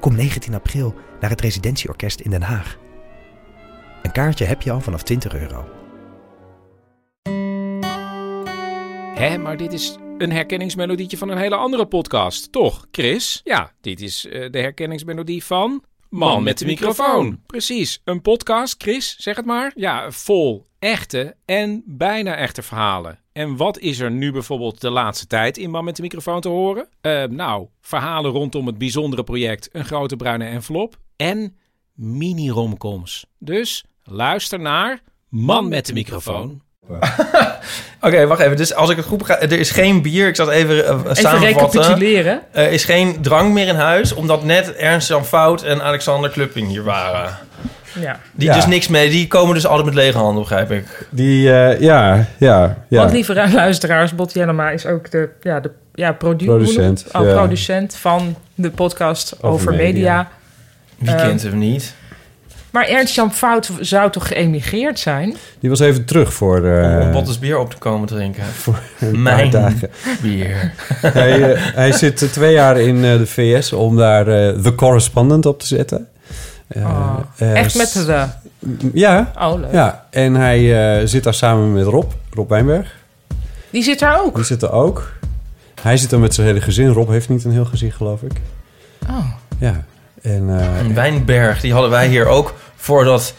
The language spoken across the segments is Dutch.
Kom 19 april naar het Residentieorkest in Den Haag. Een kaartje heb je al vanaf 20 euro. Hé, maar dit is een herkenningsmelodietje van een hele andere podcast, toch, Chris? Ja, dit is eh, de herkenningsmelodie van... Man, met de microfoon. Precies, een podcast, Chris, zeg het maar. Ja, vol echte en bijna echte verhalen. En wat is er nu bijvoorbeeld de laatste tijd in Man met de microfoon te horen? Eh, nou, verhalen rondom het bijzondere project Een Grote Bruine Envelop en mini-romcoms. Dus luister naar Man met de microfoon. Oké, wacht even. Dus als ik het goed begrijp, er is geen bier. Ik zat even uh, Even samenvatten. recapituleren. Er is geen drank meer in huis, omdat net Ernst Jan Fout en Alexander Klupping hier waren. Ja. Die Ja. dus niks mee, die komen dus altijd met lege handen, begrijp ik. Die, eh, ja, ja, ja. Want lieve luisteraars, Bot Jellema is ook de, ja, de ja, produ- Producent, oh, ja. producent van de podcast over, Over media. media. Wie Eh, kent hem niet? Maar Ernst-Jan Fout zou toch geëmigreerd zijn? Die was even terug voor, eh, Om Bottes bier op te komen drinken. voor een paar Mijn dagen. bier. hij, hij zit twee jaar in eh, de VS om daar The Correspondent op te zetten. Eh, Oh, eh, Echt met de... Ja, Oh, leuk. ja. En hij eh, zit daar samen met Rob, Rob Wijnberg. Die zit daar ook. Die zit er ook. Hij zit er met zijn hele gezin. Rob heeft niet een heel gezin, geloof ik. Oh. Ja. En, eh, Een wijnberg, die hadden wij hier ook voordat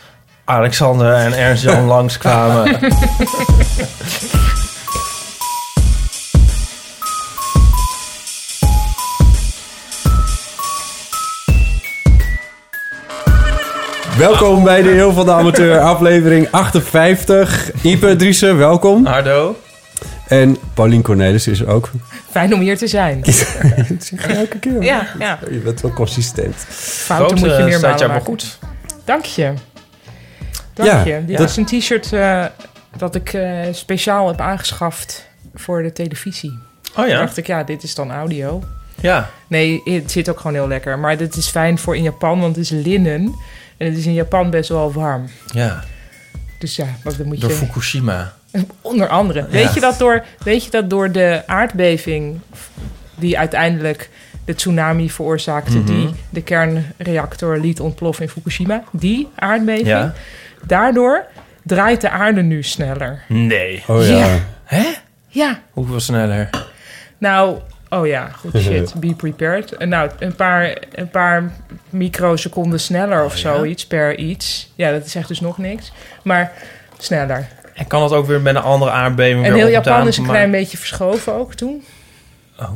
Alexander en Ernst Jan langskwamen. welkom bij de Heel van de Amateur, aflevering 58. Ipe Driessen, welkom. Hardo. En Paulien Cornelis is er ook. Fijn om hier te zijn. Dat zeg je elke keer. Ja, ja. Je bent wel consistent. Fouten moet je Grote meer jou maar maken. goed. Dank je. Dank Ja, je. Dit is een t-shirt eh, dat ik eh, speciaal heb aangeschaft voor de televisie. Oh Toen ja? dacht ik, ja, dit is dan audio. Ja. Nee, het zit ook gewoon heel lekker. Maar dit is fijn voor in Japan, want het is linnen. En het is in Japan best wel warm. Ja, Dus ja, wat dan moet door je... Fukushima. Onder andere. Weet, je dat door, weet je dat door de aardbeving... die uiteindelijk de tsunami veroorzaakte... Mhm. die de kernreactor liet ontploffen in Fukushima... die aardbeving, Ja? daardoor draait de aarde nu sneller. Nee. Oh ja. Ja. Hè? Ja, Hoeveel sneller? Nou, oh ja, goed shit. Be prepared. En Nou, een paar, een paar microseconden sneller of Oh, ja? zoiets per iets. Ja, dat is echt dus nog niks. Maar sneller. En kan dat ook weer met een andere aardbeving En heel Japan is een maar- klein beetje verschoven ook toen. Oh.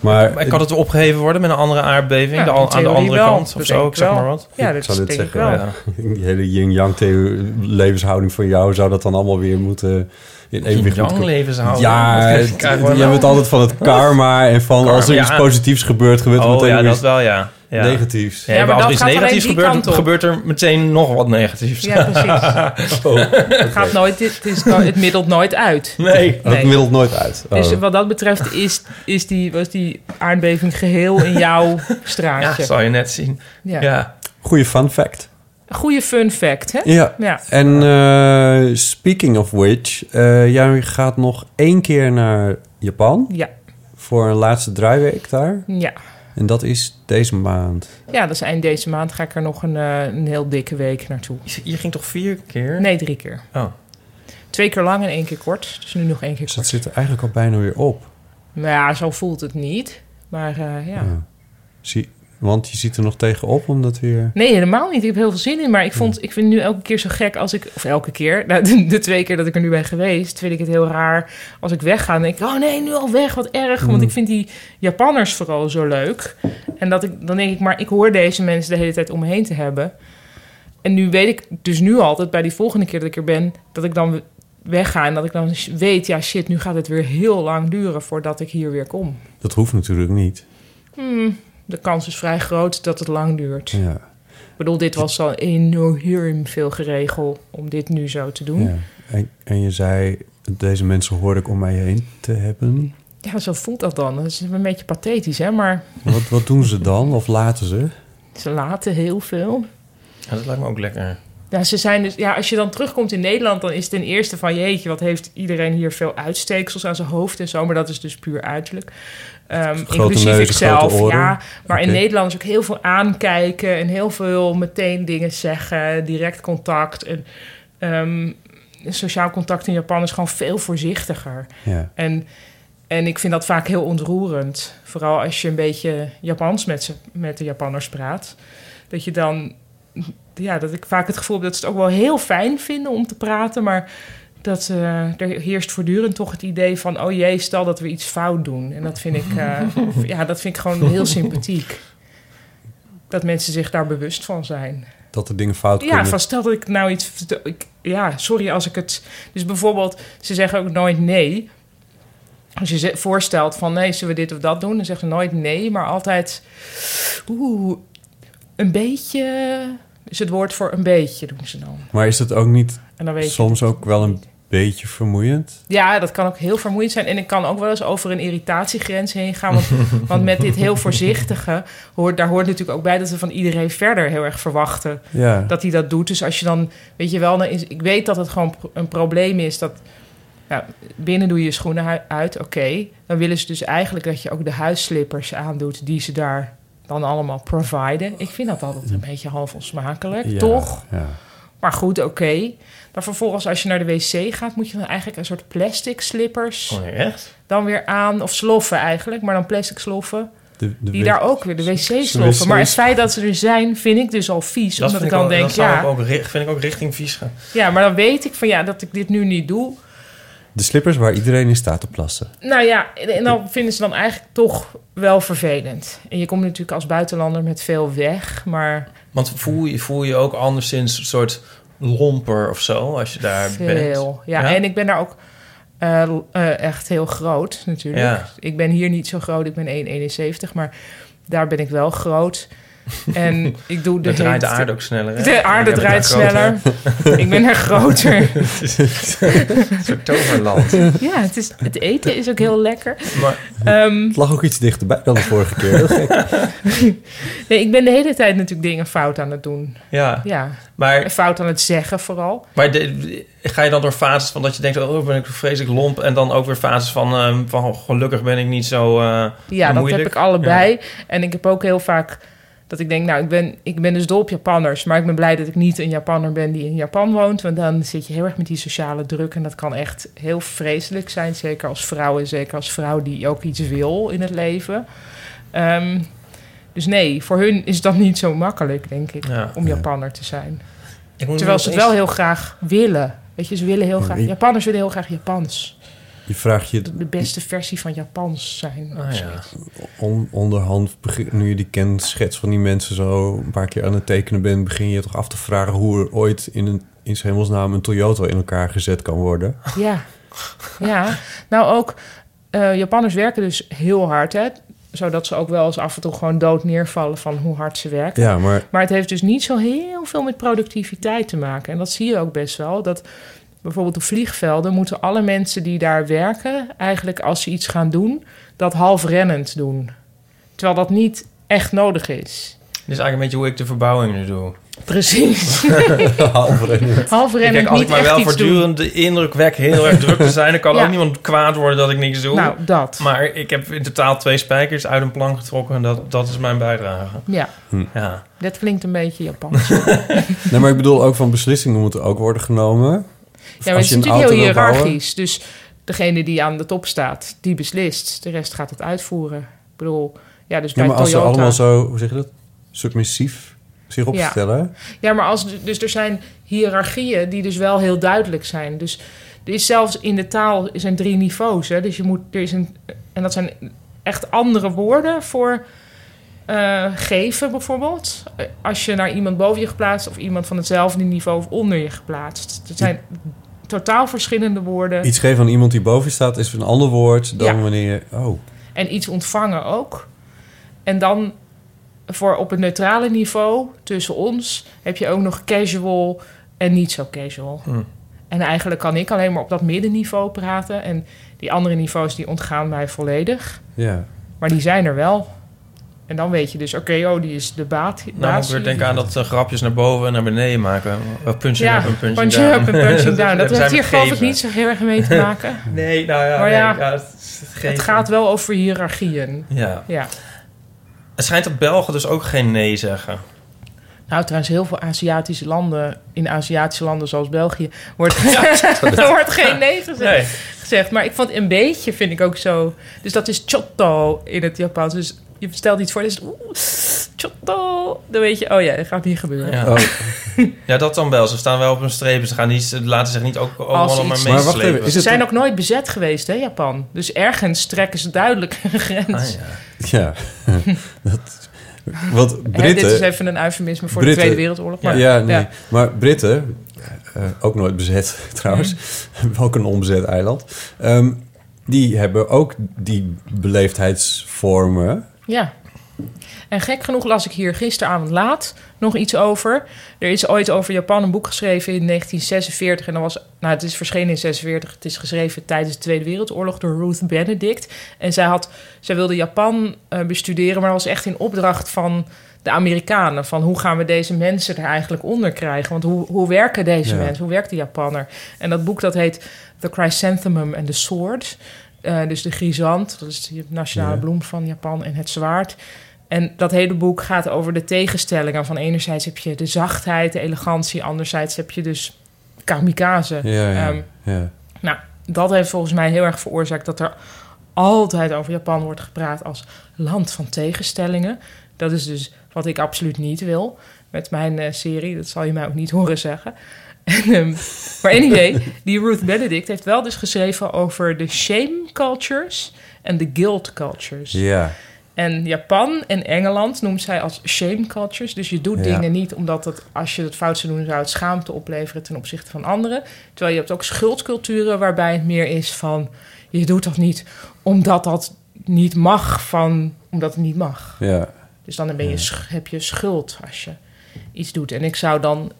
Maar Maar kan het opgeheven worden met een andere aardbeving? Ja, de, aan de andere wel. kant of Dat zo, ik zeg wel. maar wat. Ja, Ik dat zou dit zeggen, wel. Ja. die hele yin-yang levenshouding van jou zou dat dan allemaal weer moeten in evenwicht Yin-yang moeten- levenshouding. Ja, Wat het- krijgen we je hebt altijd van het karma en van als er iets ja. positiefs gebeurt, gebeurt er Oh meteen ja, dat wel, ja. ja. negatiefs. Ja, Ja, maar maar als dat er iets negatiefs die gebeurt, gebeurt er meteen nog wat negatiefs. Ja, precies. Oh, Het, gaat nooit, het, is, het middelt nooit uit. Nee. Dat Nee. middelt nooit uit. Oh. Dus wat dat betreft is, is die, was die aardbeving geheel in jouw Ja, straatje. zal je net zien. Ja. Ja. Goeie fun fact. Een goede fun fact, hè? Ja. Ja. En eh, speaking of which, eh, jij gaat nog één keer naar Japan Ja. voor een laatste draaiweek daar. Ja. En dat is deze maand. Ja, dus eind deze maand ga ik er nog een, eh, een heel dikke week naartoe. Je- ging toch vier keer? Nee, drie keer. Oh. Twee keer lang en één keer kort. Dus nu nog één keer Dus dat kort. zit er eigenlijk al bijna weer op. Nou ja, zo voelt het niet. Maar eh, ja. Ja. Zie, want je ziet er nog tegenop om dat weer... Nee, helemaal niet. Ik heb heel veel zin in. Maar ik, vond, ik vind het nu elke keer zo gek als ik... Of elke keer. Nou, de, de twee keer dat ik er nu ben geweest... vind ik het heel raar als ik wegga. Dan denk ik, oh nee, nu al weg. Wat erg. Want ik vind die Japanners vooral zo leuk. En dat ik, dan denk ik, maar ik hoor deze mensen de hele tijd om me heen te hebben. En nu weet ik dus nu altijd bij die volgende keer dat ik er ben... dat ik dan wegga en dat ik dan weet... ja, shit, nu gaat het weer heel lang duren voordat ik hier weer kom. Dat hoeft natuurlijk niet. Hmm, de kans is vrij groot dat het lang duurt. Ja. Ik bedoel, dit was al enorm veel geregeld om dit nu zo te doen. Ja. En, en je zei, deze mensen hoor ik om mij heen te hebben. Ja, zo voelt dat dan. Dat is een beetje pathetisch, hè? Maar Wat, wat doen ze dan? Of laten ze? ze laten heel veel. Ja, dat lijkt me ook lekker. Ja, ze zijn dus, ja, als je dan terugkomt in Nederland, dan is het ten eerste van jeetje, wat heeft iedereen hier veel uitsteeksels aan zijn hoofd en zo, maar dat is dus puur uiterlijk. Ehm, inclusief neuzen, ikzelf, ja. Maar in. Nederland is ook heel veel aankijken en heel veel meteen dingen zeggen, direct contact. En ehm, sociaal contact in Japan is gewoon veel voorzichtiger. Ja. En, en ik vind dat vaak heel ontroerend. Vooral als je een beetje Japans met, ze, met de Japanners praat. Dat je dan... Ja, dat ik vaak het gevoel heb dat ze het ook wel heel fijn vinden om te praten. Maar dat eh, er heerst voortdurend toch het idee van... oh jee, stel dat we iets fout doen. En dat vind ik, eh, ja, dat vind ik gewoon heel sympathiek. Dat mensen zich daar bewust van zijn. Dat er dingen fout Ja, kunnen. van stel dat ik nou iets... Ik, ja, sorry als ik het... Dus bijvoorbeeld, ze zeggen ook nooit nee. Als je ze voorstelt van nee, zullen we dit of dat doen? Dan zeggen ze nooit nee, maar altijd... Oeh, een beetje... Is het woord voor een beetje, doen ze dan. Maar is het ook niet En dan weet je soms ook wel een beetje vermoeiend? Ja, dat kan ook heel vermoeiend zijn. En ik kan ook wel eens over een irritatiegrens heen gaan. Want, want met dit heel voorzichtige... Hoort, daar hoort natuurlijk ook bij dat we van iedereen verder heel erg verwachten... Ja. dat hij dat doet. Dus als je dan, weet je wel, is, ik weet dat het gewoon een probleem is dat. Nou, binnen doe je je schoenen uit, oké. Dan willen ze dus eigenlijk dat je ook de huisslippers aandoet die ze daar dan allemaal providen. Ik vind dat altijd een beetje half onsmakelijk, Ja, toch? Ja. Maar goed, oké. Dan vervolgens, als je naar de wc gaat, moet je dan eigenlijk een soort plastic slippers Oh, echt? dan weer aan. Of sloffen eigenlijk, maar dan plastic sloffen. De, de Die daar ook weer, de wc's. wc-sloffen. Maar het feit dat ze er zijn, vind ik dus al vies. Dat omdat vind ik dan ook, denk, dat ja... ik ook, ri- vind ik ook richting vies gaan. Ja, maar dan weet ik van ja, dat ik dit nu niet doe. De slippers waar iedereen in staat te plassen. Nou ja, en dan vinden ze dan eigenlijk toch wel vervelend. En je komt natuurlijk als buitenlander met veel weg, maar Want voel je, voel je ook anderszins een soort lomper of zo als je daar bent? veel. Ja, Ja? en ik ben daar ook eh, eh, echt heel groot natuurlijk. Ja. Ik ben hier niet zo groot, ik ben 1,71, maar daar ben ik wel groot. En ik doe de draait de aarde ook sneller. hè? De aarde draait sneller. ik ben er groter. Een soort toverland. ja, het, is, het eten is ook heel lekker. Maar Ehm, Het lag ook iets dichterbij dan de vorige keer. Heel gek. nee, ik ben de hele tijd natuurlijk dingen fout aan het doen. ja, Ja, maar, fout aan het zeggen vooral. maar de- ga je dan door fases van dat je denkt... oh, ben ik vreselijk lomp... en dan ook weer fases van, ehm, van gelukkig ben ik niet zo eh, Ja, dat moeilijk? heb ik allebei. En ik heb ook heel vaak dat ik denk, nou, ik ben, ik ben dus dol op Japanners. Maar ik ben blij dat ik niet een Japanner ben die in Japan woont. Want dan zit je heel erg met die sociale druk. En dat kan echt heel vreselijk zijn. Zeker als vrouw en zeker als vrouw die ook iets wil in het leven. Ehm, dus nee, voor hun is dat niet zo makkelijk, denk ik, Ja. om Ja. Japanner te zijn. Terwijl ze het wel heel graag willen. Weet je, ze willen heel graag... Japanners willen heel graag Japans. Je vraagt je De, beste versie van Japans zijn. Ah, of ja. on, onderhand, begin- nu je die kenschets van die mensen zo een paar keer aan het tekenen bent, begin je je toch af te vragen hoe er ooit in een in zijn hemelsnaam een Toyota in elkaar gezet kan worden. Ja, ja. Nou ook, eh Japanners werken dus heel hard, hè. Zodat ze ook wel eens af en toe gewoon dood neervallen van hoe hard ze werken. Ja, maar Maar het heeft dus niet zo heel veel met productiviteit te maken. En dat zie je ook best wel. Dat bijvoorbeeld op vliegvelden moeten alle mensen die daar werken... eigenlijk als ze iets gaan doen, dat half rennend doen. Terwijl dat niet echt nodig is. Dit is eigenlijk een beetje hoe ik de verbouwing nu doe. Precies. half rennen. half rennend als niet ik maar wel voortdurend de indruk wek heel erg druk te zijn... dan kan Ja. ook niemand kwaad worden dat ik niks doe. Nou, dat. Maar ik heb in totaal twee spijkers uit een plank getrokken... en dat, dat is mijn bijdrage. Ja, Ja. dat klinkt een beetje Japans. Nee, maar ik bedoel ook van beslissingen moeten ook worden genomen. Ja, maar het is natuurlijk heel hiërarchisch. Dus degene die aan de top staat, die beslist. De rest gaat het uitvoeren. Ik bedoel, ja, dus Ja, bij maar als ze Toyota... allemaal zo, hoe zeg je dat, submissief zich opstellen. Ja, maar als, dus er zijn hiërarchieën die dus wel heel duidelijk zijn. Dus er is zelfs in de taal zijn drie niveaus. Hè? Dus je moet, er is een, en dat zijn echt andere woorden voor eh, geven bijvoorbeeld. Als je naar iemand boven je geplaatst of iemand van hetzelfde niveau of onder je geplaatst. Het zijn totaal verschillende woorden. Iets geven aan iemand die boven je staat is een ander woord dan Ja. wanneer je... Oh, En iets ontvangen ook. En dan voor op het neutrale niveau tussen ons heb je ook nog casual en niet zo casual. Hm. En eigenlijk kan ik alleen maar op dat middenniveau praten. En die andere niveaus die ontgaan mij volledig. Ja. Maar die zijn er wel. En dan weet je dus, oké, oh, die is de baat. Nou, ik denken aan dat eh, grapjes naar boven en naar beneden maken. Uh, punching Ja, up en punching punching down. up en punching down. Dat heeft hier geloof ik niet zo heel erg mee te maken. Nee, nou ja, Maar nee, ja, ja, het, gaat wel over hiërarchieën. Ja. Ja. Het schijnt dat Belgen dus ook geen nee zeggen. Nou, trouwens, heel veel Aziatische landen, in Aziatische landen zoals België, wordt, er wordt geen nee gezegd, Nee. gezegd. Maar ik vond een beetje, vind ik ook zo. Dus dat is chotto in het Japans. Dus je stelt iets voor, dus oeh, chotto. Dan weet je, oh ja, dat gaat niet gebeuren. Ja. Oh, ja, dat dan wel. Ze staan wel op hun strepen. Ze, gaan niet, ze laten zich niet ook allemaal maar meeslepen. Ze zijn ook nooit bezet geweest, hè, Japan. Dus ergens trekken ze duidelijk een grens. Ah, ja. ja. dat, want Hè, Britten... dit is even een eufemisme voor Britten- de Tweede Wereldoorlog. Maar, ja, nee. ja. Maar Britten, eh, ook nooit bezet trouwens, ook een onbezet eiland, ehm, die hebben ook die beleefdheidsvormen. Ja. En gek genoeg las ik hier gisteravond laat nog iets over. Er is ooit over Japan een boek geschreven in 1946. En dat was, nou, het is verschenen in 46. Het is geschreven tijdens de Tweede Wereldoorlog door Ruth Benedict. En zij, had, zij wilde Japan eh, bestuderen, maar dat was echt in opdracht van de Amerikanen. Van hoe gaan we deze mensen er eigenlijk onder krijgen? Want hoe, hoe werken deze Ja. mensen? Hoe werkt de Japanner? En dat boek dat heet The Chrysanthemum and the Sword. Eh, dus de grisant, dat is de nationale Ja. bloem van Japan, en het zwaard. En dat hele boek gaat over de tegenstellingen. Van enerzijds heb je de zachtheid, de elegantie. Anderzijds heb je dus kamikaze. Ja, ja, Ehm, ja. nou, dat heeft volgens mij heel erg veroorzaakt dat er altijd over Japan wordt gepraat als land van tegenstellingen. Dat is dus wat ik absoluut niet wil met mijn eh, serie. Dat zal je mij ook niet horen zeggen. En, ehm, maar anyway, die Ruth Benedict heeft wel dus geschreven over de shame cultures en de guilt cultures. ja. En Japan en Engeland noemt zij als shame cultures. Dus je doet Ja. dingen niet omdat het, als je het fout zou doen, zou het schaamte opleveren ten opzichte van anderen. Terwijl je hebt ook schuldculturen waarbij het meer is van je doet dat niet omdat dat niet mag, van, omdat het niet mag. ja. Dus dan ben je, heb je schuld als je iets doet. En ik zou dan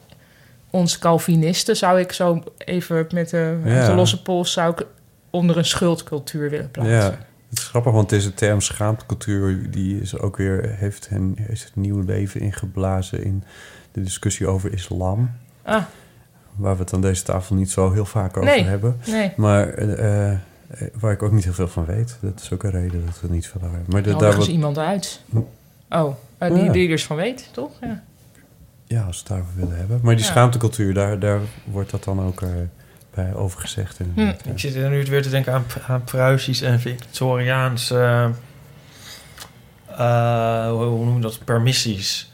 ons Calvinisten zou ik zo even met de, Ja. de losse pols zou ik onder een schuldcultuur willen plaatsen. Ja, het is grappig, want deze term schaamtecultuur... die is ook weer, heeft, hen, heeft het nieuw leven ingeblazen... in de discussie over islam. Ah, Waar we het aan deze tafel niet zo heel vaak over Nee. hebben. nee. Maar eh, eh, waar ik ook niet heel veel van weet. Dat is ook een reden dat we het niet veel hebben. Maar de, Nou, daar wordt, iemand uit. Oh, eh, die, Ja. die er eens van weet, toch? Ja. Ja, als we het daarover willen hebben. Maar die Ja. schaamtecultuur, daar, daar wordt dat dan ook eh, bij over gezegd. Hm. ja. Ik zit er nu weer te denken aan, aan Pruisisch en Victoriaans... eh, eh, hoe noem je dat? Permissies.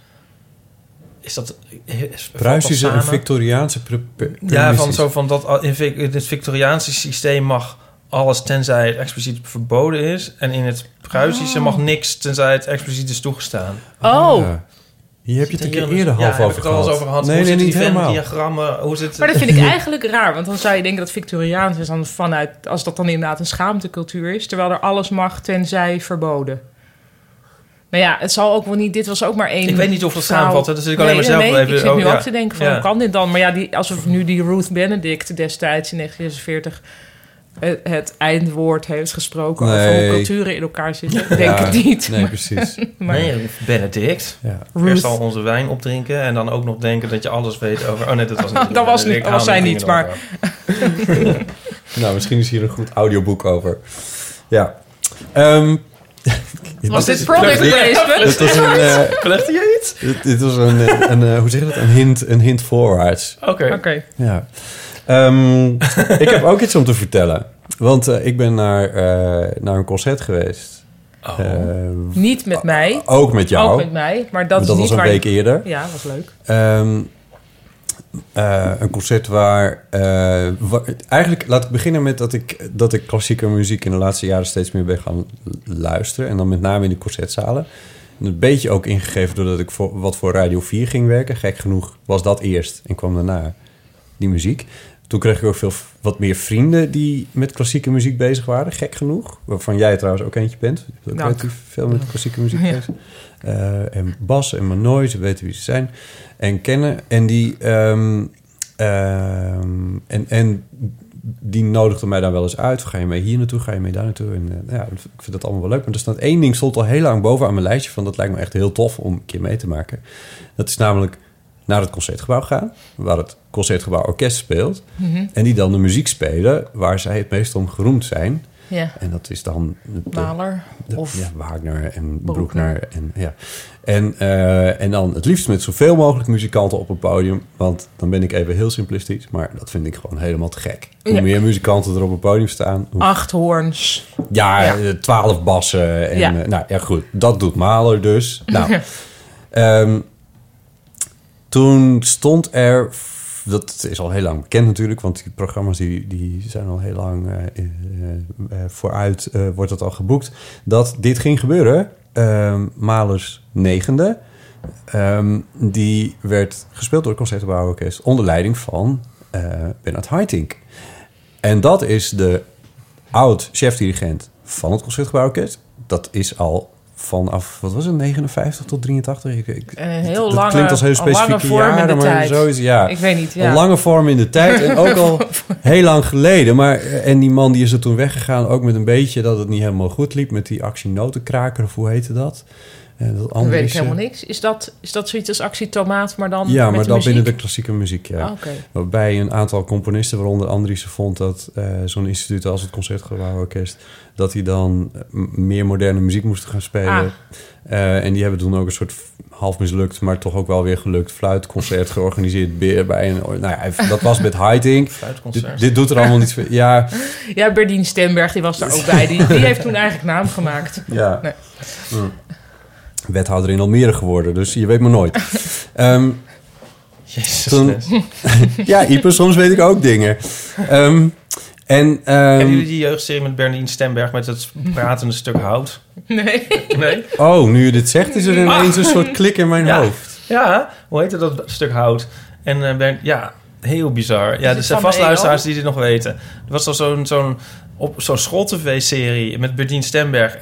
Is dat... is- Pruisische en? Victoriaanse pre- Ja, van zo van dat al- in, het Victoriaanse systeem mag alles tenzij het expliciet verboden is. En in het Pruisische Oh. mag niks tenzij het expliciet is toegestaan. Oh, Ja. Hier heb je het een keer eerder half over ik het al gehad. over gehad. Nee, hoe nee, zitten niet die helemaal. Venn-diagrammen? Hoe zit maar dat vind ik eigenlijk raar. Want dan zou je denken dat Victoriaans is dan vanuit... als dat dan inderdaad een schaamtecultuur is... terwijl er alles mag tenzij verboden. Nou ja, het zal ook wel niet... Dit was ook maar één... Ik weet niet of dat vrouw- samenvat. hè. Dat zit ik alleen maar zelf nee, even... ik zit nu oh, ja. ook te denken van, Ja. hoe kan dit dan? Maar ja, die, als we nu die Ruth Benedict destijds in 1946... het, het eindwoord heeft gesproken over Nee. hoe culturen in elkaar zitten. Denk Ja, ik niet. Nee, Maar- precies. maar- Nee, Benedict. Ja. Eerst al onze wijn opdrinken en dan ook nog denken dat je alles weet over... Oh nee, dat was niet. Dat was niet- Ik dat was zij niet, maar-. Nou, misschien is hier een goed audioboek over. Ja. Ehm, Was dit- product dit- placement? Dit was een, eh, iets? dit, dit was een, eh, een eh, hoe zeg je dat? Een hint, een hint voorwaarts. Oké. Oké. Ja. Ehm, ik heb ook iets om te vertellen. Want eh, ik ben naar, eh, naar een concert geweest. Oh. Eh, Niet met mij. ook met jou. Ook met mij. Maar dat, Maar is dat niet was een waar... week eerder. Ja, dat was leuk. Ehm, eh, een concert waar, eh, wa- Eigenlijk, laat ik beginnen met dat ik, dat ik klassieke muziek in de laatste jaren steeds meer ben gaan luisteren. En dan met name in de concertzalen. En een beetje ook ingegeven doordat ik voor, wat voor Radio 4 ging werken. Gek genoeg was dat eerst en kwam daarna die muziek. Toen kreeg ik ook veel wat meer vrienden die met klassieke muziek bezig waren, gek genoeg. Waarvan jij trouwens ook eentje bent. Je bent ook Dank. relatief veel met klassieke muziek Ja. bezig. Eh, en Bas en Manoy, ze weten wie ze zijn en kennen. En die, ehm, en, en die nodigde mij daar wel eens uit. Ga je mee hier naartoe? Ga je mee daar naartoe? En eh, ja, ik vind dat allemaal wel leuk. Maar er staat één ding stond al heel lang boven aan mijn lijstje van dat lijkt me echt heel tof om een keer mee te maken. Dat is namelijk naar het concertgebouw gaan, waar het concertgebouw orkest speelt. Mhm. En die dan de muziek spelen waar zij het meest om geroemd zijn. Ja. En dat is dan de, Mahler. de- Of ja, Wagner en Bruckner. Bruckner. En, ja. en, eh, en dan het liefst met zoveel mogelijk muzikanten op een podium. Want dan ben ik even heel simplistisch. Maar dat vind ik gewoon helemaal te gek. Hoe Ja. meer muzikanten er op een podium staan. Hoe, acht hoorns. ja, ja. eh, twaalf bassen. En, Ja. eh, nou ja, goed. Dat doet Mahler dus. Nou, ehm, toen stond er... Dat is al heel lang bekend natuurlijk, want die programma's die, die zijn al heel lang eh, eh, eh, vooruit, wordt dat al geboekt, dat dit ging gebeuren. Ehm Mahlers negende, ehm, die werd gespeeld door het Concertgebouworkest onder leiding van Bernard Haitink. En dat is de oud-chef-dirigent van het Concertgebouworkest. Dat is al vanaf, wat was het, 59 tot 83? Ik, ik, Een heel dat lange, klinkt als heel specifieke jaren, maar tijd. zoiets, ja. Ik weet niet, ja. Een lange vorm in de tijd en ook al heel lang geleden. Maar, eh, en die man die is er toen weggegaan, ook met een beetje dat het niet helemaal goed liep. Met die actie Notenkraker, of hoe heette dat? En dat Dan andere weet ik eh, helemaal niks. Is dat, is dat zoiets als actie tomaat, maar dan Ja, maar dan muziek? binnen de klassieke muziek, ja. Ah. Waarbij een aantal componisten, waaronder Andriessen, vond dat eh, zo'n instituut als het Concertgebouworkest... dat die dan eh, meer moderne muziek moesten gaan spelen. Ah. Eh, en die hebben toen ook een soort half mislukt, maar toch ook wel weer gelukt... fluitconcert georganiseerd bij een... Nou ja, dat was met Haitink. Fluitconcert. Dit, dit doet er allemaal niet veel... Ja, Ja, Berdien Stemberg, die was daar ook bij. Die, die heeft toen eigenlijk naam gemaakt. ja. Nee. Mm. Wethouder in Almere geworden, dus je weet maar nooit. Ehm, Jezus. Toen- ja, Ieper, soms weet ik ook dingen. Ehm, en, ehm, Hebben jullie die jeugdserie met Bernien Stemberg met het pratende stuk hout? Nee. Nee? Oh, nu je dit zegt, is er ineens een soort klik in mijn Ja. hoofd. Ja, hoe heette dat stuk hout? En eh, Bern, ja, heel bizar. Ja, het er zijn van vast de luisteraars EO? die dit nog weten. Er was dan zo'n zo'n op zo'n school-tv-serie met Berdien Stemberg.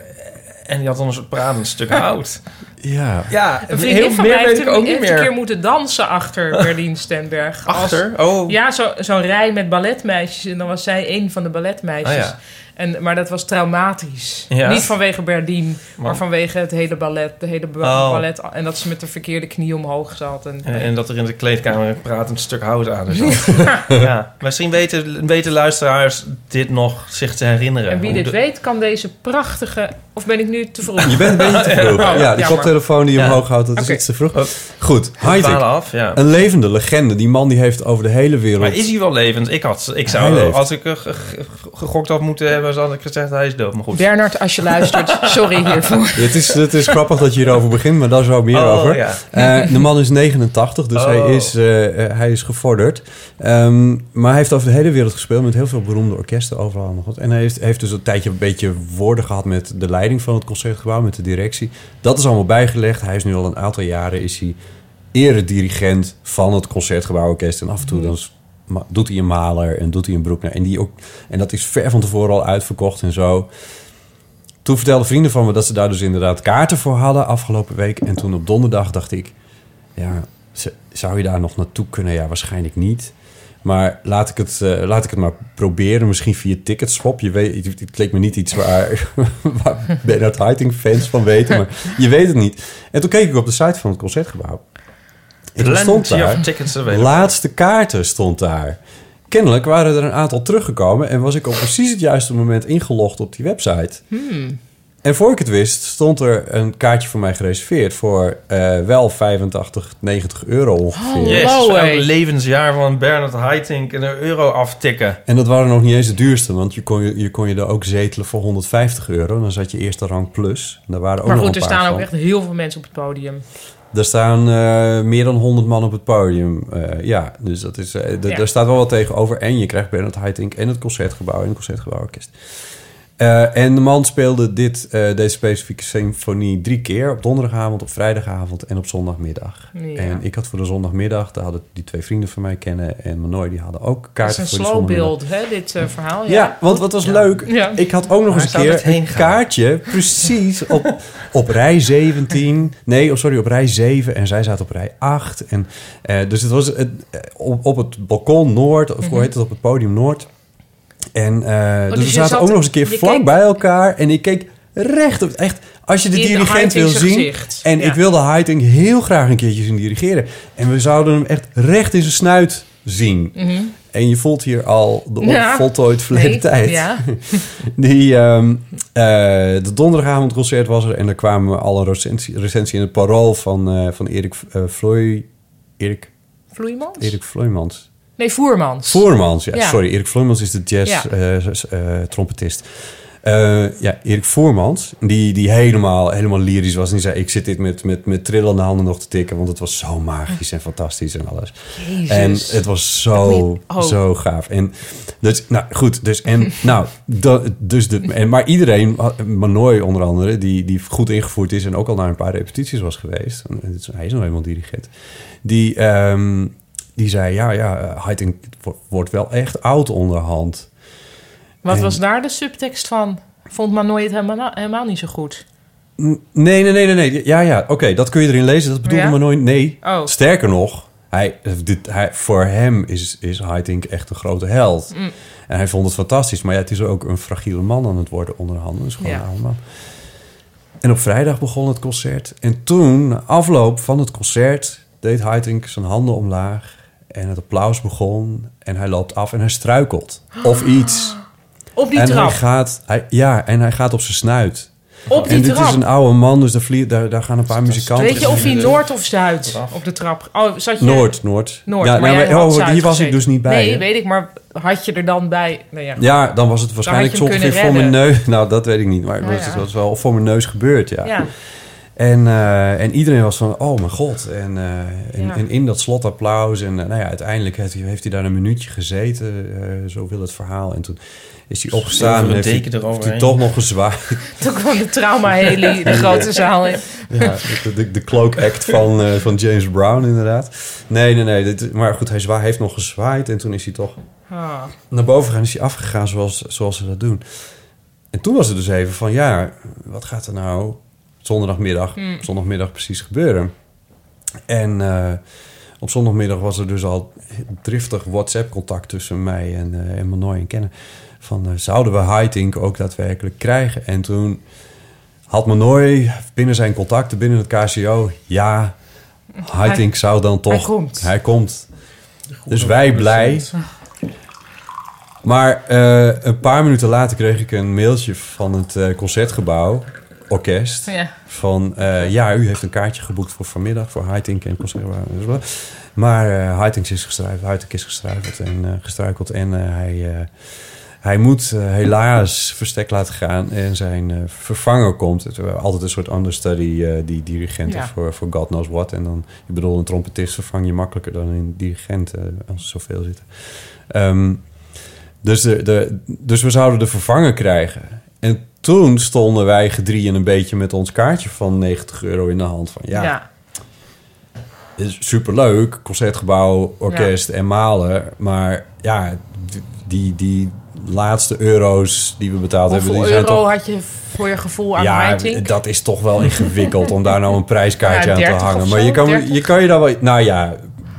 En die had dan een soort pratend stuk hout. Ja. Ja, Een heel vriendin van mij meer heeft, weet ik een, ook niet heeft een keer meer. moeten dansen achter Berdien Stemberg. Als- Achter? Oh, Ja, zo- zo'n rij met balletmeisjes. En dan was zij een van de balletmeisjes. Ah, ja. En, maar dat was traumatisch. Ja? Niet vanwege Berdien, maar Maar- vanwege het hele ballet. De hele ba- Oh. ballet. En dat ze met de verkeerde knie omhoog zat. En, En, en dat er in de kleedkamer een pratend stuk hout aan is. ja. Misschien weten, weten luisteraars dit nog zich te herinneren. en wie dit de- weet, kan deze prachtige... Of ben ik nu te vroeg? Je bent een beetje te vroeg. Oh, ja, die koptelefoon die je Ja. omhoog houdt, dat is iets te vroeg. Oh. Goed, af, ja. Een levende legende. Die man die heeft over de hele wereld... Maar is hij wel levend? Ik, had, ik zou, als ik eh, ge- ge- gegokt had moeten hebben, zou ik gezegd hij is dood. Maar goed. Bernard, als je luistert, sorry hiervoor. Het is, het is grappig dat je hierover begint, maar daar zo meer Oh, over. ja. Eh, de man is 89, dus Oh. hij, is, eh, eh, hij is gevorderd. Ehm, maar hij heeft over de hele wereld gespeeld met heel veel beroemde orkesten overal nog wat. En hij heeft, heeft dus een tijdje een beetje woorden gehad met de leiding van het concertgebouw, met de directie. Dat is allemaal bijgelegd. Hij is nu al een aantal jaren is hij eredirigent van het concertgebouworkest. En af en toe dan s- ma- doet hij een Maler en doet hij een Broekner. En, die ook, en dat is ver van tevoren al uitverkocht en zo. Toen vertelden vrienden van me dat ze daar dus inderdaad kaarten voor hadden afgelopen week. En toen op donderdag dacht ik, ja, zou je daar nog naartoe kunnen? Ja, waarschijnlijk niet. Maar laat ik het, eh, laat ik het maar proberen. Misschien via Ticketswap. Je weet, het, leek me niet iets waar, waar fans van weten. Maar je weet het niet. En toen keek ik op de site van het Concertgebouw. En toen stond daar... of tickets available. Laatste kaarten stond daar. Kennelijk waren er een aantal teruggekomen en was ik op precies het juiste moment ingelogd op die website. Hmm. En voor ik het wist, stond er een kaartje voor mij gereserveerd voor eh, wel 85, 90 euro ongeveer. Oh. Yes, elk hey. levensjaar van Bernard Haitink een euro aftikken. En dat waren nog niet eens de duurste, want je kon je, je, kon je er ook zetelen voor 150 euro. Dan zat je eerste rang plus. En daar waren ook Maar nog goed, een er staan ook echt heel veel mensen op het podium. Er staan eh, meer dan 100 man op het podium. Eh, ja, dus dat is, Ja. daar staat wel wat tegenover. En je krijgt Bernard Haitink en het Concertgebouw en het Concertgebouworkest. Eh, en de man speelde dit, eh, deze specifieke symfonie drie keer. Op donderdagavond, op vrijdagavond en op zondagmiddag. Ja. En ik had voor de zondagmiddag, daar hadden die twee vrienden van mij kennen... en Manoy, die hadden ook is een voor de slow zondagmiddag. build, hè, dit eh, verhaal. Ja, want wat was leuk. Ja. Ik had ook nog Waar eens een keer het heen een kaartje. Precies op, op rij 17. Nee, oh, sorry, op rij 7. En zij zaten op rij 8. En, eh, dus het was het, op, op het balkon Noord. Of hoe heet het? Op het podium Noord. En eh, dus, dus we zaten zat- ook nog eens een keer vlak keek- bij elkaar. En ik keek recht op... Echt, als je de In dirigent wil zien... gezicht. En Ja. ik wilde Heiting heel graag een keertje zien dirigeren. En we zouden hem echt recht in zijn snuit zien. En je voelt hier al de Mhm. Ja. onvoltooid verleden Nee, tijd. Ja. Die, ehm eh, de donderdagavondconcert was er en er kwamen al een recensie, recensie in het parool van, eh, van Erik uh, Vloei... Erik, Vloeimans? Erik Vloeimans. Nee, Voermans. Voermans, ja, Ja. sorry. Erik Vloeimans is de Ja. jazz-trompetist. Eh, ja, Erik Voermans, die, die helemaal, helemaal lyrisch was. En die zei, ik zit dit met, met, met trillende handen nog te tikken... want het was zo magisch en fantastisch en alles. Jezus. En het was zo, oh. zo gaaf. En dus, nou goed, dus en nou, dat, dus de, en, maar iedereen, Manoy onder andere, die, die goed ingevoerd is en ook al naar een paar repetities was geweest. Hij is nog helemaal dirigent. Die, ehm, die zei, ja, ja, Heiting wordt wel echt oud onderhand. Wat En- was daar de subtekst van? Vond Manoy het helemaal, helemaal niet zo goed. Nee, nee, nee, nee, nee. Ja, ja, oké, dat kun je erin lezen. Dat bedoelde Ja? Manoy. Nee, Oh. Sterker nog, hij, dit, hij, voor hem is, is Haitink echt een grote held. Mm. En hij vond het fantastisch. Maar ja, het is ook een fragiele man aan het worden onderhanden. Dus gewoon Ja. man. En op vrijdag begon het concert. En toen, na afloop van het concert, deed Haitink zijn handen omlaag. En het applaus begon. En hij loopt af en hij struikelt. Of iets. Op die en trap. hij gaat, hij, ja, en hij gaat op zijn snuit. Op die en dit trap. is een oude man, dus daar, vlie- daar, daar gaan een paar muzikanten... Weet je of hij Noord of Zuid op de trap? Oh, zat je... Noord, Noord. Noord, Ja, maar nou, maar- oh, hier was ik dus niet bij. Nee, hè? weet ik, maar had je er dan bij? Nou ja, Ja, dan was het waarschijnlijk zo ongeveer voor mijn neus. Nou, dat weet ik niet. Maar het Nou was, ja. het was wel voor mijn neus gebeurd, ja. ja. En, eh, en iedereen was van, oh mijn god. En, eh, en, Ja. en in dat slotapplaus. En eh, nou ja, uiteindelijk heeft hij, heeft hij daar een minuutje gezeten. eh, zo wil het verhaal. En toen is hij opgestaan. En een heeft, hij, deken heeft hij toch nog gezwaaid. Toen kwam de trauma-heli de grote zaal in. Ja, de, de, de cloak act van, eh, van James Brown inderdaad. Nee, nee, nee. Dit, maar goed, hij zwa, heeft nog gezwaaid. En toen is hij toch Ah. naar boven gegaan. Is hij afgegaan zoals, zoals ze dat doen. En toen was het dus even van... Ja, wat gaat er nou zondagmiddag, Hmm. zondagmiddag precies gebeuren? En eh, op zondagmiddag was er dus al driftig WhatsApp-contact tussen mij en, eh en Manoy en Kennen. Van, eh, zouden we Haitink ook daadwerkelijk krijgen? En toen had Manoy binnen zijn contacten, binnen het KCO... Ja, Haitink zou dan toch... hij komt. Hij komt. Dus wij blij. Maar eh, een paar minuten later kreeg ik een mailtje van het eh, concertgebouw, orkest. Ja. Van eh, ja, u heeft een kaartje geboekt voor vanmiddag voor Haitink en concertgebouw. Maar eh Haitink is gestruikeld, Haitink is gestruikeld en eh, gestruikeld en eh, hij, eh, hij moet eh, helaas verstek laten gaan en zijn eh, vervanger komt. Het altijd een soort understudy eh, die dirigenten Ja. voor, voor God knows what. En dan, ik bedoel, een trompetist vervang je makkelijker dan een dirigent eh, als er zoveel zitten. Ehm, dus, de, de, dus we zouden de vervanger krijgen. En toen stonden wij gedrieën een beetje met ons kaartje van 90 euro in de hand. Van ja, Ja. is superleuk, concertgebouw, orkest en malen. Maar ja, die, die laatste euro's die we betaald hebben... Die zijn euro toch, had je voor je gevoel aan ja, dat is toch wel ingewikkeld om daar nou een prijskaartje Ja, aan te 30 hangen. Maar je kan, 30. je kan je daar wel... Nou ja,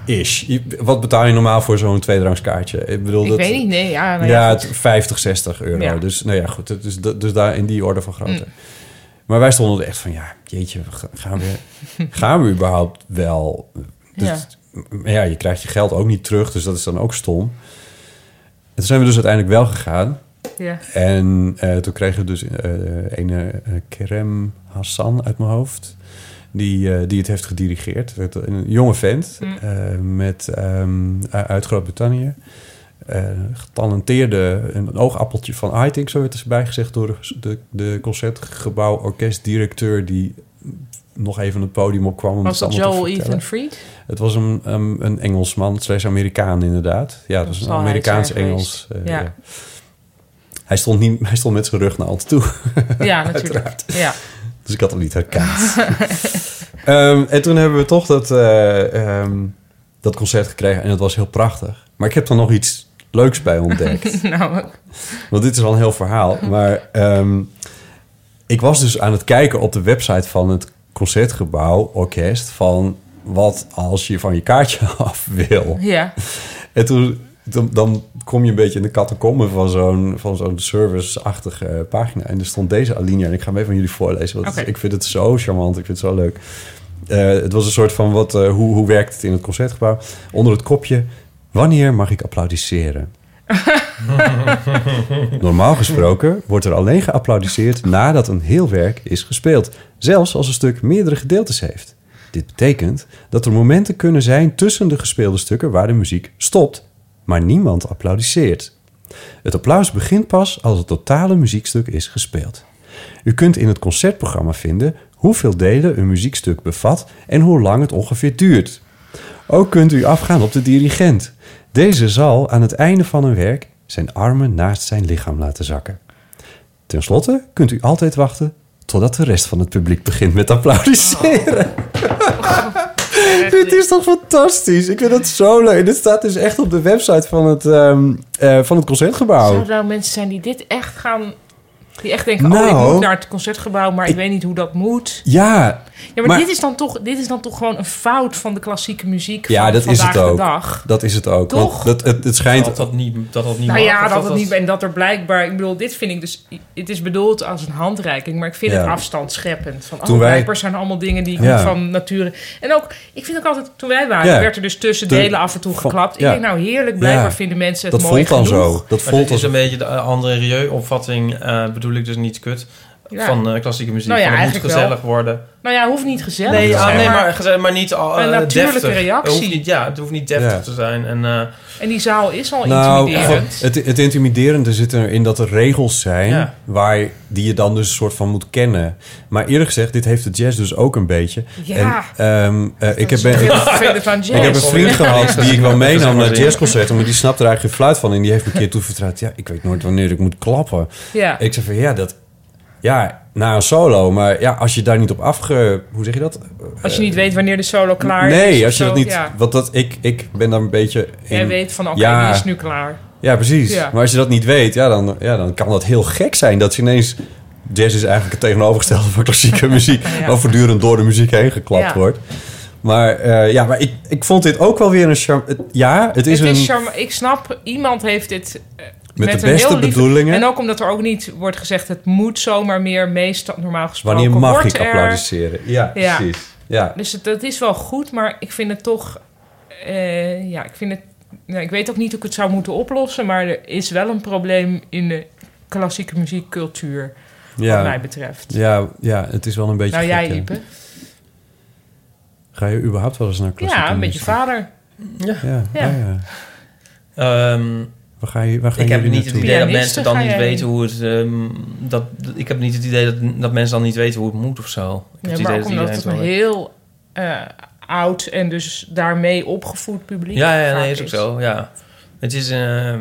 is. Wat betaal je normaal voor zo'n tweedrangskaartje? Ik bedoel, Ik dat, weet niet, nee. Ja, nou ja, ja, het goed. 50, 60 euro. Ja. Dus nou ja, goed. Dus, dus daar in die orde van grootte. Mm. Maar wij stonden er echt van, ja, jeetje, ga- gaan we, gaan we überhaupt wel? Dus, Ja. Ja, je krijgt je geld ook niet terug, dus dat is dan ook stom. En toen zijn we dus uiteindelijk wel gegaan. ja. En eh, toen kregen we dus eh een eh, Kerem Hassan uit mijn hoofd. Die, eh, die het heeft gedirigeerd. Een jonge vent Mm. eh, met, ehm, uit Groot-Brittannië. Eh, getalenteerde, een oogappeltje van Haitink, zo werd er bij gezegd door de, de concertgebouw orkestdirecteur die nog even het podium opkwam. Om Was dat Joel. Ethan Fried? Het was een, een, een Engelsman, slash Amerikaan inderdaad. Ja, het was een zal hij Amerikaans zijn Engels. geweest. Ja. ja. hij, stond niet, hij stond met zijn rug naar ons toe. Ja, natuurlijk. Ja. Dus ik had hem niet herkend. Ehm, en toen hebben we toch dat, eh, ehm, dat concert gekregen. En het was heel prachtig. Maar ik heb er nog iets leuks bij ontdekt. nou, Want dit is al een heel verhaal. Maar ehm, ik was dus aan het kijken op de website van het Concertgebouw Orkest... van wat als je van je kaartje af wil. ja. En toen, dan, dan kom je een beetje in de catacomben van zo'n, van zo'n service-achtige eh, pagina. En er stond deze alinea. En ik ga hem even aan jullie voorlezen. Want ik vind het zo charmant. Ik vind het zo leuk. Eh, het was een soort van, wat, eh, hoe, hoe werkt het in het Concertgebouw? Onder het kopje, wanneer mag ik applaudisseren? Normaal gesproken wordt er alleen geapplaudiseerd nadat een heel werk is gespeeld. Zelfs als een stuk meerdere gedeeltes heeft. Dit betekent dat er momenten kunnen zijn tussen de gespeelde stukken waar de muziek stopt, maar niemand applaudisseert. Het applaus begint pas als het totale muziekstuk is gespeeld. U kunt in het concertprogramma vinden hoeveel delen een muziekstuk bevat en hoe lang het ongeveer duurt. Ook kunt u afgaan op de dirigent. Deze zal aan het einde van een werk zijn armen naast zijn lichaam laten zakken. Ten slotte kunt u altijd wachten totdat de rest van het publiek begint met applaudisseren. Dit is toch fantastisch? Ik vind het zo leuk. Dit staat dus echt op de website van het, ehm, eh, van het concertgebouw. Zouden er nou mensen zijn die dit echt gaan... Die echt denken, oh, Nou. ik moet naar het concertgebouw, maar ik, Ik- weet niet hoe dat moet. Ja, Ja, maar, Maar- dit, is dan toch, dit is dan toch gewoon een fout van de klassieke muziek Ja, van dat is vandaag het ook. de dag. dat is het ook. Toch? Want dat, het, het schijnt... Dat dat niet, dat dat niet Nou mag, ja, dat het dat- niet... En dat er blijkbaar... Ik bedoel, dit vind ik dus... Het is bedoeld als een handreiking, maar ik vind Ja. het afstandscheppend. Van, Toen oh, wij- blijkbaar zijn allemaal dingen die ik Ja. niet van nature... En ook, ik vind ook altijd... Toen wij waren, Ja. werd er dus tussen De- delen af en toe van- geklapt. ja. Ik denk, nou heerlijk, blijkbaar Ja. vinden mensen het Dat mooi voelt dan genoeg. zo. Dat voelt is als een beetje de André Rieu-opvatting, eh, bedoel ik dus niet kut, Ja. van eh, klassieke muziek. Nou ja, Van, het moet gezellig worden. Nou ja, hoeft niet gezellig Nee, te ja, zijn, nee maar- maar, gezellig, maar niet al Een eh, natuurlijke deftig. reactie. Het hoeft niet, ja, het hoeft niet deftig Ja. te zijn. En, eh, En die zaal is al Nou, intimiderend. het, het intimiderende zit erin dat er regels zijn Ja. waar die je dan dus een soort van moet kennen. Maar eerlijk gezegd, dit heeft de jazz dus ook een beetje. Ja. En, ehm, eh, ik, heb, ben, ik, vervelend van jazz. ik heb een vriend gehad die ik wel meenam naar jazzconcerten, maar die snapte er eigenlijk geen fluit van. En die heeft me een keer toevertrouwd, ja, ik weet nooit wanneer ik moet klappen. Ja. Ik zei van, ja, dat... Ja, na een solo, maar ja, als je daar niet op afge... Hoe zeg je dat? Als je niet weet wanneer de solo klaar is. nee, als je zo, dat niet... Ja. Want dat, ik, ik ben daar een beetje... In, Jij weet van, oké, Ja. die is nu klaar. Ja, precies. Ja. Maar als je dat niet weet, ja dan, ja, dan kan dat heel gek zijn. Dat je ineens... Jazz is eigenlijk het tegenovergestelde van klassieke muziek. Ja. Voortdurend door de muziek heen geklapt wordt. Maar eh, ja, maar ik, ik vond dit ook wel weer een charme... Ja, het is het is een... charme- ik snap, iemand heeft dit Met de een beste bedoelingen. En ook omdat er ook niet wordt gezegd, het moet zomaar meer meestal normaal gesproken Wanneer mag wordt ik er. applaudisseren? Ja, Ja. precies. Ja. Dus het, dat is wel goed, maar ik vind het toch... eh, ja, ik vind het... Nou, ik weet ook niet hoe ik het zou moeten oplossen, maar er is wel een probleem in de klassieke muziekcultuur, wat mij betreft. Ja, ja, het is wel een beetje nou, gek, jij. Ipe? Ga je überhaupt wel eens naar klassieke Ja, met je muziek? vader. ja. Ja, Ja. ja. ja. Waar ga je, waar gaan ik heb niet het idee dat mensen dan niet weten hoe het... ehm, dat, ik heb niet het idee dat, dat mensen dan niet weten hoe het moet of zo. Ik heb Ja, het maar idee ook dat omdat het een heel eh, oud en dus daarmee opgevoed publiek Ja, ja nee, is ook zo. Ja. Het is... eh,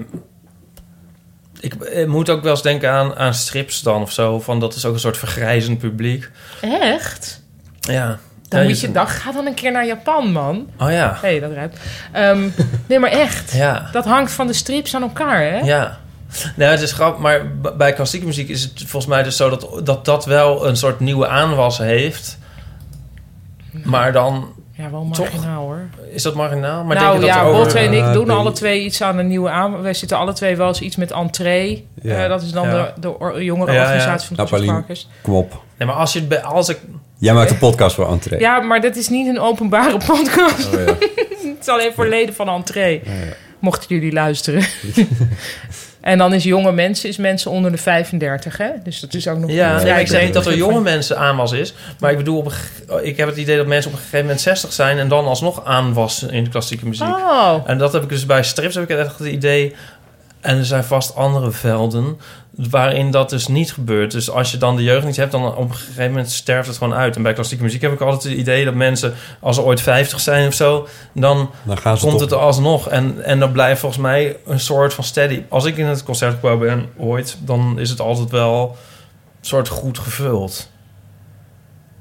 ik, ik moet ook wel eens denken aan, aan strips dan of zo. Van dat is ook een soort vergrijzend publiek. Echt? Ja. Dan Ja, moet je- dan ga dan een keer naar Japan, man. Oh ja. Hé, hey, dat ruikt. Ehm, nee, maar echt. Ja. Dat hangt van de strips aan elkaar, hè? Ja. Nou, het is grappig, maar bij klassieke muziek is het volgens mij dus zo dat dat, dat wel een soort nieuwe aanwas heeft. Maar dan Ja, wel Toch? marginaal, hoor. is dat marginaal. Maar nou denk je dat ja, Botte en ik doen alle twee iets aan een nieuwe aan. Wij zitten alle twee wel eens iets met entree. Ja. Eh, dat is dan Ja. de, de jongere Ja, ja. organisatie van de Nou, Paulien. Concertparkers. Kom op. Nee, maar als je het bij- als ik Jij maakt een podcast voor entree. Ja, maar dat is niet een openbare podcast. Oh, ja. Het is alleen voor leden van entree. Ja, ja. Mochten jullie luisteren. en dan is jonge mensen, is mensen onder de 35, hè? Dus dat is ook nog... Ja, nee, ik zeg niet dat er jonge mensen aanwas is. Maar ik bedoel, op een ik heb het idee dat mensen op een gegeven moment 60 zijn... en dan alsnog aanwas in de klassieke muziek. Oh, En dat heb ik dus bij strips heb ik echt het idee... En er zijn vast andere velden waarin dat dus niet gebeurt. Dus als je dan de jeugd niet hebt, dan op een gegeven moment sterft het gewoon uit. En bij klassieke muziek heb ik altijd het idee dat mensen, als ze ooit 50 zijn of zo, dan Dan gaan ze komt het er alsnog. En, en dan blijft volgens mij een soort van steady. Als ik in het concertgebouw ben ooit, dan is het altijd wel een soort goed gevuld.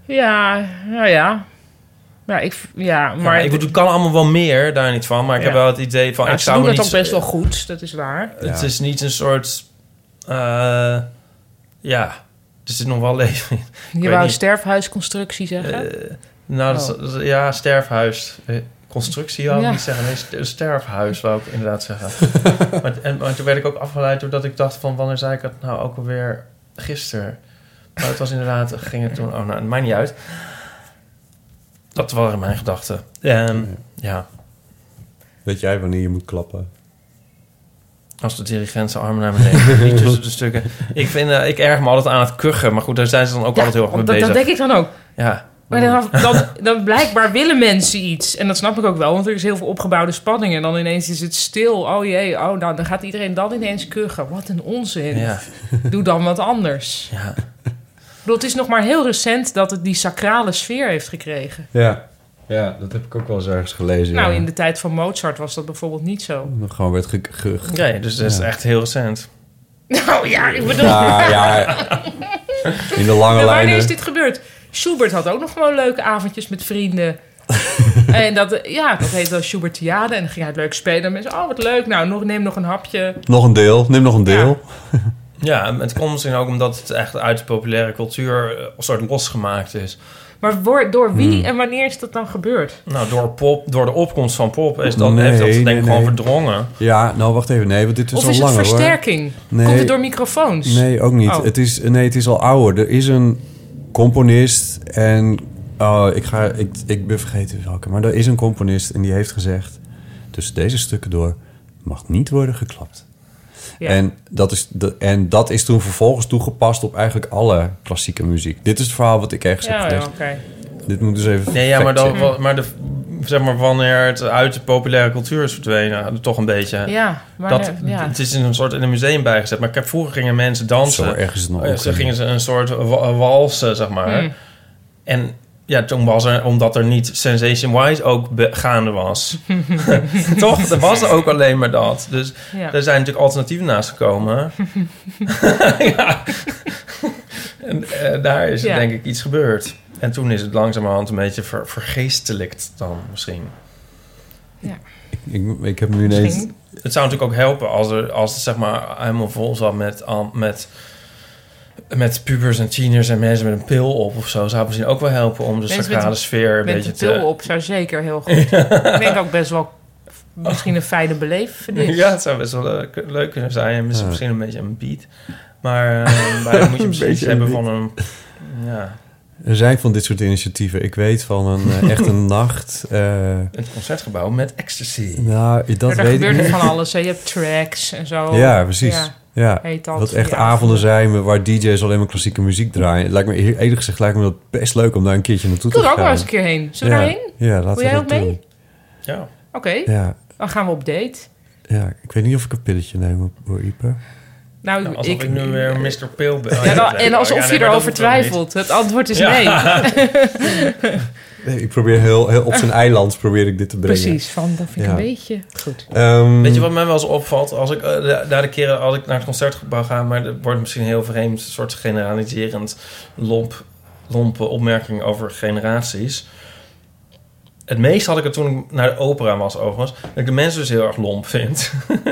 Ja, nou ja. Ja, ik, ja maar ik bedoel, het kan allemaal wel meer, daar niet van. Maar ik Ja. heb wel het idee van, Ja, ik ze zou doen het niet... ook best wel goed, dat is waar. Het is niet een soort... eh, ja, er zit nog wel leven in. Je wou niet. sterfhuisconstructie zeggen? Eh, nou, dat is- ja, sterfhuis. Constructie wou ik Ja. niet zeggen. Nee, st- sterfhuis wou ik inderdaad zeggen. maar, en, maar toen werd ik ook afgeleid doordat ik dacht van... wanneer zei ik het nou ook alweer gisteren? Maar het was inderdaad... ging het toen... Oh, nou, het maakt niet uit. Dat waren mijn gedachten. En ja, Weet jij wanneer je moet klappen? als de dirigent zijn armen naar beneden... niet tussen de stukken. Ik, vind, eh, ik erg me altijd aan het kuchen. Maar goed, daar zijn ze dan ook altijd heel erg mee dat, bezig. dat denk ik dan ook. Ja, Maar dan, dan, dan blijkbaar willen mensen iets. En dat snap ik ook wel, want er is heel veel opgebouwde spanning. En dan ineens is het stil. Oh jee, oh, nou, dan gaat iedereen dan ineens kuchen. Wat een onzin. ja, Doe dan wat anders. ja. Bedoel, het is nog maar heel recent dat het die sacrale sfeer heeft gekregen. Ja. Ja, dat heb ik ook wel eens ergens gelezen. Nou, ja. in de tijd van Mozart was dat bijvoorbeeld niet zo. Gewoon werd ge... ge- ge- Nee, dus dat is Ja. echt heel recent. Nou ja, ik bedoel... Ja, in de lange Ja, wanneer lijnen. is dit gebeurd? Schubert had ook nog gewoon leuke avondjes met vrienden. en dat, ja, dat heet dan Schubertiade. En dan ging hij het leuk spelen. En mensen, oh, wat leuk. Nou, nog, neem nog een hapje. Nog een deel, neem nog een deel. Ja, en het komt misschien ook omdat het echt uit de populaire cultuur eh, een soort losgemaakt is. Maar voor- door wie Hmm. en wanneer is dat dan gebeurd? Nou, door pop, door de opkomst van pop is dat, Nee, heeft dat denk nee, ik gewoon nee. verdrongen. Ja, nou wacht even. Nee, want dit is of al is het langer hoor. versterking? Nee. Komt het door microfoons? Nee, ook niet. Oh. Het is, nee, het is al ouder. Er is een componist en... Oh, ik, ga, ik, ik ben vergeten welke. Maar er is een componist en die heeft gezegd... tussen deze stukken door mag niet worden geklapt. Ja. En, dat is de, en dat is toen vervolgens toegepast op eigenlijk alle klassieke muziek. Dit is het verhaal wat ik ergens heb ja, ja, gelezen. oké. Dit moet dus even Nee, ja, maar, dan, maar, de, zeg maar wanneer het uit de populaire cultuur is verdwenen, toch een beetje. Ja, maar dat, eh, ja. Het is in een soort in een museum bijgezet. Maar ik heb, vroeger gingen mensen dansen. Zo erg is het nog ja, ook ze gingen ze een soort wa- walsen, zeg maar. Hmm. En ja, toen was er, omdat er niet Sensation Wise ook gaande was. Toch? Er was er ook alleen maar dat. Dus ja. er zijn natuurlijk alternatieven naast gekomen. ja. En eh, daar is Ja. denk ik iets gebeurd. En toen is het langzamerhand een beetje ver, vergeestelijkt dan misschien. Ik, ik heb nu ineens... Misschien. Het zou natuurlijk ook helpen als, er, als het zeg maar helemaal vol zat met, met, met pubers en tieners en mensen met een pil op of zo. Zou misschien ook wel helpen om de Mensen met sacrale een- sfeer een Met beetje de pil te... op zou zeker heel goed. Ik denk ook best wel misschien een fijne belevenis. Ja, het zou best wel leuk, leuk kunnen zijn. En misschien, Ja. misschien een beetje een beat. Maar eh, maar dan moet je Een misschien iets beetje hebben een van een... Ja, Er zijn van dit soort initiatieven. Ik weet van een eh, echt een nacht... eh, een concertgebouw met ecstasy. nou, dat er weet ik gebeurt er niet. van alles. hè. Je hebt tracks en zo. Ja, precies. Ja, Ja. heet dat. Wat echt avonden zijn waar DJ's alleen maar klassieke muziek draaien. Het lijkt me eerlijk gezegd lijkt me dat best leuk om daar een keertje naartoe Ik wil te er gaan. ook wel eens een keer heen. Zullen we ja. daarheen? Ja, laten Wil we jij dat ook mee? doen. Ja. Oké, Ja, dan gaan we op date. ja, ik weet niet of ik een pilletje neem hoor, Ipe. Nou, Nou, alsof ik, nu weer Mr. Pil ben. Ja, dan- en alsof ja, je nee, dat erover twijfelt. Het antwoord is Ja. nee. Nee, ik probeer heel, heel op zijn eiland probeer ik dit te brengen. Precies, van dat vind ik Ja. een beetje goed. Ehm, Weet je wat mij wel eens opvalt? Als ik eh, de- daar de keren als ik naar het concertgebouw ga, maar dat wordt misschien heel vreemd, een soort generaliserend lomp, lompe opmerking over generaties. Het meest had ik het toen ik naar de opera was, overigens, dat ik de mensen dus heel erg lomp vind.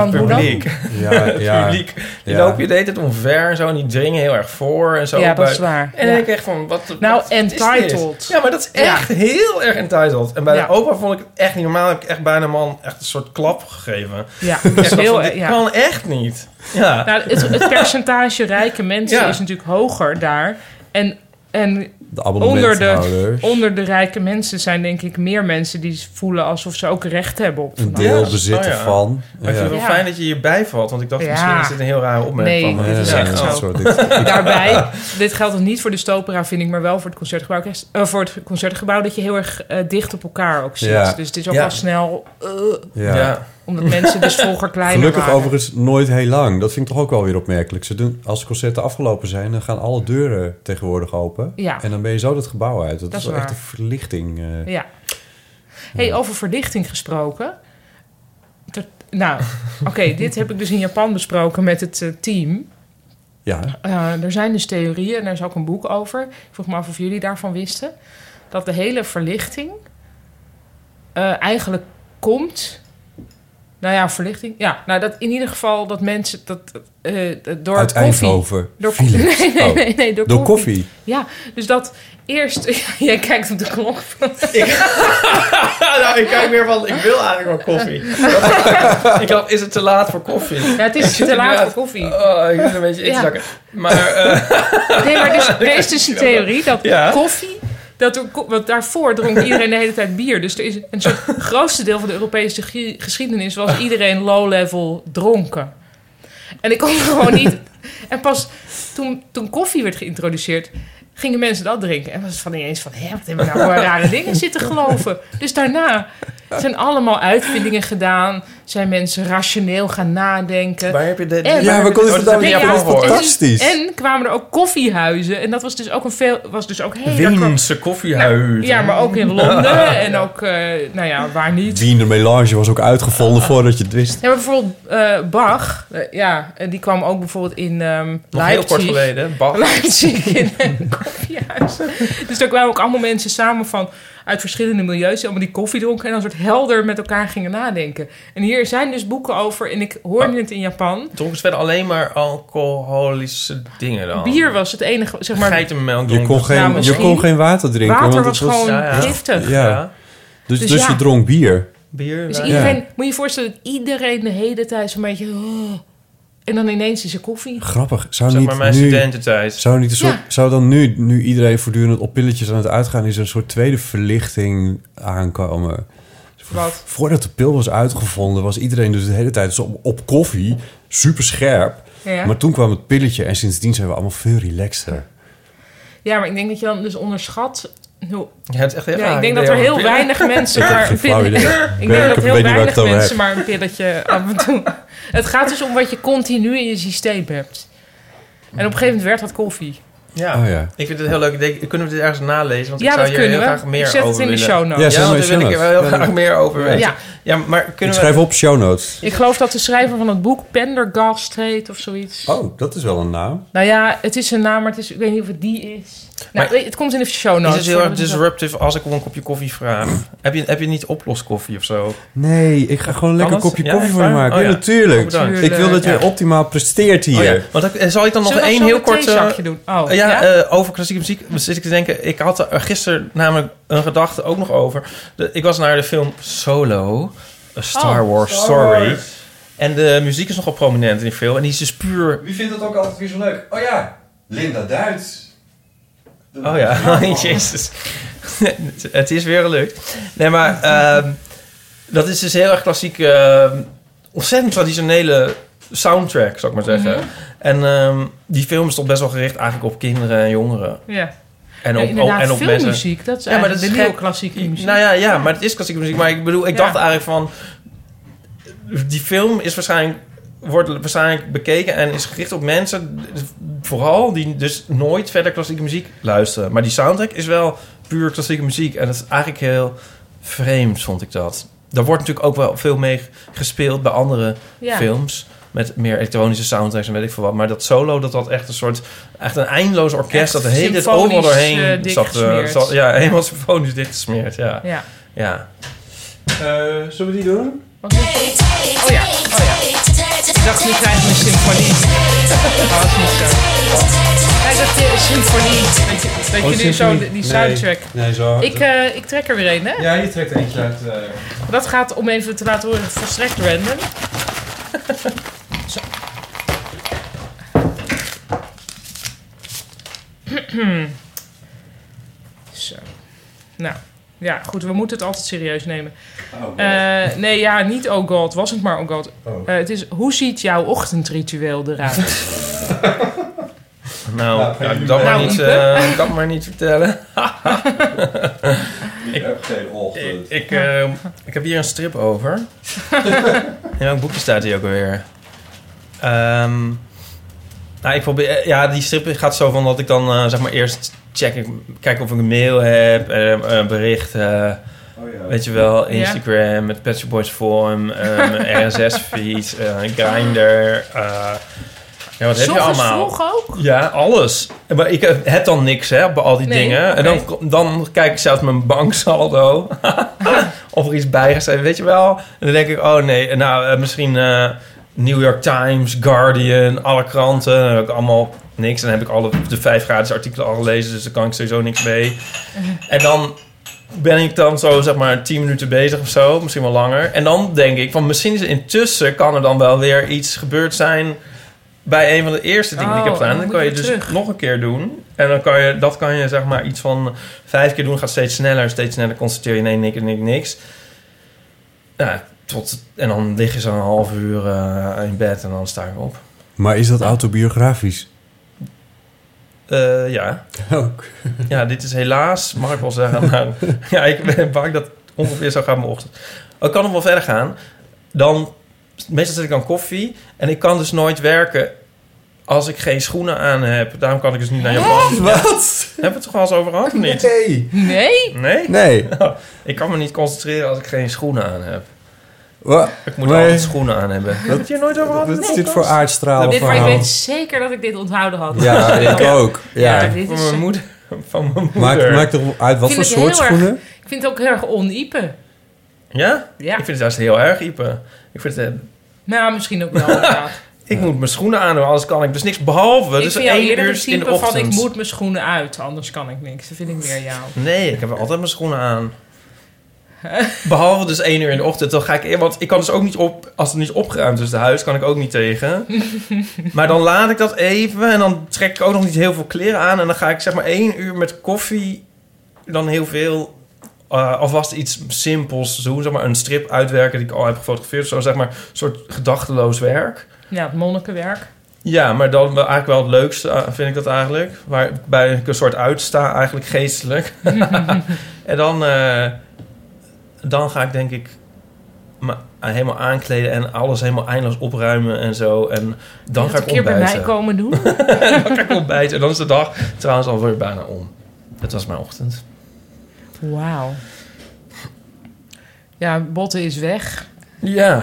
Van het hoe dan? publiek. Ja, Het publiek. Die ja. loop je de hele tijd omver en zo, en die dringen heel erg voor en zo. Ja, dat is waar. En dan denk ik echt van, wat Nou, wat is dit? entitled. Ja, maar dat is Ja. echt heel erg entitled. En bij Ja. de opera vond ik het echt niet normaal. Heb ik echt bijna man echt een soort klap gegeven. Ja, Ik dat ja. kan echt niet. Ja. Nou, het, het percentage rijke mensen Ja. is natuurlijk hoger daar. En, en de abonnementhouders. onder de rijke mensen zijn denk ik meer mensen die voelen alsof ze ook recht hebben op een deel bezitten oh ja. van. Maar ik vind het wel fijn dat je hierbij valt. Want ik dacht, Ja. misschien is dit een heel rare opmerking Nee, van dit is Ja. echt zo. dit, Daarbij, dit geldt dus niet voor de Stopera, vind ik, maar wel voor het concertgebouw, eh, voor het concertgebouw dat je heel erg eh, dicht op elkaar ook zit. Ja. Dus het is ook Ja. wel snel. eh, ja. Omdat mensen dus vroeger kleiner Gelukkig waren. overigens nooit heel lang. Dat vind ik toch ook wel weer opmerkelijk. Ze doen, als de concerten afgelopen zijn, dan gaan alle deuren tegenwoordig open. Ja. En dan ben je zo dat gebouw uit. Dat, Dat is wel echt een verlichting. eh. Ja. Hey, over verlichting gesproken. Dat- nou, oké, dit heb ik dus in Japan besproken met het eh, team. Ja, Eh, er zijn dus theorieën, en er is ook een boek over. Ik vroeg me af of jullie daarvan wisten. Dat de hele verlichting eigenlijk komt. Nou ja, verlichting. Ja, nou dat in ieder geval dat mensen dat eh, door uit koffie. Eindhoven. Door Philips. Nee, nee, Oh. nee, nee, door, Door koffie. koffie. Ja, dus dat eerst. Jij kijkt op de klok. nou, ik kijk meer van, ik wil eigenlijk wel koffie. ik dacht, is het te laat voor koffie? Ja, het is te laat voor koffie. Oh, ik zit een beetje in te Ja. zakken. Maar, eh, Nee, maar dus, er is dus een theorie dat Ja. koffie... Dat er, want daarvoor dronk iedereen de hele tijd bier. Dus er is een soort grootste deel van de Europese geschiedenis... was iedereen low-level dronken. En ik kon gewoon niet... En pas toen, toen koffie werd geïntroduceerd... gingen mensen dat drinken. En was het van ineens van... Hé, wat hebben we nou voor rare dingen zitten geloven? Dus daarna zijn allemaal uitvindingen gedaan. Zijn mensen rationeel gaan nadenken. waar heb je dit? En- Ja, waar kon je Oh, vandaan? dat heb Nee, je ja, Japan en-. Fantastisch. En kwamen er ook koffiehuizen. En dat was dus ook een veel... Was dus ook heel Wiense koffiehuis. Ja, maar ook in Londen. En ook, eh, nou ja, waar niet. Wiener Melange was ook uitgevonden voordat je het wist. Ja, maar bijvoorbeeld eh, Bach. eh, ja, en die kwam ook bijvoorbeeld in ehm Nog heel kort geleden. Bach. Leipzig in een koffiehuis. Dus daar kwamen ook allemaal mensen samen van uit verschillende milieus die allemaal die koffie dronken en dan soort helder met elkaar gingen nadenken. En hier zijn dus boeken over en ik hoorde het in Japan. Dronken ze verder alleen maar alcoholische dingen dan? Bier was het enige, zeg maar. Geitenmelk Je kon geen, je kon geen water drinken. Water want was het gewoon Ja, ja. giftig. Ja. Ja. Dus, Dus dus ja. je dronk bier. Bier. Dus iedereen, Ja. moet je je voorstellen dat iedereen de hele tijd zo'n beetje... oh, en dan ineens is er koffie. Grappig. Zou Zeg niet maar mijn nu... studententijd. Zou, niet een soort, Ja. zou dan nu, nu iedereen voortdurend op pilletjes aan het uitgaan... is er een soort tweede verlichting aankomen? Wat? Voordat de pil was uitgevonden... was iedereen dus de hele tijd zo op, op koffie. Super scherp. Ja. Maar toen kwam het pilletje... en sindsdien zijn we allemaal veel relaxter. ja, maar ik denk dat je dan dus onderschat... hoe- Ja, het is echt heel Ja, ik denk dat er over heel pillen. weinig mensen Ik maar een pilletje... Ik Ik denk dat heel weinig het over mensen maar een pilletje af en toe... Het gaat dus om wat je continu in je systeem hebt. En op een gegeven moment werd dat koffie. Ja. Oh ja. Ik vind het heel leuk. Ik denk, kunnen we dit ergens nalezen? Want Ja, ik zou dat hier kunnen heel we. graag meer ik zet het over in de willen. show Ja, notes. Ja, want daar wil ik er wel heel graag meer over weten. Ja. Maar Ik kunnen we... schrijf op show notes. Ik geloof dat de schrijver van het boek Pendergast heet of zoiets. Oh, dat is wel een naam. Nou ja, het is een naam, maar het is, ik weet niet of het die is. Nou, Maar- het komt in de show Is notes. het heel erg disruptive als ik om een kopje koffie vraag? heb, je, heb je niet oploskoffie of zo? Nee, ik ga gewoon een lekker dat? kopje koffie voor je maken. Oh ja, ja. natuurlijk. Oh, ik wil dat je Ja. optimaal presteert hier. Oh ja, want dan, zal ik dan nog één heel een kort... theezakje doen? Oh, ja, ja? eh, over klassieke muziek zit ik te denken. Ik had er gisteren namelijk een gedachte ook nog over. De, ik was naar de film Solo, A Star Oh, Wars Story. En de muziek is nogal prominent in die film. En die is dus puur... Wie vindt dat ook altijd weer zo leuk? Oh ja, Linda Duits. Oh ja, jezus. het is weer gelukt. Nee, maar ehm, dat is dus heel erg klassiek... ehm, ontzettend traditionele soundtrack, zou ik maar zeggen. Mhm. En ehm, die film is toch best wel gericht eigenlijk op kinderen en jongeren. ja. En Ja, op, inderdaad, en op mensen... dat is Ja, maar dat is gek. klassieke muziek. Nou ja, ja, maar het is klassieke muziek. Maar ik bedoel, ik Ja. dacht eigenlijk van... Die film is waarschijnlijk, wordt waarschijnlijk bekeken en is gericht op mensen... vooral die dus nooit verder klassieke muziek luisteren. Maar die soundtrack is wel puur klassieke muziek. En dat is eigenlijk heel vreemd, vond ik dat. Daar wordt natuurlijk ook wel veel mee gespeeld bij andere Ja. films... met meer elektronische soundtracks en weet ik veel wat. Maar dat solo, dat had echt een soort... echt een eindeloos orkest... Echt dat de hele tijd overal doorheen eh, zat, eh, zat- Ja, helemaal symfonisch dichtgesmeerd, ja. Ja. Ja. zullen we die doen? Oh ja, oh ja. Ik dacht, nu krijgen we een symfonie. Oh, dat is niet zo. Hij dacht, eh, een symfonie. Dat je, je nu zo die, soundtrack... Nee, zo. Ik, eh, ik trek er weer een, hè? Ja, je trekt eentje uit. eh. Dat gaat, om even te laten horen, volstrekt random. Zo. Zo. Nou, ja, goed, we moeten het altijd serieus nemen. Eh, nee, ja, niet oh god, was het maar oh god. Oh. Eh, het is, hoe ziet jouw ochtendritueel eruit? Nou, Nou, dat, maar Nou, niet, eh, dat maar niet vertellen. ik, geen ochtend. Ik, ik heb hier een strip over. In welk boekje staat die ook alweer? Ehm, nou, ik probeer, ja, die strip gaat zo van dat ik dan eh, zeg maar eerst check, ik, kijk of ik een mail heb, eh, eh, berichten, Oh ja. weet je wel, Instagram, met Pet Shop Boys Forum, eh, RSS-feed, eh Grindr. eh, ja, wat heb je allemaal? vroeg ook? Ja, alles. Maar ik heb- dan niks, hè, bij al die Nee, dingen. En dan, dan kijk ik zelfs mijn banksaldo. of er iets bijgeschreven, weet je wel. En dan denk ik, oh nee, nou, eh, misschien eh, New York Times, Guardian, alle kranten. Dan heb ik allemaal niks. Dan heb ik alle de vijf gratis artikelen al gelezen, dus daar kan ik sowieso niks mee. En dan ben ik dan zo, zeg maar, tien minuten bezig of zo. Misschien wel langer. En dan denk ik, van misschien is intussen... kan er dan wel weer iets gebeurd zijn... bij een van de eerste dingen die ik Oh, heb gedaan. dan Dan kan je dus terug. nog een keer doen. En dan kan je, dat kan je zeg maar iets van vijf keer doen. Gaat steeds sneller, steeds sneller. Concentreer je, nee, niks, niks, niks. Tot, en dan lig je zo'n half uur eh, in bed en dan sta ik op. Maar is dat autobiografisch? Eh, ja. Ook. Ja, dit is helaas, mag ik wel zeggen. Maar, ja, ik ben bang dat ongeveer zo gaat mijn ochtend. Ik kan nog wel verder gaan. Dan, meestal zet ik dan koffie. En ik kan dus nooit werken als ik geen schoenen aan heb. Daarom kan ik dus niet naar Japan. Ja, Wat? hebben we het toch wel eens over gehad of niet? Nee. Nee? Nee? Nee. Ik kan me niet concentreren als ik geen schoenen aan heb. Wa- Ik moet Nee. altijd schoenen aan hebben. Heb je nooit over gehad? Wat is Nee, dit voor aardstraal Dit, maar ik verhaal? weet zeker dat ik dit onthouden had. Ja, ik ook. Ja. Ja, dit Van is, mijn moeder. Van mijn moeder. Maakt, maakt er uit wat voor vind soort heel erg- schoenen? ik vind het ook heel erg oniepen. Ja? Ja. Ik vind het juist heel erg, Ipe. Ik vind het... eh, Nou, misschien ook wel inderdaad. Ik moet mijn schoenen aan doen, anders kan ik dus niks behalve. ik dus vind jou één eerder uur het in de van ochtend. ik moet mijn schoenen uit, anders kan ik niks. Dat vind ik meer jou. Nee, ik heb altijd mijn schoenen aan. Behalve dus één uur in de ochtend. Dan ga ik... Want ik kan dus ook niet op... Als het niet opgeruimd is, de huis, kan ik ook niet tegen. maar dan laat ik dat even. En dan trek ik ook nog niet heel veel kleren aan. En dan ga ik zeg maar één uur met koffie... Dan heel veel... eh, alvast iets simpels doen. Zeg maar een strip uitwerken die ik al heb gefotografeerd. Zo zeg maar een soort gedachteloos werk. Ja, het monnikenwerk. Ja, maar dan wel eigenlijk wel het leukste, eh, vind ik dat eigenlijk. Waarbij ik een soort uitsta, eigenlijk geestelijk. en dan, eh, dan ga ik denk ik me helemaal aankleden en alles helemaal eindeloos opruimen en zo. En dan ga ik een keer bij mij komen doen. dan ga ik ontbijten. En dan is de dag trouwens alweer bijna om. Het was mijn ochtend. Wauw. Ja, botten is weg. Ja.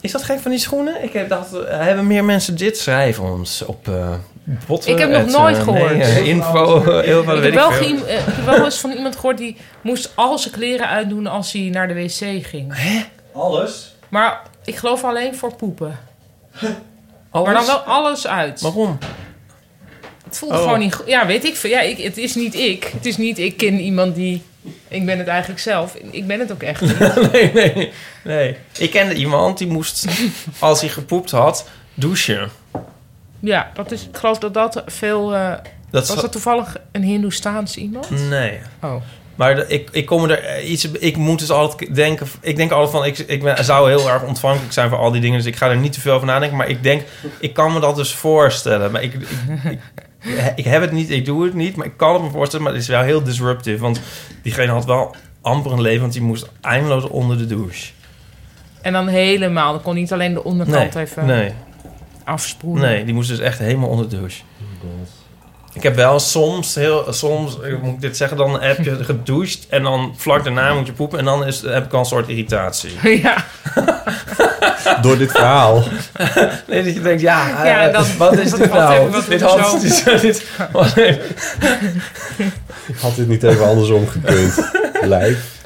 Is dat gek van die schoenen? Ik heb dacht, eh, hebben meer mensen dit? Schrijf ons op uh, botten. Ik heb nog nooit eh, gehoord. nee, eh, info, eh, heel veel, ik, weet heb wel ik heb wel eens van iemand gehoord die moest al zijn kleren uitdoen als hij naar de wc ging. Alles? Maar ik geloof alleen voor poepen. Alles? Maar dan wel alles uit. Waarom? Het voelt Oh. gewoon niet goed. Ja, weet ik veel. Ja, ik, het is niet ik. Het is niet ik ken iemand die... Ik ben het eigenlijk zelf. Ik ben het ook echt niet. nee, nee, nee. Ik kende iemand die moest, als hij gepoept had, douchen. Ja, dat is, ik geloof dat dat veel... eh, Dat was dat toevallig een Hindoestaans iemand? Nee. Oh. Maar ik, ik kom er eh, iets. Ik moet dus altijd denken. Ik denk altijd van. Ik, ik ben, zou heel erg ontvankelijk zijn voor al die dingen. Dus ik ga er niet te veel over nadenken. Maar ik denk. Ik kan me dat dus voorstellen. Maar ik, ik, ik, ik heb het niet. Ik doe het niet. Maar ik kan het me voorstellen. Maar het is wel heel disruptive. Want diegene had wel amper een leven. Want die moest eindeloos onder de douche. En dan helemaal. Dan kon niet alleen de onderkant Nee, even nee. Afspoelen. Nee, die moest dus echt helemaal onder de douche. Ik heb wel soms, heel, soms eh, moet ik dit zeggen, dan heb je gedoucht en dan vlak daarna moet je poepen en dan is, heb ik al een soort irritatie. ja. Door dit verhaal. Nee, dat je denkt, ja, Ja, eh, dat- wat is dit wat nou? wat dit had, dit, dit, wat- Had dit niet even andersom gekund? Lijf.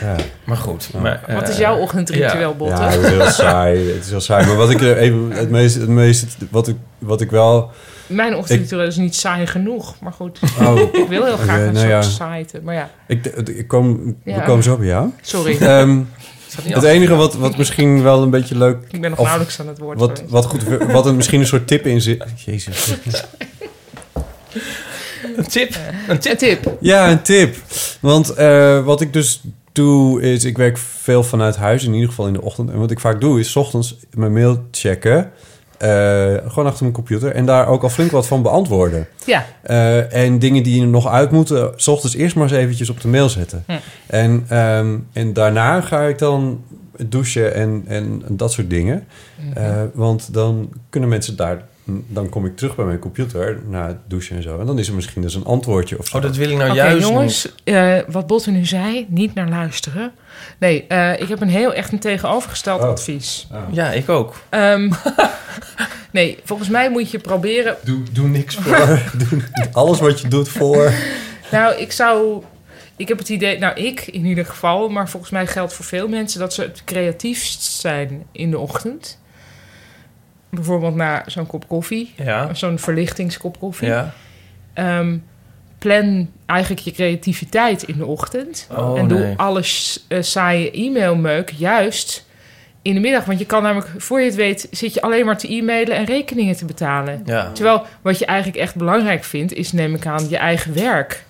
Ja. maar goed. Maar, Wat is eh, jouw ochtendritueel, ja. Botte? Ja, het is heel saai. Het is heel saai. Maar wat ik even het meest, het meest wat ik, wat ik wel. Mijn ochtendritueel is niet saai genoeg. Maar goed, Oh, ik wil heel graag Oké, een nou soort ja. Maar ja, ik, ik kom, we Ja. komen zo bij jou. sorry. Ehm, niet het enige wat, wat misschien wel een beetje leuk. ik ben nog of nauwelijks aan het woord Wat, geweest. wat goed, wat er misschien een soort tip in zit. Jezus. Een tip. Een tip. Een tip. Ja, een tip. Want eh, wat ik dus doe is, ik werk veel vanuit huis, in ieder geval in de ochtend. En wat ik vaak doe is 's ochtends mijn mail checken. Eh, gewoon achter mijn computer en daar ook al flink wat van beantwoorden. Ja, Eh, en dingen die er nog uit moeten, s ochtends eerst maar eens eventjes op de mail zetten. Hm. En, ehm, en daarna ga ik dan douchen en, en dat soort dingen. Mhm. Eh, want dan kunnen mensen daar... Dan kom ik terug bij mijn computer na het douchen en zo. En dan is er misschien dus een antwoordje of zo. Oh, dat wil ik nou Oké, juist jongens, eh, wat Botte nu zei, niet naar luisteren. Nee, eh, ik heb een heel echt een tegenovergesteld Oh. advies. Doen. Ja, ik ook. Ehm, nee, volgens mij moet je proberen... Doe, doe niks voor. doe alles wat je doet voor. Nou, ik zou... Ik heb het idee, nou ik in ieder geval, maar volgens mij geldt voor veel mensen dat ze het creatiefst zijn in de ochtend. Bijvoorbeeld na zo'n kop koffie, Ja. zo'n verlichtingskop koffie. Ja. Ehm, plan eigenlijk je creativiteit in de ochtend. Oh, en doe nee. alle s- eh, saaie e-mailmeuk juist in de middag. Want je kan namelijk, voor je het weet, zit je alleen maar te e-mailen en rekeningen te betalen. Ja. Terwijl wat je eigenlijk echt belangrijk vindt, is neem ik aan je eigen werk.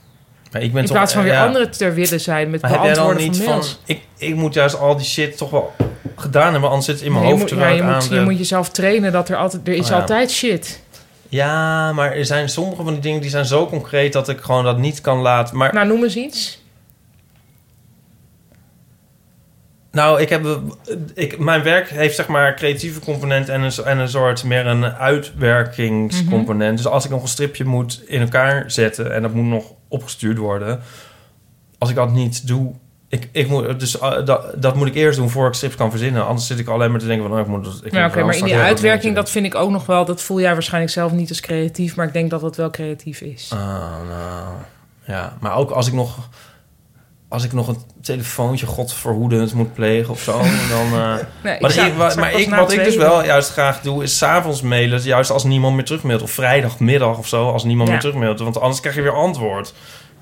Maar ik ben In toch, plaats van weer ja. anderen ter willen zijn met Maar heb jij dan beantwoorden niet van van... Ik, ik moet juist al die shit toch wel gedaan hebben, anders zit het in mijn Nee, je hoofd moet, ja, terwijl je, moet, je moet jezelf trainen dat er altijd... Er is Oh, ja. altijd shit. Ja, maar er zijn sommige van die dingen die zijn zo concreet dat ik gewoon dat niet kan laten. Maar Nou, noem eens iets. nou, ik heb, ik, mijn werk heeft zeg maar creatieve component en een, en een soort meer een uitwerkingscomponent. Dus als ik nog een stripje moet in elkaar zetten en dat moet nog opgestuurd worden, als ik dat niet doe, ik, ik moet, dus uh, dat, dat moet ik eerst doen voor ik strips kan verzinnen. Anders zit ik alleen maar te denken van, oh, ik moet, ik moet Ja, oké, maar in die uitwerking, dat vind ik ook nog wel... Dat voel jij waarschijnlijk zelf niet als creatief, maar ik denk dat dat wel creatief is. Ah, nou, ja. Maar ook als ik nog... Als ik nog een telefoontje godverhoedend moet plegen of zo, dan... eh, Nee, maar zou- ik, wat, maar ik, wat ik dus wel juist graag doe, is s'avonds mailen. Juist als niemand meer terugmailt. Of vrijdagmiddag of zo, als niemand Ja. meer terugmailt. Want anders krijg je weer antwoord.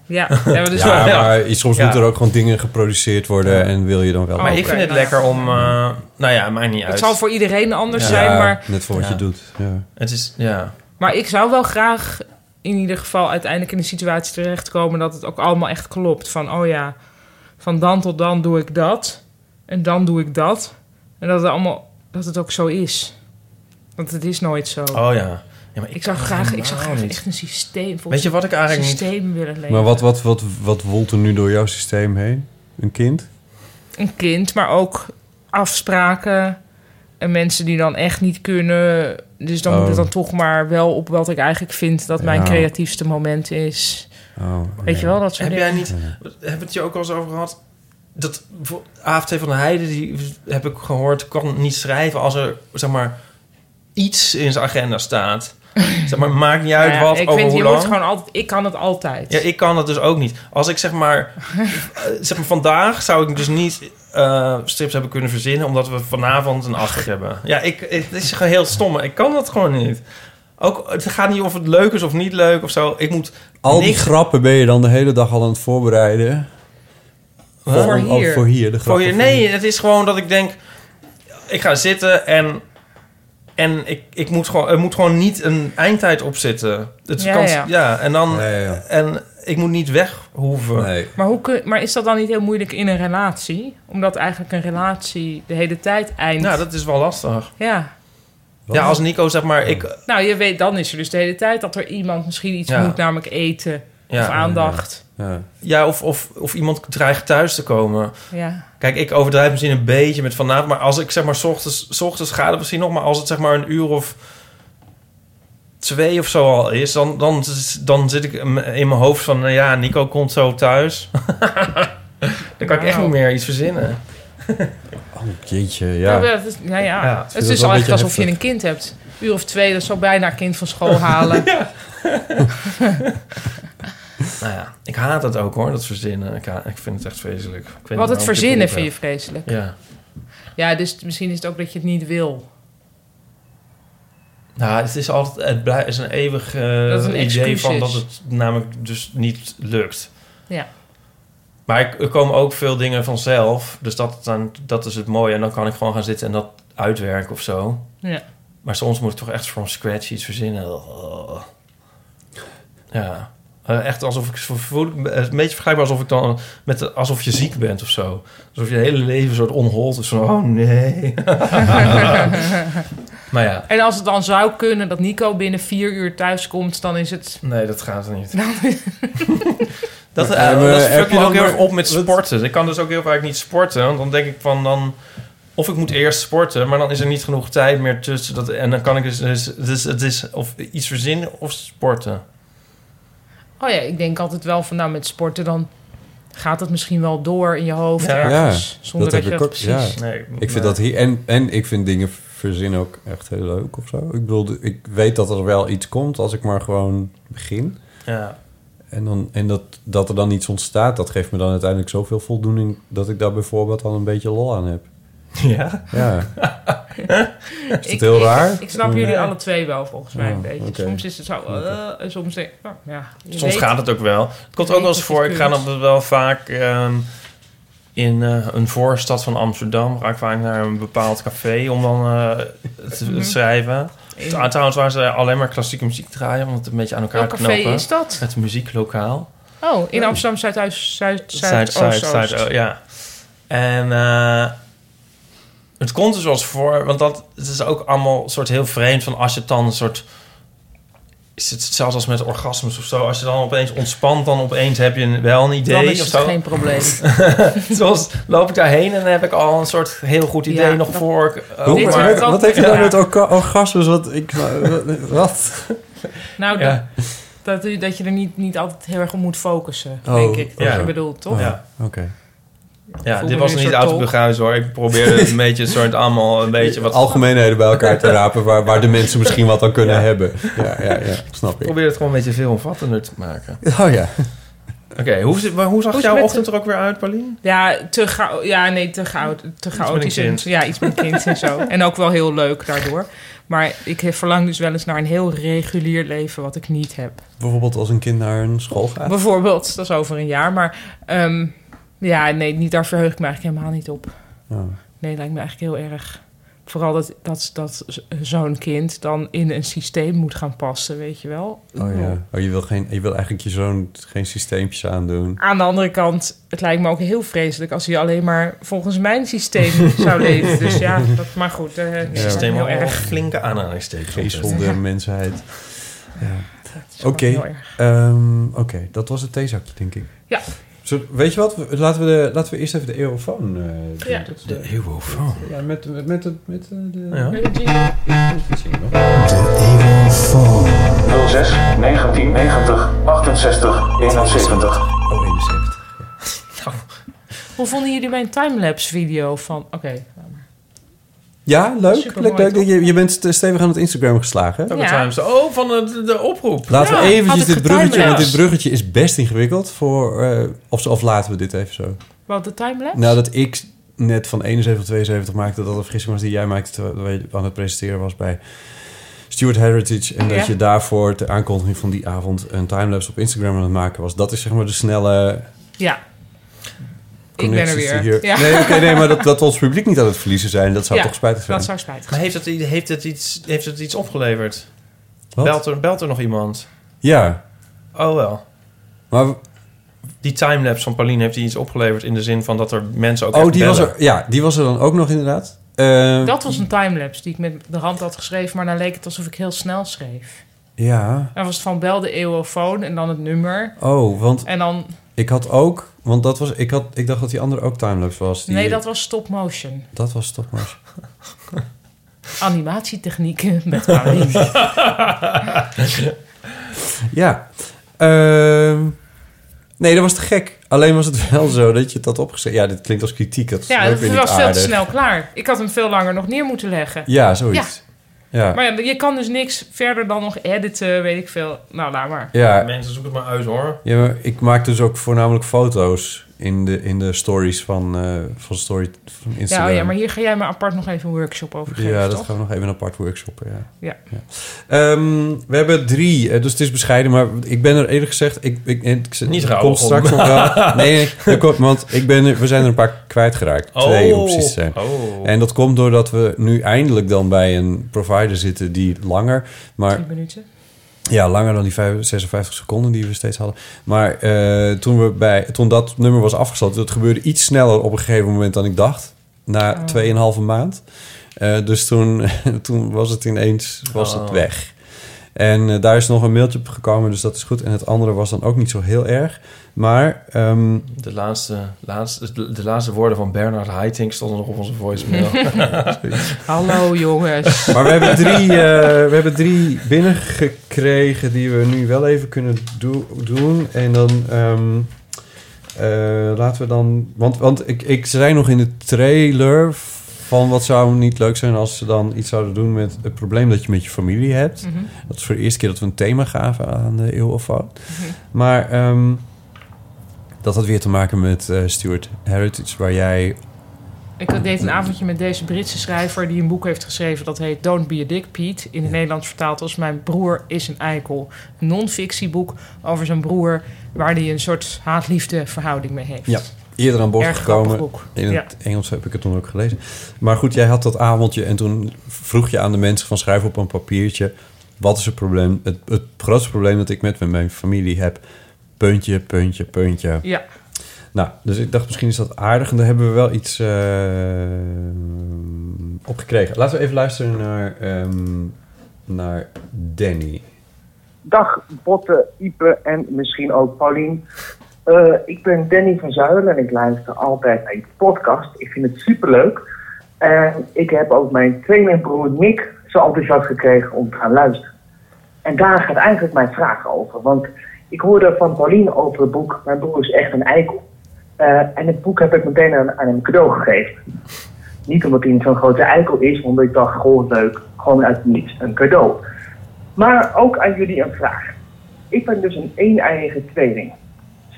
Ja, ja maar dus Ja, Ja. maar soms Ja. moeten er ook gewoon dingen geproduceerd worden... en wil je dan wel... Maar ik vind het nou lekker ja. om... eh, nou ja, mij niet uit. het zal voor iedereen anders Ja. zijn, maar, net voor wat Ja. je doet. Ja. Het is, ja. maar ik zou wel graag in ieder geval uiteindelijk in de situatie terechtkomen dat het ook allemaal echt klopt. Van, oh ja, van dan tot dan doe ik dat en dan doe ik dat. En dat het allemaal, dat het ook zo is. Want het is nooit zo. Oh ja. Ja maar ik zou graag, ik zou graag echt een systeem, Weet volgens je wat ik een eigenlijk niet... systeem willen leven. Maar wat, wat, wat, wat woelt er nu door jouw systeem heen? Een kind? een kind, maar ook afspraken en mensen die dan echt niet kunnen. Dus dan Oh. moet het dan toch maar wel op wat ik eigenlijk vind dat mijn creatiefste moment is. Oh, Weet ja. je wel, dat soort Heb dingen. jij niet... Hebben we het je ook al eens over gehad? Dat voor- AFT van de Heide, die heb ik gehoord, kan niet schrijven als er, zeg maar, iets in zijn agenda staat. zeg maar, maakt niet uit Nou ja, wat, ik over vind, hoe je lang. moet gewoon altijd, ik kan het altijd. Ja, ik kan het dus ook niet. Als ik zeg maar, eh, zeg maar vandaag zou ik dus niet eh, strips hebben kunnen verzinnen, omdat we vanavond een afspraak hebben. Ja, ik, het is gewoon heel stom. Ik kan dat gewoon niet. Ook, het gaat niet of het leuk is of niet leuk of zo. Ik moet Al die niks- grappen ben je dan de hele dag al aan het voorbereiden? Voor om- hier. voor hier, de Voor nee, het is gewoon dat ik denk... Ik ga zitten en... En ik, ik moet gewoon, er moet gewoon niet een eindtijd op zitten. Het Ja, kan, ja. ja. en dan... Ja, ja, ja. En ik moet niet weg hoeven. Nee. Maar, hoe kun, maar is dat dan niet heel moeilijk in een relatie? Omdat eigenlijk een relatie de hele tijd eindigt. Nou, dat is wel lastig. Ja. Wat? Ja, als Nico zeg maar... Ik, Nou, je weet, dan is er dus de hele tijd dat er iemand misschien iets Ja. moet, namelijk eten ja, of aandacht. Ja. ja of, of, of iemand dreigt thuis te komen. Ja. Kijk, ik overdrijf misschien een beetje met vanavond. Maar als ik zeg maar... S ochtends, s ochtends gaat het misschien nog. Maar als het zeg maar een uur of twee of zo al is... dan, dan, dan zit ik in mijn hoofd van... nou ja, Nico komt zo thuis. dan kan ik echt niet meer iets verzinnen. Oh, jeetje, Ja. is- ja, ja. Ja, het is wel een eigenlijk alsof je een kind hebt. Een uur of twee, dat zou bijna een kind van school halen. Nou ja, ik haat het ook hoor, dat verzinnen. Ik, vind het echt vreselijk. Ik Wat het verzinnen vind je vreselijk. Ja. Ja, dus misschien is het ook dat je het niet wil. Nou, het is altijd... Het blij- is een eeuwig eh, een idee van dat het namelijk dus niet lukt. Ja. Maar er komen ook veel dingen vanzelf. Dus dat, dan, dat is het mooie. En dan kan ik gewoon gaan zitten en dat uitwerken of zo. Ja. Maar soms moet ik toch echt from scratch iets verzinnen. Oh. Ja. Eh, Echt alsof ik voel, het is een beetje vergelijkbaar alsof ik dan met alsof je ziek bent of zo. Alsof je hele leven een soort onhold is van oh nee. Maar ja, En als het dan zou kunnen dat Nico binnen vier uur thuis komt, dan is het... nee, dat gaat er niet. Dat, eh, eh, fuckt je ook heel erg op met wat- sporten. Ik kan dus ook heel vaak niet sporten. Want dan denk ik van dan... Of ik moet eerst sporten, maar dan is er niet genoeg tijd meer tussen. Dat, en dan kan ik dus, dus, dus het is of iets verzinnen of sporten. Oh ja, ik denk altijd wel van nou met sporten dan gaat het misschien wel door in je hoofd Ja. ergens. zonder dat, heb je ik dat ook- precies... ja. Nee, Ik vind dat hier... En, en ik vind dingen verzinnen ook echt heel leuk of zo. Ik bedoel, ik weet dat er wel iets komt als ik maar gewoon begin. Ja. En, dan, en dat, dat er dan iets ontstaat, dat geeft me dan uiteindelijk zoveel voldoening... dat ik daar bijvoorbeeld dan een beetje lol aan heb. Ja? Ja. is Ik- het heel ik- raar? Ik, snap jullie alle twee wel, volgens mij, Oh, een beetje. oké. Soms is het zo... eh, en soms denk ik... oh, ja, Soms weet- gaat het ook wel. Het komt ook wel eens voor. Ik ga dan wel vaak ehm, in eh, een voorstad van Amsterdam. Ga ik vaak naar een bepaald café om dan eh, te Mhm. schrijven. In- Trouw- Trouwens, waar ze alleen maar klassieke muziek draaien. Om het een beetje aan elkaar Welk te café knopen. is dat? Het muzieklokaal. Oh, in Amsterdam Zuidoost, Zuid, Zuid, Zuid, Zuid, Zuid, oh, ja. En eh, het komt er zoals voor, want dat het is ook allemaal een soort heel vreemd van als je het dan een soort is het hetzelfde als met orgasmes of zo. Als je dan opeens ontspant, dan opeens heb je wel een Dan idee is of het zo. geen probleem. Zoals loop ik daarheen en dan heb ik al een soort heel goed idee Ja, nog dat- voor. ik- oh, Hoe- maar- werkt wat, wat heeft je ja. met orga- orgasmes? Wat? Ik, wat? Nou, Ja. dat, dat, dat je er niet, niet altijd heel erg op moet focussen, Oh, denk ik. Dat ja. je bedoelt, toch? Ja. Oké. Ja, dit was niet autobeguis hoor. Ik probeerde het een beetje een soort allemaal een beetje wat. Algemeenheden bij elkaar te rapen waar, waar de mensen misschien wat aan kunnen Ja. hebben. Ja, ja, ja, snap Ik ik. probeerde het gewoon een beetje veelomvattender te maken. Oh ja. Oké, hoe, maar hoe zag Hoe jouw ochtend er ook weer uit, Paulien? Ja, te gauw. Ja, nee, te gauw. Te chaotisch. en-. Ja, iets met kind en zo. En ook wel heel leuk daardoor. Maar ik verlang dus wel eens naar een heel regulier leven wat ik niet heb. Bijvoorbeeld als een kind naar een school gaat. Bijvoorbeeld, dat is over een jaar. Maar ehm, ja, nee, niet, daar verheug ik me eigenlijk helemaal niet op. Ja. Nee, lijkt me eigenlijk heel erg. Vooral dat, dat, dat zo'n kind dan in een systeem moet gaan passen, weet je wel. Oh ja. Oh, je, wil geen, je wil eigenlijk je zoon geen systeempjes aandoen. Aan de andere kant, het lijkt me ook heel vreselijk als hij alleen maar volgens mijn systeem zou leven. Dus ja, dat, maar goed, eh Ja. ja. Systeem heel al erg. flinke aanhalingstekens. Geestelde Ja. mensheid. Ja. Oké. Ehm, Oké, dat was het theezakje, denk ik. Ja. Zo, weet je wat? Laten we, de, laten we eerst even de eeuwofoon... eh, doen. Ja. Dat is De eeuwofoon. Ja, met, met, met, de, met eh, de... Ja. Met jingle. jingle. 06 1990 68 71. Oh, 71. Hoe vonden jullie mijn timelapse video van... Oké, Ja, leuk. Supermooi, leuk? Je, je bent st- stevig aan het Instagram geslagen. hè? Ja. Oh, van de, de oproep. Laten Ja, we eventjes dit bruggetje... Want dit bruggetje is best ingewikkeld. Voor, eh, of, of laten we dit even zo. wat de timelapse? Nou, dat ik net van 71 tot 72 maakte... dat een vergissing was die jij maakte... terwijl je aan het presenteren was bij Stuart Heritage... en dat Ja. je daarvoor de aankondiging van die avond... een timelapse op Instagram aan het maken was. Dat is zeg maar de snelle... Ja. Ik ben er weer. Hier. Ja. Nee, oké, nee, maar dat, dat we ons publiek niet aan het verliezen zijn... dat zou Ja, toch spijtig zijn. Dat zou spijtig Maar zijn. heeft het, heeft, het iets, heeft het iets opgeleverd? Wat? Belt er, belt er nog iemand? Ja, Oh wel. maar... Die timelapse van Pauline heeft die iets opgeleverd in de zin van dat er mensen ook Oh, echt die was, er, ja, die was er dan ook nog inderdaad. Eh, Dat was een timelapse die ik met de hand had geschreven... maar dan leek het alsof ik heel snel schreef. Ja. Dan was het van bel de eeuwofoon en dan het nummer. Oh, want En dan... ik had ook... Want dat was... Ik, had, ik dacht dat die andere ook timelapse was. Die, Nee, dat was stop motion. Dat was toch maar... Animatietechnieken met Paulien. Ja. Ehm, nee, dat was te gek. Alleen was het wel zo dat je het had opgeschreven. Ja, dit klinkt als kritiek. Dat Ja, het was veel te snel klaar. Ik had hem veel langer nog neer moeten leggen. Ja, zoiets. Ja. Maar ja, je kan dus niks verder dan nog editen, weet ik veel. Nou, laat maar. Ja, Mensen zoeken het maar uit hoor. ja, maar ik maak dus ook voornamelijk foto's in de, in de stories van, eh, van, story, van Ja, Instagram. oh ja, maar hier ga jij me apart nog even een workshop over geven, Ja, dat toch? gaan we nog even een apart workshoppen, ja. Ja. Ehm, we hebben drie, eh, dus het is bescheiden, maar ik ben er eerlijk gezegd... Ik, ik, ik, ik Niet komt om. straks nog wel. Nee, nee komt, want ik ben er, we zijn er een paar kwijtgeraakt. Twee om precies te zijn. Oh. En dat komt doordat we nu eindelijk dan bij een provider zitten die langer... maar Drie minuten. Ja, langer dan die vijf- 56 seconden die we steeds hadden. Maar eh, toen, we bij, toen dat nummer was afgesloten... dat gebeurde iets sneller op een gegeven moment dan ik dacht. Na Oh. 2,5 maand. Eh, dus toen, toen was het ineens was het Oh. weg. En eh, daar is nog een mailtje op gekomen, dus dat is goed. En het andere was dan ook niet zo heel erg. Maar ehm, De laatste, laatste, de, de laatste woorden van Bernard Haitink stonden nog op onze voicemail. Hallo jongens. Maar we hebben drie, eh, we hebben drie binnengekregen die we nu wel even kunnen do- doen. En dan ehm, eh, laten we dan... Want, want ik, ik zei nog in de trailer van wat zou niet leuk zijn als ze dan iets zouden doen met het probleem dat je met je familie hebt. Mhm. Dat is voor de eerste keer dat we een thema gaven aan de Eeuw of. Mhm. Maar ehm, dat had weer te maken met eh Stuart Heritage, waar jij... Ik deed een avondje met deze Britse schrijver die een boek heeft geschreven dat heet Don't Be a Dick Pete. In het Nederlands vertaald als Mijn broer is een eikel. Een non-fictieboek over zijn broer waar hij een soort haat-liefde verhouding mee heeft. Ja, eerder aan bod Erg grappig gekomen. In Ja. het Engels heb ik het toen ook gelezen. Maar goed, jij had dat avondje en toen vroeg je aan de mensen van schrijf op een papiertje... wat is het probleem? Het, het grootste probleem dat ik met mijn familie heb... puntje, puntje, puntje. Ja, Nou, dus ik dacht misschien is dat aardig en daar hebben we wel iets eh op gekregen. Laten we even luisteren naar, ehm, naar Danny. Dag Botte, Ipe en misschien ook Paulien. Eh, ik ben Danny van Zuilen en ik luister altijd naar je podcast. Ik vind het superleuk. En ik heb ook mijn tweelingbroer Nick zo enthousiast gekregen om te gaan luisteren. En daar gaat eigenlijk mijn vraag over. Want ik hoorde van Paulien over het boek Mijn broer is echt een eikel. Eh, en het boek heb ik meteen aan, aan hem cadeau gegeven. Niet omdat hij zo'n grote eikel is, omdat ik dacht, goh, leuk, gewoon uit niets een cadeau. Maar ook aan jullie een vraag. Ik ben dus een een-eigen tweeling.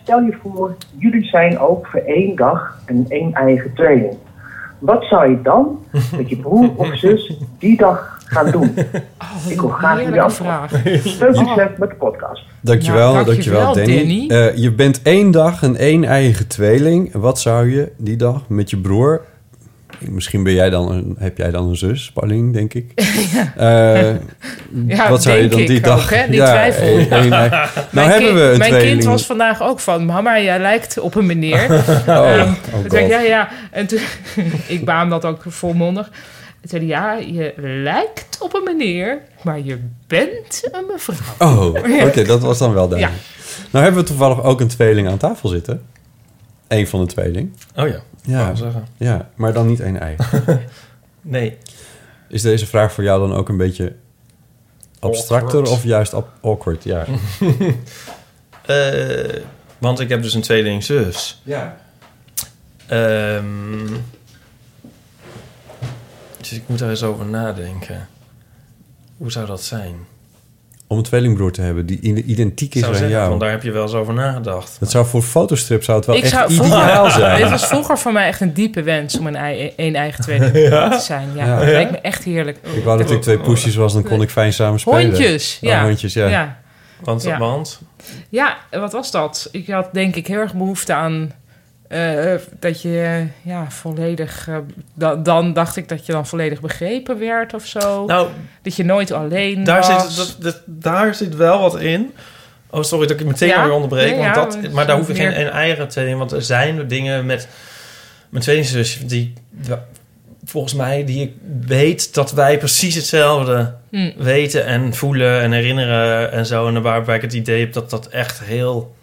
Stel je voor, jullie zijn ook voor één dag een een-eigen tweeling. Wat zou je dan met je broer of zus die dag gaan doen? Ik wil graag jullie vraag. Veel succes met de podcast. Dankjewel, Nou, dankjewel, dankjewel, Danny. Danny. Eh, je bent één dag een één eigen tweeling. Wat zou je die dag met je broer... Misschien ben jij dan een, heb jij dan een zus, Paulien, denk ik. Eh, Ja, wat zou je dan die dag... ook, hè? Die twijfel. nou Mijn hebben we een Mijn tweeling. kind was vandaag ook van... Mama, jij lijkt op een meneer. Oh, Ehm, oh toen zei ik, God. ja, ja. En toen... ik baam dat ook volmondig. Toen zei ja, je lijkt op een meneer... maar je bent een mevrouw. Oh, oké, dat was dan wel duidelijk. Nou hebben we toevallig ook een tweeling aan tafel zitten. Eén van de tweeling. Oh ja, Ja. zeggen. Ja, maar dan niet één eigen. Nee. Is deze vraag voor jou dan ook een beetje abstracter Awkward. of juist awkward? Ja. Eh, want ik heb dus een tweeling zus. ja. Ehm, dus ik moet daar eens over nadenken. Hoe zou dat zijn? Om een tweelingbroer te hebben die identiek is zou aan zeggen, jou. want daar heb je wel eens over nagedacht. Dat zou voor fotostrip zou het wel ik echt zou ideaal vroeger, zijn. Dit was vroeger voor mij echt een diepe wens om een, ei, een eigen tweede te zijn. Ja, Ja. dat lijkt me echt heerlijk. Ik wou dat ik twee poesjes was, dan kon ik fijn samen spelen. Hondjes, Oh, ja. hondjes, ja. ja. Want, Ja. want Ja, wat was dat? Ik had denk ik heel erg behoefte aan eh, dat je eh, ja, volledig... eh, da- dan dacht ik dat je dan volledig begrepen werd of zo. nou, dat je nooit alleen daar was. zit, dat, dat- daar zit wel wat in. Oh, sorry dat ik meteen Ja? weer onderbreek. Nee, want ja, dat, maar daar hoef je meer- geen een eigen tweeling. Want er zijn dingen met mijn tweelingzus die volgens mij die ik weet dat wij precies hetzelfde Hm. weten en voelen en herinneren en zo. En waarbij ik het idee heb dat dat echt heel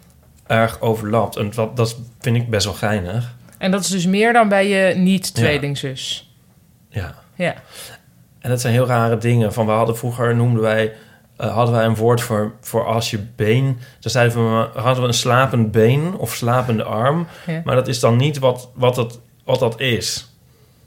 erg overlapt. En dat, dat vind ik best wel geinig. En dat is dus meer dan bij je niet-tweelingzus. Ja. Ja. En dat zijn heel rare dingen. Van we hadden vroeger noemden wij eh, hadden wij een woord voor, voor als je been. Dan zeiden we hadden we een slapend been of slapende arm. Ja. Maar dat is dan niet wat, wat, dat, wat dat is.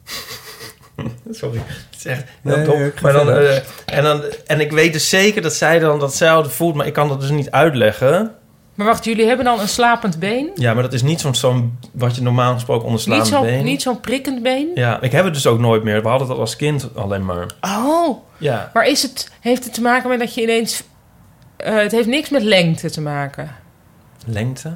Sorry. Het is echt heel Nee, Maar dan, eh, en, dan, en ik weet dus zeker dat zij dan datzelfde voelt, maar ik kan dat dus niet uitleggen. Maar wacht, jullie hebben dan een slapend been? Ja, maar dat is niet zo'n zo'n wat je normaal gesproken onder Niet slapend zo'n been. niet zo'n prikkend been? Ja, ik heb het dus ook nooit meer. We hadden dat als kind alleen maar. Oh, Ja. maar is het, heeft het te maken met dat je ineens... eh, het heeft niks met lengte te maken. Lengte?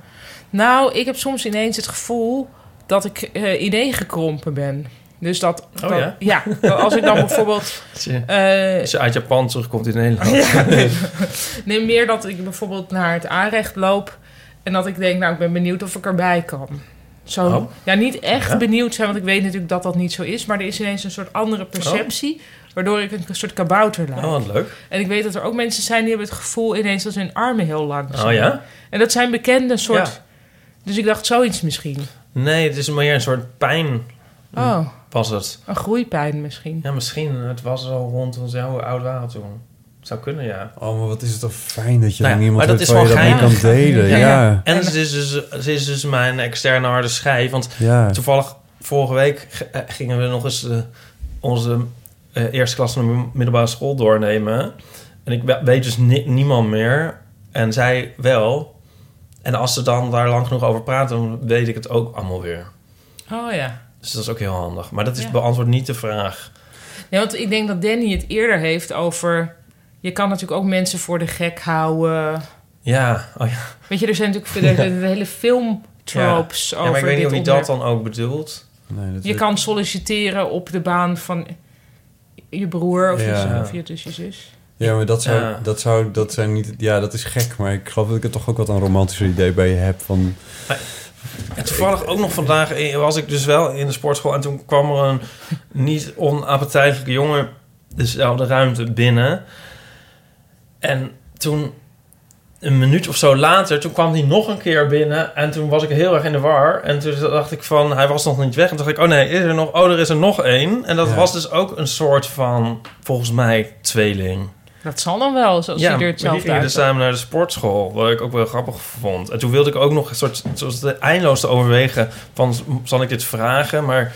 Nou, ik heb soms ineens het gevoel dat ik eh ineengekrompen ben. Dus dat... Oh dat- ja? dat als ik dan bijvoorbeeld... Als je, eh, als je uit Japan terugkomt in Nederland. nee, meer dat ik bijvoorbeeld naar het aanrecht loop... en dat ik denk, nou, ik ben benieuwd of ik erbij kan. zo... Oh. Ja, niet echt Ja. benieuwd zijn, want ik weet natuurlijk dat dat niet zo is. Maar er is ineens een soort andere perceptie... waardoor ik een soort kabouter lijk. Oh, wat leuk. En ik weet dat er ook mensen zijn die hebben het gevoel ineens dat hun armen heel lang zijn. Oh ja? En dat zijn bekende soort... Ja. Dus ik dacht zoiets misschien. Nee, het is meer een soort pijn Oh, was het. een groeipijn misschien. Ja, misschien. Het was al rond ons hoe oud waren toen. Zou kunnen, ja. Oh, maar wat is het toch fijn dat je Nou maar dat hebt is waar je wel dat mee kan delen. Ja. Ja, En En- ze is, dus, ze is dus mijn externe harde schijf. Want ja. toevallig vorige week eh, gingen we nog eens eh, onze eh, eerste klas van de middelbare school doornemen. En ik we- weet dus ni- niemand meer. En zij wel. En als ze dan daar lang genoeg over praten, dan weet ik het ook allemaal weer. Oh ja. Dus dat is ook heel handig. Maar dat is Ja. beantwoord niet de vraag. Nee, want ik denk dat Danny het eerder heeft over... Je kan natuurlijk ook mensen voor de gek houden. Ja, oh ja. Weet je, er zijn natuurlijk de, de, de hele filmtropes ja over maar ik weet niet of hij dat dan ook bedoelt. Nee, dat Je kan solliciteren op de baan van je broer of, Ja. je, of je, dus je zus. Ja, maar dat zou, Ja. dat zou, dat zijn niet, ja, dat is gek. Maar ik geloof dat ik er toch ook wat een romantischer idee bij je heb van, En toevallig ook nog vandaag was ik dus wel in de sportschool... en toen kwam er een niet onappetijtelijke jongen dezelfde ruimte binnen. En toen, een minuut of zo later, toen kwam hij nog een keer binnen... en toen was ik heel erg in de war. En toen dacht ik van, hij was nog niet weg. En toen dacht ik, oh nee, is er nog, oh, er is er nog één. En dat Ja. was dus ook een soort van, volgens mij, tweeling. Dat zal dan wel, zoals Ja, je er maar die hetzelfde gingen dus samen naar de sportschool, wat ik ook wel grappig vond. En toen wilde ik ook nog een soort, zoals de eindeloos te overwegen van, zal ik dit vragen? Maar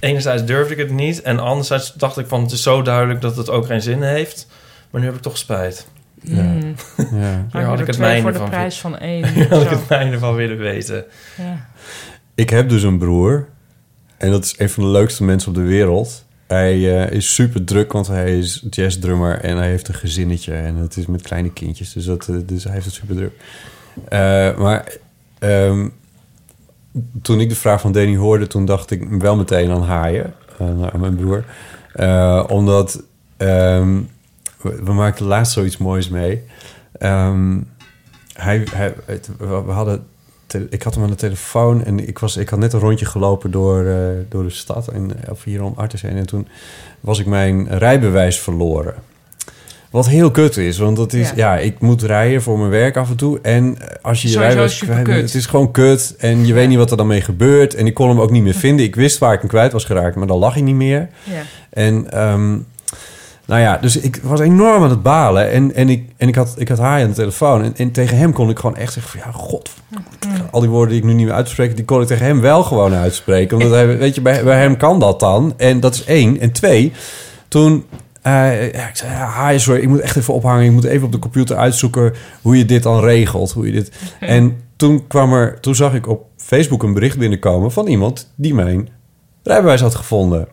enerzijds durfde ik het niet en anderzijds dacht ik van, het is zo duidelijk dat het ook geen zin heeft. Maar nu heb ik toch spijt. ja, Mm. ja. Hier Had had ik het mijne voor de van. prijs van één. Had ik het mijne van willen weten. Ja. Ik heb dus een broer. En dat is een van de leukste mensen op de wereld. Hij eh, is super druk, want hij is jazzdrummer en hij heeft een gezinnetje. En het is met kleine kindjes, dus, dat, eh, dus hij heeft het super druk. Eh, maar ehm, toen ik de vraag van Danny hoorde, toen dacht ik wel meteen aan haaien. Aan, aan mijn broer. Omdat ehm, we, we maakten laatst zoiets moois mee. Ehm, hij, hij, we, hadden ik had hem aan de telefoon en ik, was, ik had net een rondje gelopen door, eh, door de stad. En, of hier om Artes heen. En toen was ik mijn rijbewijs verloren. Wat heel kut is, want dat is, Ja. ja. ik moet rijden voor mijn werk af en toe. En eh, als je je rijbewijs kwijt bent, het is gewoon kut. En je weet niet wat er dan mee gebeurt. En ik kon hem ook niet meer vinden. Ik wist waar ik hem kwijt was geraakt, maar dan lag hij niet meer. Ja. En ehm, nou ja, dus ik was enorm aan het balen. En, en, ik, en ik, had, ik had haar aan de telefoon. En, en tegen hem kon ik gewoon echt zeggen van... Ja, god, al die woorden die ik nu niet meer uitspreek... die kon ik tegen hem wel gewoon uitspreken. Omdat hij, weet je, bij, bij hem kan dat dan. En dat is één. En twee, toen... ja, ik zei, ja, hi, sorry, ik moet echt even ophangen. Ik moet even op de computer uitzoeken hoe je dit dan regelt. Hoe je dit... En toen, kwam er, toen zag ik op Facebook een bericht binnenkomen... van iemand die mijn rijbewijs had gevonden.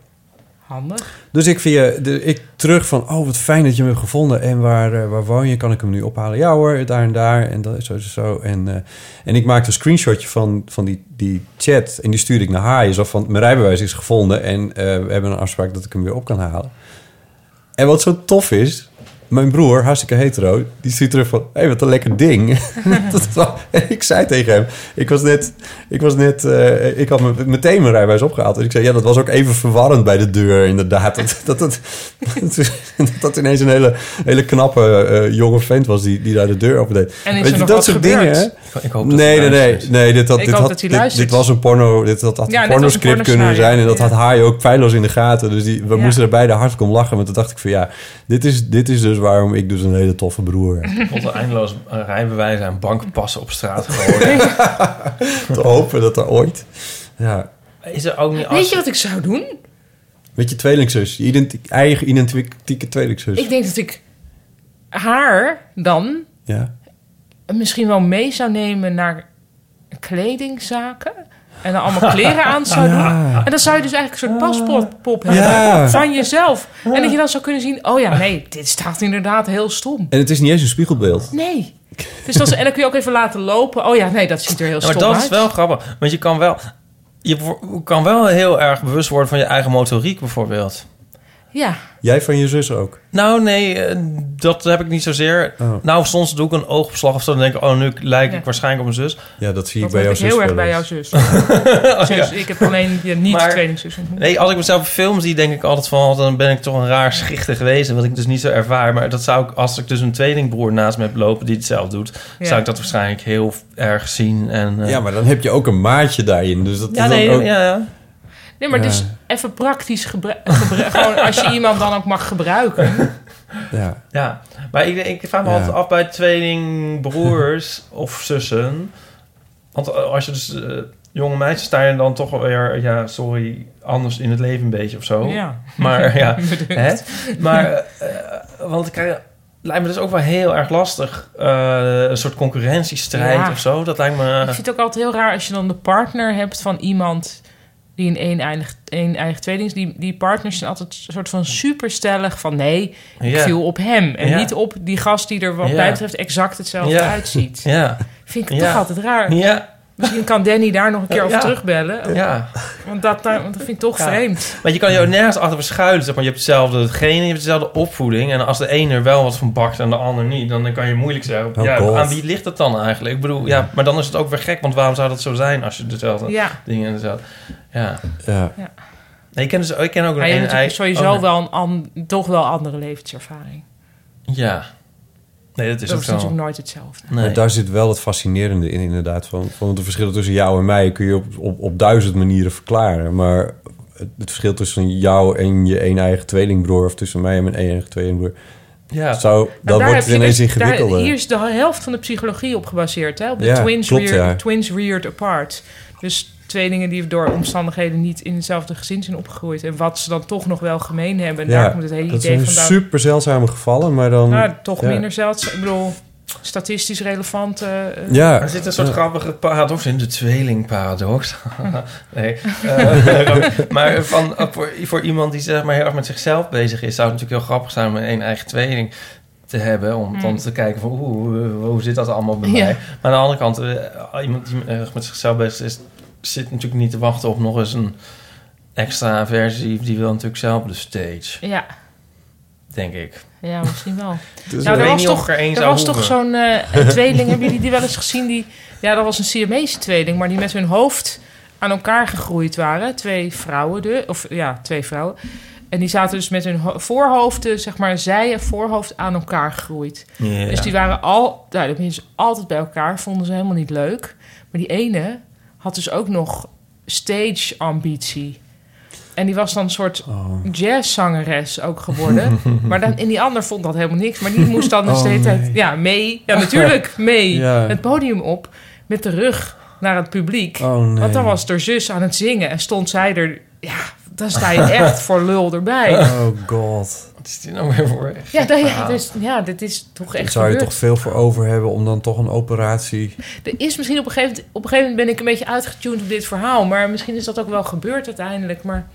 Handig. Dus ik via de, ik terug van, oh wat fijn dat je hem hebt gevonden. En waar, eh, waar woon je? Kan ik hem nu ophalen? Ja hoor, daar en daar. En dat zo, zo, zo. En, eh, en ik maakte een screenshotje van, van die, die chat. En die stuurde ik naar haar. Je zag van, mijn rijbewijs is gevonden. En eh, we hebben een afspraak dat ik hem weer op kan halen. En wat zo tof is... Mijn broer, hartstikke hetero, die stuurt terug van... Hé, hey, wat een lekker ding. dat was, en ik zei tegen hem... Ik was net... Ik, was net, eh, ik had me meteen mijn rijbewijs opgehaald. En ik zei, ja, dat was ook even verwarrend bij de deur, inderdaad. Dat dat, dat, dat, dat ineens een hele, hele knappe eh, jonge vent was... Die, die daar de deur open deed. En is Weet er je, nog dat wat soort gebeurd? dingen, hè? Ik hoop dat Nee, nee, nee, nee. Dit, had, Ik dit, hoop had, dat hij dit, luistert. dit was een porno. Dit had, had Ja, een pornoscript kunnen zijn. En dat ja. had hij ook feilloos in de gaten. Dus die, we Ja. moesten er beide hartstikke om lachen. Want toen dacht ik van ja, dit is, dit is dus waarom ik dus een hele toffe broer heb. Tot een eindeloos rijbewijs en bankpassen op straat gooien. Te hopen dat er ooit... Ja. Is er ook niet Weet je wat ik zou doen? Met je tweelingzus. Je identi- eigen identieke tweelingzus. Ik denk dat ik haar dan Ja. misschien wel mee zou nemen naar kledingzaken. En dan allemaal kleren aan zou doen. En dan zou je dus eigenlijk een soort paspoortpop hebben Ja. van jezelf. En dat je dan zou kunnen zien... oh ja, nee, dit staat inderdaad heel stom. En het is niet eens een spiegelbeeld. Nee. Dus dat is, en dan kun je ook even laten lopen. Oh ja, nee, dat ziet er heel Ja, maar stom dat uit. is wel grappig. Want je kan wel... Je kan wel heel erg bewust worden van je eigen motoriek bijvoorbeeld. Ja, Jij van je zus ook? Nou, nee, eh, dat heb ik niet zozeer. Oh. Nou, soms doe ik een oogopslag of zo. Dan denk ik, oh, nu lijk ik waarschijnlijk op mijn zus. Ja, dat zie dat ik bij jouw ik zus heel erg bij jouw zus. Ik heb alleen je niet Maar- tweelingzus. Nee, als ik mezelf in film zie, denk ik altijd van... dan ben ik toch een raar schichtig geweest. Wat ik dus niet zo ervaar. Maar dat zou ik, als ik dus een tweelingbroer naast me heb lopen... die hetzelfde doet... Ja. zou ik dat waarschijnlijk heel erg zien. En, eh, Ja, maar dan heb je ook een maatje daarin. Dus dat ja, is dan nee, ook... ja, ja. Nee, maar Ja. dus even praktisch gebruiken. gewoon als je iemand dan ook mag gebruiken. Ja. Ja, maar ik, ik vraag me Ja. altijd af bij tweelingbroers of zussen. Want als je dus eh, jonge meisjes sta je dan toch wel weer, ja, sorry, anders in het leven een beetje of zo. Ja. Maar ja, hè? Maar, eh, want ik krijg, lijkt me dus ook wel heel erg lastig. eh, een soort concurrentiestrijd Ja. of zo. Dat lijkt me. Ik vind het ook altijd heel raar als je dan de partner hebt van iemand die een een-eigen, een-eigen tweeling is. Die, die partners zijn altijd een soort van superstellig van nee, ik Ja. viel op hem. En Ja. niet op die gast die er wat mij betreft exact hetzelfde uitziet. Ja, Vind ik toch altijd raar. ja, Misschien kan Danny daar nog een keer over Ja. terugbellen. ja. Want dat, daar- want dat vind ik toch Ja. vreemd. Maar je kan je ook nergens achter verschuilen. Zeg maar. Je hebt hetzelfde genen, je hebt dezelfde opvoeding. En als de een er wel wat van bakt en de ander niet... dan kan je moeilijk zeggen... Oh ja, God. aan wie ligt het dan eigenlijk? Ik bedoel, ja, maar dan is het ook weer gek. Want waarom zou dat zo zijn als je dezelfde Ja. dingen... en dezelfde... Ja. Ja. Nee, ik, ken dus, ik ken ook een je hebt sowieso oh, wel een an- toch wel andere levenservaring. Ja. Nee, dat is dat ook is zo. natuurlijk nooit hetzelfde. Nee. Maar daar zit wel het fascinerende in, inderdaad. Van, van de verschillen tussen jou en mij kun je op, op, op duizend manieren verklaren. Maar het, het verschil tussen jou en je een eigen tweelingbroer... of tussen mij en mijn een eigen tweelingbroer... Ja. Zou, dan daar wordt het ineens dus- daar- ingewikkelder. hier is de helft van de psychologie op gebaseerd. Hè? Op de Ja, twins, klopt, reared, ja. twins reared apart. Dus tweelingen die door omstandigheden niet in hetzelfde gezin zijn opgegroeid. En wat ze dan toch nog wel gemeen hebben. En daar komt het hele dat idee zijn vandaan. super zeldzame gevallen, maar dan... Nou, toch ja. minder zeldzaam. Ik bedoel, statistisch relevant. eh, eh, Ja, Er zit een soort Ja. grappige paradox in, de tweelingparadox. nee. Eh, maar van, voor, voor iemand die zeg maar heel erg met zichzelf bezig is, zou het natuurlijk heel grappig zijn om een eigen tweeling te hebben. Om dan te kijken van, oeh, hoe, hoe zit dat allemaal bij Ja. mij? Maar aan de andere kant, iemand die erg met zichzelf bezig is, zit natuurlijk niet te wachten op nog eens een extra versie. Die wil natuurlijk zelf op de stage, ja. denk ik. ja, misschien wel. Dus nou, ik er weet was niet of toch, er één er was toch zo'n eh, tweeling, hebben jullie die wel eens gezien? Die, ja, dat was een Siamese tweeling, maar die met hun hoofd aan elkaar gegroeid waren. Twee vrouwen, de, of ja, twee vrouwen. En die zaten dus met hun ho- voorhoofden, zeg maar, zij en voorhoofd aan elkaar gegroeid. Dus die waren al, nou, dat dus altijd bij elkaar, vonden ze helemaal niet leuk. Maar die ene had dus ook nog stage ambitie. En die was dan een soort Oh. jazzzangeres ook geworden. maar dan, en die ander vond dat helemaal niks. Maar die moest dan Oh, tijd nee. ja, mee. Ja, natuurlijk mee. Ja. Het podium op met de rug naar het publiek. Oh nee. Want dan was haar zus aan het zingen en stond zij er... Ja, dan sta je echt voor lul erbij. Oh god. Wat is dit nou weer voor? Ja, dat, ja, verhaal? dus, ja, dit is toch echt zou je gebeurd. toch veel voor over hebben om dan toch een operatie... Er is misschien op een, gegeven, moment- op een gegeven moment ben ik een beetje uitgetuned op dit verhaal. Maar misschien is dat ook wel gebeurd uiteindelijk. Maar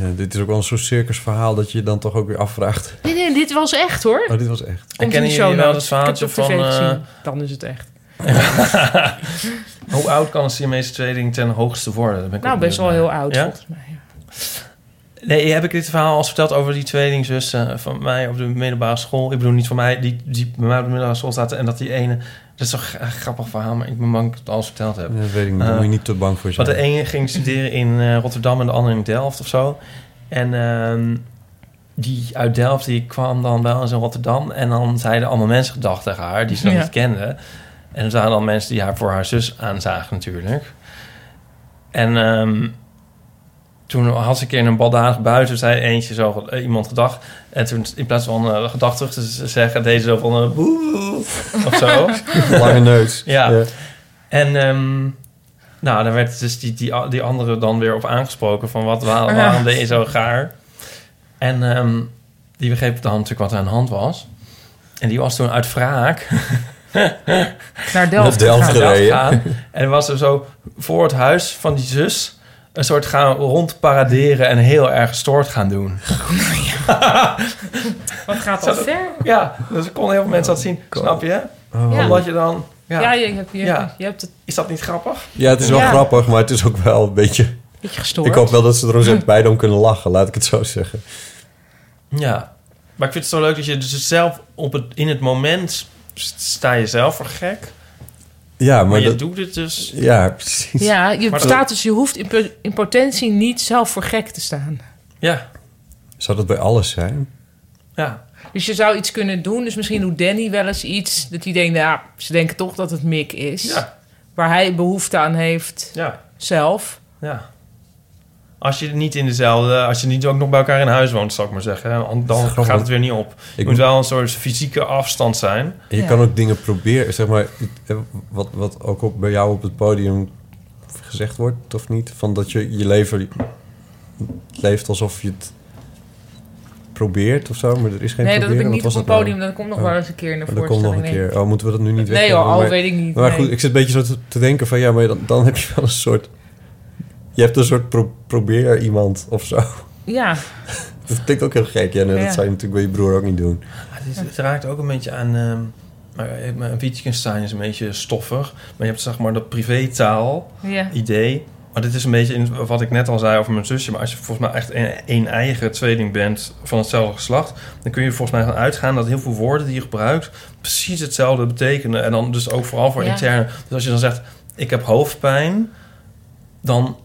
Ja, dit is ook wel een soort circusverhaal dat je je dan toch ook weer afvraagt. nee, nee, dit was echt hoor. Oh, dit was echt. Komt in kennen jullie wel notes. het verhaaltje van, eh. Dan is het echt. Hoe oud kan een Siamese tweeling ten hoogste worden? Ben ik Nou, best wel heel oud Ja? volgens mij. Ja. Nee, heb ik dit verhaal al verteld over die tweelingzussen van mij op de middelbare school? Ik bedoel niet van mij, die, die bij mij op de middelbare school zaten. En dat die ene... Dat is toch een grappig verhaal, maar ik ben bang dat ik het al eens verteld heb. Dat weet ik niet. Daar Eh, moet je niet te bang voor zijn. Want de ene ging studeren in eh, Rotterdam en de andere in Delft of zo. En ehm, die uit Delft die kwam dan bij ons in Rotterdam. En dan zeiden allemaal mensen gedacht tegen haar, die ze nog Ja. niet kenden. En er waren dan mensen die haar voor haar zus aanzagen natuurlijk. En ehm, toen had ze een keer in een baldadig buiten, zei eentje zo eh, iemand gedag. En toen in plaats van eh gedag terug te zeggen, deed ze zo van een boe of zo. Lange neus. Ja. En ehm, nou, dan werd dus die, die, die andere dan weer op aangesproken van wat, waar, waarom deed je zo gaar? En ehm, die begreep dan natuurlijk wat er aan de hand was. En die was toen uit wraak Naar Delft. Naar Delft gereden. gegaan. En was er zo voor het huis van die zus een soort gaan rondparaderen en heel erg gestoord gaan doen. Wat gaat dat ver? Ja, dus ik kon heel veel mensen dat zien. Snap je? Oh. Ja. Omdat je dan... Ja, Ja, je, hebt, je, Ja. je hebt het. Is dat niet grappig? Ja, het is wel Ja. grappig, maar het is ook wel een beetje... Beetje gestoord. Ik hoop wel dat ze er ons beide om kunnen lachen, laat ik het zo zeggen. Ja, maar ik vind het zo leuk dat je dus zelf op het, in het moment sta je zelf voor gek. Ja, maar, Maar, je dat, doet het dus. Ja, precies. Ja, je Maar staat dus, je hoeft in, po- in potentie niet zelf voor gek te staan. Ja, Zou dat bij alles zijn? ja. Dus je zou iets kunnen doen. Dus misschien doet Danny wel eens iets. Dat hij denkt, nou, ze denken toch dat het Mick is. Ja. Waar hij behoefte aan heeft Ja, zelf. ja. Als je niet in dezelfde, als je niet ook nog bij elkaar in huis woont, zal ik maar zeggen, dan gaat het weer niet op. Ik Je moet wel een soort fysieke afstand zijn. En je Ja. kan ook dingen proberen, zeg maar, wat, wat ook op, bij jou op het podium gezegd wordt, of niet? Van dat je je leven leeft alsof je het probeert of zo, maar er is geen nee, dat heb ik niet op een dat podium. nou? Dat komt nog Oh. wel eens een keer in de Maar dat komt voorstelling. nog een nee. keer. Oh, moeten we dat nu niet Nee hoor, oh, maar, weet ik niet. maar nee. goed, ik zit een beetje zo te, te denken van, ja, maar dan, dan heb je wel een soort... Je hebt een soort pro- probeer iemand of zo. Ja, Dat klinkt ook heel gek. Ja, nee, Ja. dat zou je natuurlijk bij je broer ook niet doen. Ja, het, is- het raakt ook een beetje aan. ehm maar eh, maar Wittgenstein is een beetje stoffig. Maar je hebt zeg maar dat privétaal ja. idee. Maar dit is een beetje in wat ik net al zei over mijn zusje. Maar als je volgens mij echt een, een eigen tweeling bent van hetzelfde geslacht, dan kun je volgens mij gaan uitgaan dat heel veel woorden die je gebruikt precies hetzelfde betekenen. En dan dus ook vooral voor Ja. interne. Dus als je dan zegt, ik heb hoofdpijn, dan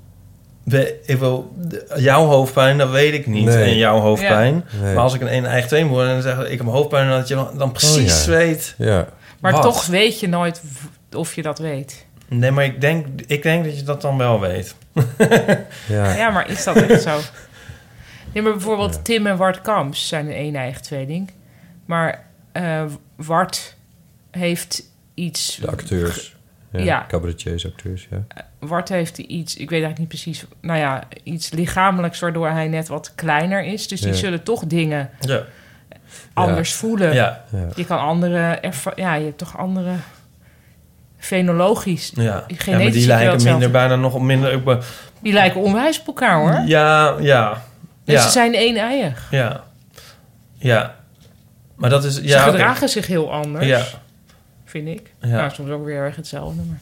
ik wil, jouw hoofdpijn, dat weet ik niet. Nee. En jouw hoofdpijn. Nee. Maar als ik een een eigen tweeling word en dan zeg ik, ik heb hoofdpijn, dat je dan, dan precies Oh, ja. weet. Ja, Maar Wat? toch weet je nooit of je dat weet. Nee, maar ik denk, ik denk dat je dat dan wel weet. ja. Ja, maar is dat echt zo? Nee, maar bijvoorbeeld Tim en Wart Kamps zijn een een eigen tweeling. Maar eh Wart heeft iets... De acteurs. Ja, Ja. Cabaretiers, acteurs, ja. Wart heeft iets, ik weet eigenlijk niet precies... Nou ja, iets lichamelijks waardoor hij net wat kleiner is. Dus die zullen toch dingen Ja. anders voelen. Ja. ja. Je kan andere... Ja, je hebt toch andere... Fenologisch. Ja. ja, maar die lijken minder bijna nog minder... Ik ben- Die lijken onwijs op elkaar, hoor. Ja, ja. Dus Ja, ze zijn één-eiig. ja. Ja. Maar dat is... Ze Ja, oké. gedragen zich heel anders, Ja. Vind ik. Ja. Nou, soms ook weer erg hetzelfde. Maar...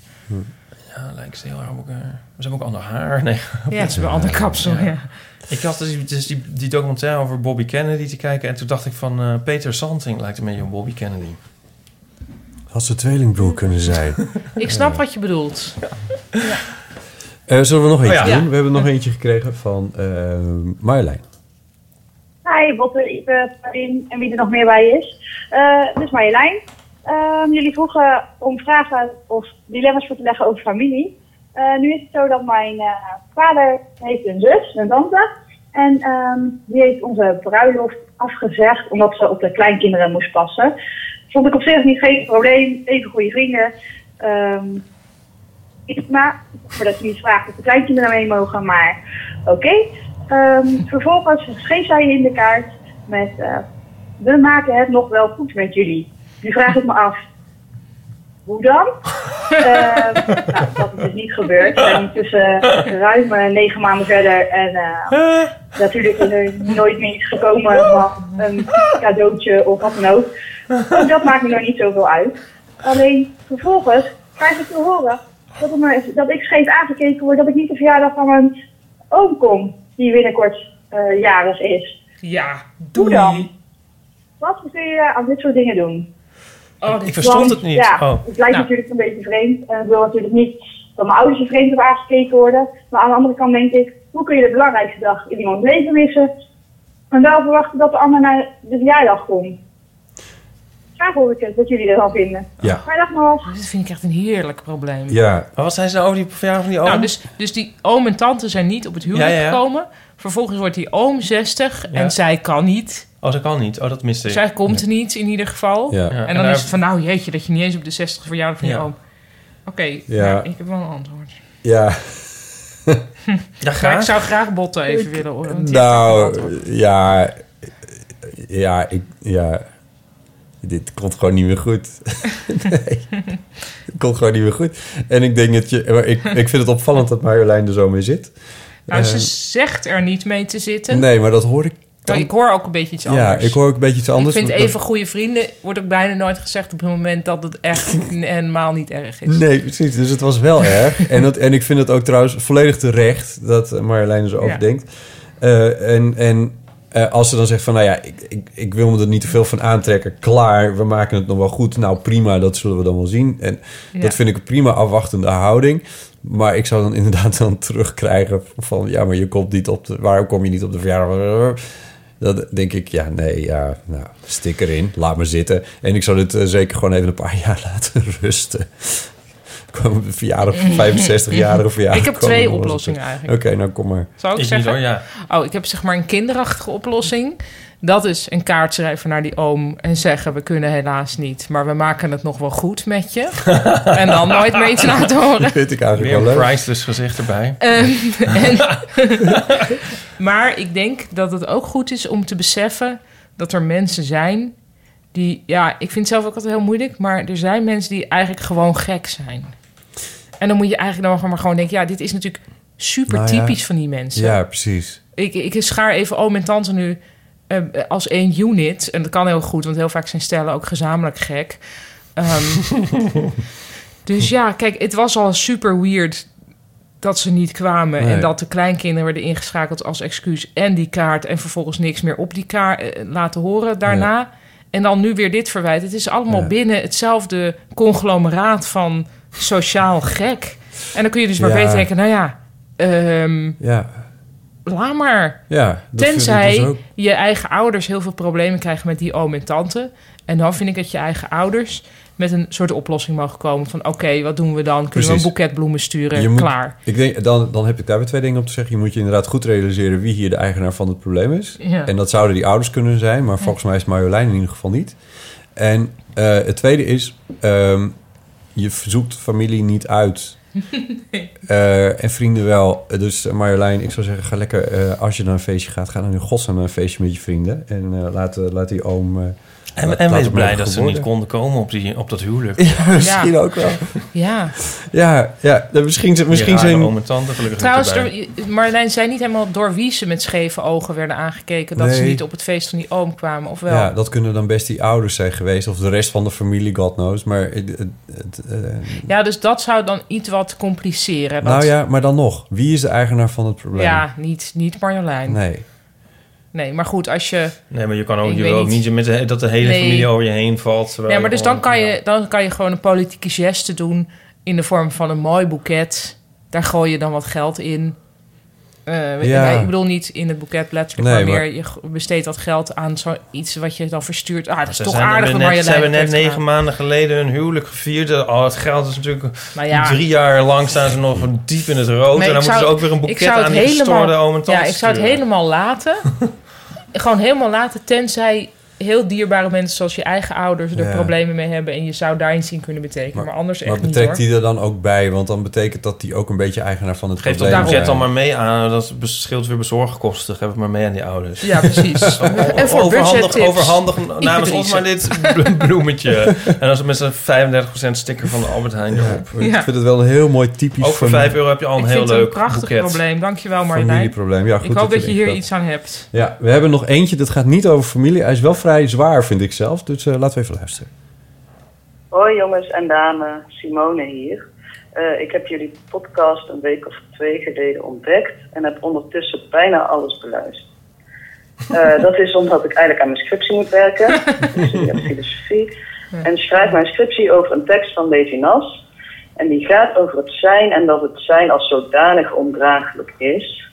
Ja, lijken ze heel erg op elkaar. Ze hebben ook ander haar. Nee. Ja, het is wel een ander kapsel, Ja. ja. Ik had dus, dus die, die documentaire over Bobby Kennedy te kijken. En toen dacht ik van... eh, Peter Santing lijkt een beetje op Bobby Kennedy. Had ze tweelingbroer kunnen zijn. Ik snap wat je bedoelt. Eh, zullen we nog eentje Oh ja. doen? We hebben nog eentje gekregen van eh Marjolein. Hi, Botte, Ipe, Parin en wie er nog meer bij is. Eh dit is Marjolein. Ehm, jullie vroegen om vragen of dilemma's voor te leggen over familie. Eh, nu is het zo dat mijn eh, vader heeft een zus, een tante. En ehm, die heeft onze bruiloft afgezegd omdat ze op de kleinkinderen moest passen. Vond ik op zich niet geen probleem. Even goede vrienden. Ehm maar voordat niet vraagt of de kleinkinderen mee mogen, maar oké. Vervolgens schreef zij in de kaart met eh, we maken het nog wel goed met jullie. Nu vraag ik me af, hoe dan? Ehm, nou, dat is dus niet gebeurd. We zijn intussen ruim eh, negen maanden verder en eh, natuurlijk is er nooit meer iets gekomen van een cadeautje of wat dan ook. Ook dat maakt me nog niet zoveel uit. Alleen vervolgens krijg ik te horen dat, maar, dat ik scheef aangekeken word dat ik niet de verjaardag van mijn oom kom, die binnenkort eh, jarig is. Ja, Hoe dan? Wat kun je aan dit soort dingen doen? Oh, ik verstond Want, het niet. Ja, Oh. het lijkt Nou. natuurlijk een beetje vreemd. En ik wil natuurlijk niet dat mijn ouders er vreemd op aangekeken worden. Maar aan de andere kant denk ik, hoe kun je de belangrijkste dag in iemands leven missen? En wel verwachten dat de ander naar de verjaardag komt. Graag hoor ik het, wat jullie ervan vinden. Ja. Maar dag nog. dit vind ik echt een heerlijk probleem. Ja, Maar wat zijn ze nou over die verjaardag van die oom? Nou, dus, dus die oom en tante zijn niet op het huwelijk Ja, ja, ja. gekomen. Vervolgens wordt die oom 60 Ja. en zij kan niet. Oh, dat kan niet. Oh, dat miste ik. Zij komt er niet in ieder geval. ja. En en dan daar- is het van, nou jeetje, dat je niet eens op de 60 verjaardag van je oom. Oké, Ja. nou, ik heb wel een antwoord. ja. Ja, Maar graag. ik zou graag Botten even willen horen. Nou, ja, ja, ik, ja, dit komt gewoon niet meer goed. nee, het komt gewoon niet meer goed. En ik denk dat je, maar ik, ik vind het opvallend dat Marjolein er zo mee zit. Nou, ze Eh, zegt er niet mee te zitten. nee, maar dat hoor ik Ik hoor ook een beetje iets anders. Ja, ik hoor ook een beetje iets anders. Ik vind Dat- even goede vrienden, wordt ook bijna nooit gezegd op het moment dat het echt helemaal niet erg is. Nee, precies. Dus het was wel erg. En, dat, en ik vind het ook trouwens volledig terecht dat eh, Marjolein er zo over Ja. denkt. Eh, en en eh, als ze dan zegt van, nou ja, ik, ik, ik wil me er niet te veel van aantrekken. Klaar, we maken het nog wel goed. Nou prima, dat zullen we dan wel zien. En Ja. dat vind ik een prima afwachtende houding. Maar ik zou dan inderdaad dan terugkrijgen van... ja, maar je komt niet op de... waarom kom je niet op de verjaardag? Dat denk ik, ja, nee, ja, nou, stik erin. Laat me zitten. En ik zou dit eh, zeker gewoon even een paar jaar laten rusten. Komen de verjaardag, 65-jarige verjaardag. Ik heb twee oplossingen op. eigenlijk. Oké, nou kom maar. Zou ik niet zeggen? hoor, ja. Oh, ik heb zeg maar een kinderachtige oplossing. Dat is een kaart schrijven naar die oom en zeggen... we kunnen helaas niet, maar we maken het nog wel goed met je. en dan nooit meer iets laten horen. Dat vind ik eigenlijk Weer wel een leuk. priceless gezicht erbij. Ehm, en- maar ik denk dat het ook goed is om te beseffen dat er mensen zijn die, ja, ik vind het zelf ook altijd heel moeilijk, maar er zijn mensen die eigenlijk gewoon gek zijn. En dan moet je eigenlijk dan maar gewoon denken, ja, dit is natuurlijk super Nou ja. typisch van die mensen. Ja, precies. Ik, ik schaar even oom en tante nu eh, als één unit. En dat kan heel goed, want heel vaak zijn stellen ook gezamenlijk gek. Ehm, dus ja, kijk, het was al super weird dat ze niet kwamen. Nee. En dat de kleinkinderen werden ingeschakeld als excuus. En die kaart. En vervolgens niks meer op die kaart eh, laten horen daarna. En dan nu weer dit verwijt. Het is allemaal Ja. binnen hetzelfde conglomeraat van sociaal gek. En dan kun je dus maar Ja. beter denken, nou ja... ehm, Ja, laat maar. ja. Tenzij dus je eigen ouders heel veel problemen krijgen met die oom en tante. En dan vind ik dat je eigen ouders met een soort oplossing mogen komen. Van oké, wat doen we dan? Kunnen we een boeket bloemen sturen? Moet- Klaar. Ik denk, dan, dan heb ik daar weer twee dingen op te zeggen. Je moet je inderdaad goed realiseren wie hier de eigenaar van het probleem is. Ja. En dat zouden die ouders kunnen zijn, maar volgens mij is Marjolein in ieder geval niet. En eh, het tweede is, ehm, je zoekt familie niet uit. Eh, en vrienden wel. Dus eh, Marjolein, ik zou zeggen, ga lekker, eh, als je naar een feestje gaat, ga dan in godsnaam naar een feestje met je vrienden. En laat, laat die oom... En, en wees blij dat ze niet konden komen op, die, op dat huwelijk. Ja, misschien ook wel. Ja. Ja, ja misschien, misschien Misschien zijn... zijn... oom en tante gelukkig Trouwens, er- Marjolein zei niet helemaal door wie ze met scheve ogen werden aangekeken... dat ze niet op het feest van die oom kwamen, of wel? Ja, dat kunnen dan best die ouders zijn geweest. Of de rest van de familie, god knows. Maar het, het, het, eh, Ja, dus dat zou dan iets wat compliceren. Dat, nou ja, maar dan nog. Wie is de eigenaar van het probleem? Ja, niet, niet Marjolein. Nee. Nee. maar goed, als je... Nee, maar je kan ook, je wil ook niet. niet met de, dat de hele Nee. familie over je heen valt. Ja, maar dus dan kan, ja. je, dan kan je gewoon een politieke geste doen in de vorm van een mooi boeket. Daar gooi je dan wat geld in. Eh, Ja. ik bedoel niet in het boeket letterlijk, Nee, maar meer maar- je besteedt dat geld aan zoiets wat je dan verstuurt. Ah, dat is toch aardig waar je Ze hebben net negen gedaan. maanden geleden hun huwelijk gevierd. Al het geld is natuurlijk... Nou ja, Drie jaar lang staan ze nog diep in het rood. En dan moeten ze ook weer een boeket aan die gestoorde helemaal- oom en tante ja, ik zou het sturen. helemaal laten. gewoon helemaal laten, tenzij heel dierbare mensen zoals je eigen ouders er Ja. problemen mee hebben en je zou daarin zien kunnen betekenen. Maar, Maar- anders echt Maar niet betrekt hoor. die er dan ook bij? Want dan betekent dat die ook een beetje eigenaar van het Geef dat probleem budget zijn. dan maar mee aan. Dat scheelt weer bezorgkosten. Geef het maar mee aan die ouders. Ja, precies. en voor overhandig, overhandig namens ons maar dit blo- bloemetje. en dan is het met z'n 35% sticker van de Albert Heijn erop. Ik Ja. vind het wel een heel mooi typisch Ook voor fami- 5 euro heb je al een ik heel vind het leuk een prachtig boeket. probleem. Dankjewel Marjolein. familieprobleem. Ja, goed Ik hoop dat je hier dat. iets aan hebt. Ja, we hebben nog eentje. Dat gaat niet over familie. Hij is wel vrij zwaar, vind ik zelf. Dus eh, laten we even luisteren. Hoi jongens en dame, Simone hier. Eh, ik heb jullie podcast een week of twee geleden ontdekt en heb ondertussen bijna alles beluisterd. Eh, dat is omdat ik eigenlijk aan mijn scriptie moet werken. Ik studeer filosofie. En schrijf mijn scriptie over een tekst van Levinas. En die gaat over het zijn en dat het zijn als zodanig ondraaglijk is.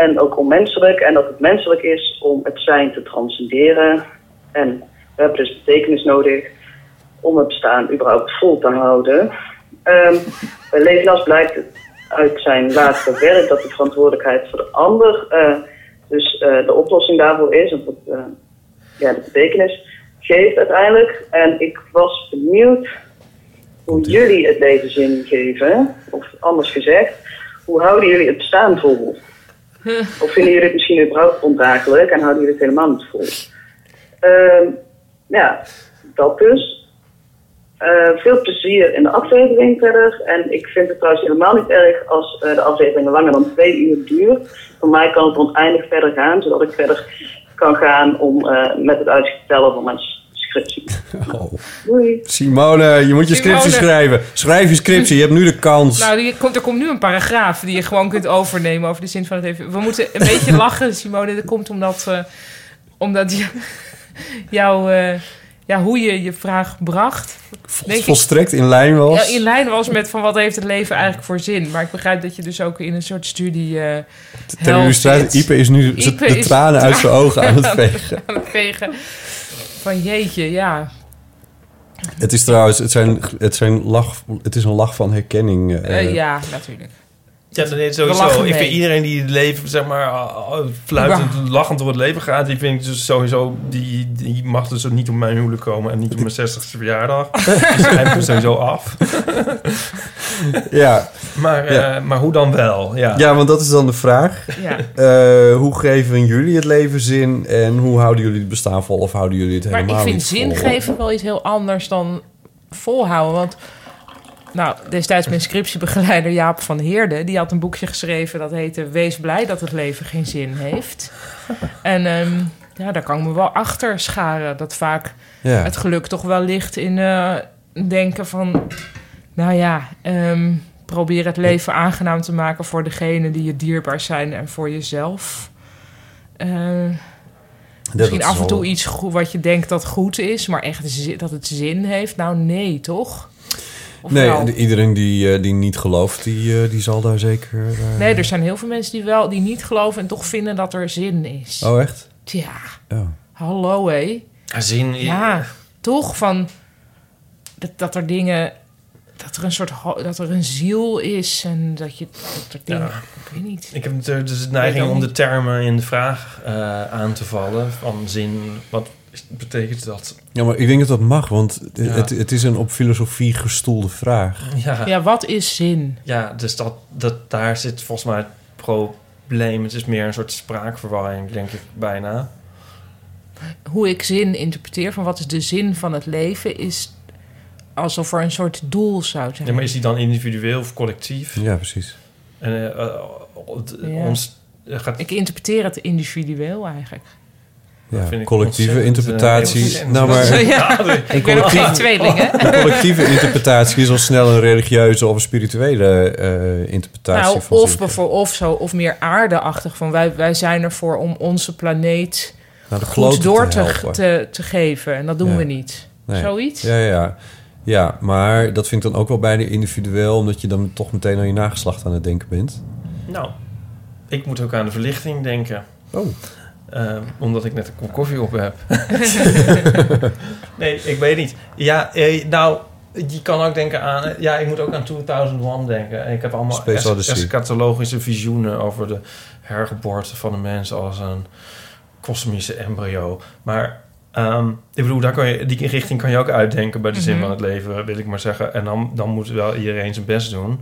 En ook onmenselijk. En dat het menselijk is om het zijn te transcenderen. En we hebben dus betekenis nodig om het bestaan überhaupt vol te houden. Bij Levinas blijkt uit zijn laatste werk dat de verantwoordelijkheid voor de ander eh, dus eh, de oplossing daarvoor is, of het, eh, ja, de betekenis geeft uiteindelijk. En ik was benieuwd hoe jullie het leven zin geven, of anders gezegd, hoe houden jullie het bestaan vol? Of vinden jullie het misschien überhaupt ondraaglijk en houden jullie het helemaal niet vol? Ehm, ja, dat dus. Eh, veel plezier in de aflevering verder. En ik vind het trouwens helemaal niet erg als eh, de afleveringen langer dan twee uur duurt. Voor mij kan het oneindig verder gaan, zodat ik verder kan gaan om, eh, met het uitstellen van mijn scriptie. Oh. Doei. Simone, je moet je scriptie Simone. schrijven. Schrijf je scriptie, je hebt nu de kans. Nou, die komt, er komt nu een paragraaf die je gewoon kunt overnemen over de zin van het leven. We moeten een beetje lachen, Simone. Dat komt omdat, eh, omdat je, jouw, eh, ja, hoe je je vraag bracht, denk ik, Volstrekt in lijn was. ja, in lijn was met van wat heeft het leven eigenlijk voor zin. Maar ik begrijp dat je dus ook in een soort studie eh Ter hel illustratie, zit. Ipe is nu Ipe de is tranen uit zijn ogen aan het vegen. aan het vegen. Van jeetje, ja. Het is trouwens, het, zijn, het, zijn lach, het is een lach van herkenning. Eh, ja, natuurlijk. Ja, nee, We sowieso. lachen Ik mee. vind iedereen die het leven, zeg maar, uh, uh, fluitend, lachend door het leven gaat, die vind ik dus sowieso, die, die mag dus ook niet op mijn huwelijk komen en niet op mijn 60ste verjaardag. die schrijf ik sowieso af. ja. Maar, eh, maar hoe dan wel? Ja. ja, want dat is dan de vraag. Ja. Eh, hoe geven jullie het leven zin en hoe houden jullie het bestaan vol of houden jullie het Maar helemaal ik vind zin geven wel iets heel anders dan volhouden. Want nou, destijds mijn scriptiebegeleider Jaap van Heerde... die had een boekje geschreven dat heette... Wees blij dat het leven geen zin heeft. en ehm, ja, daar kan ik me wel achter scharen. Dat vaak Ja. het geluk toch wel ligt in eh, denken van... nou ja, ehm, probeer het leven aangenaam te maken... voor degenen die je dierbaar zijn en voor jezelf... Eh, Misschien af en toe iets wat je denkt dat goed is, maar echt dat het zin heeft. Nou, nee, toch? Of Nee, iedereen die, eh, die niet gelooft, die, eh, die zal daar zeker... eh, nee, er zijn heel veel mensen die wel die niet geloven en toch vinden dat er zin is. Oh, echt? Tja, Ja. hallo hé. Zin, Ja, toch van dat, dat er dingen, dat er een soort dat er een ziel is en dat je dat er dingen, Ja. ik weet niet. Ik heb natuurlijk dus de neiging om de termen in de vraag eh, aan te vallen. Van zin, wat betekent dat? Ja, maar ik denk dat dat mag, want Ja. het, het is een op filosofie gestoelde vraag. Ja, Ja, wat is zin? ja dus dat, dat, daar zit volgens mij het probleem. Het is meer een soort spraakverwarring, denk ik bijna. hoe ik zin interpreteer van wat is de zin van het leven is alsof er een soort doel zou zijn. Ja, maar is die dan individueel of collectief? Ja, precies. En, eh, eh, Ja. ons eh, gaat Ik interpreteer het individueel eigenlijk. Ja, collectieve ontzettend, interpretatie. ontzettend. nou, maar Ja, ik ben ook geen tweeling, hè? collectieve interpretatie is al snel een religieuze of een spirituele eh, interpretatie Nou, van of, bijvoorbeeld, of zo, of meer aardeachtig. Van wij, wij zijn ervoor om onze planeet kloten goed door te, te, te geven. En dat doen Ja. we niet. Nee. Zoiets? Ja, ja. Ja, maar dat vind ik dan ook wel bijna individueel... omdat je dan toch meteen aan je nageslacht aan het denken bent. Nou, ik moet ook aan de verlichting denken. Oh. Eh, omdat ik net een kop koffie op heb. nee, ik weet niet. Ja, eh, nou, je kan ook denken aan... eh, Ja, ik moet ook aan 2001 denken. En ik heb allemaal es- eschatologische visioenen... over de hergeboorte van de mens als een kosmische embryo. Maar ehm, ik bedoel, daar kan je, die richting kan je ook uitdenken... bij de zin Mhm. van het leven, wil ik maar zeggen. En dan, dan moet wel iedereen zijn best doen.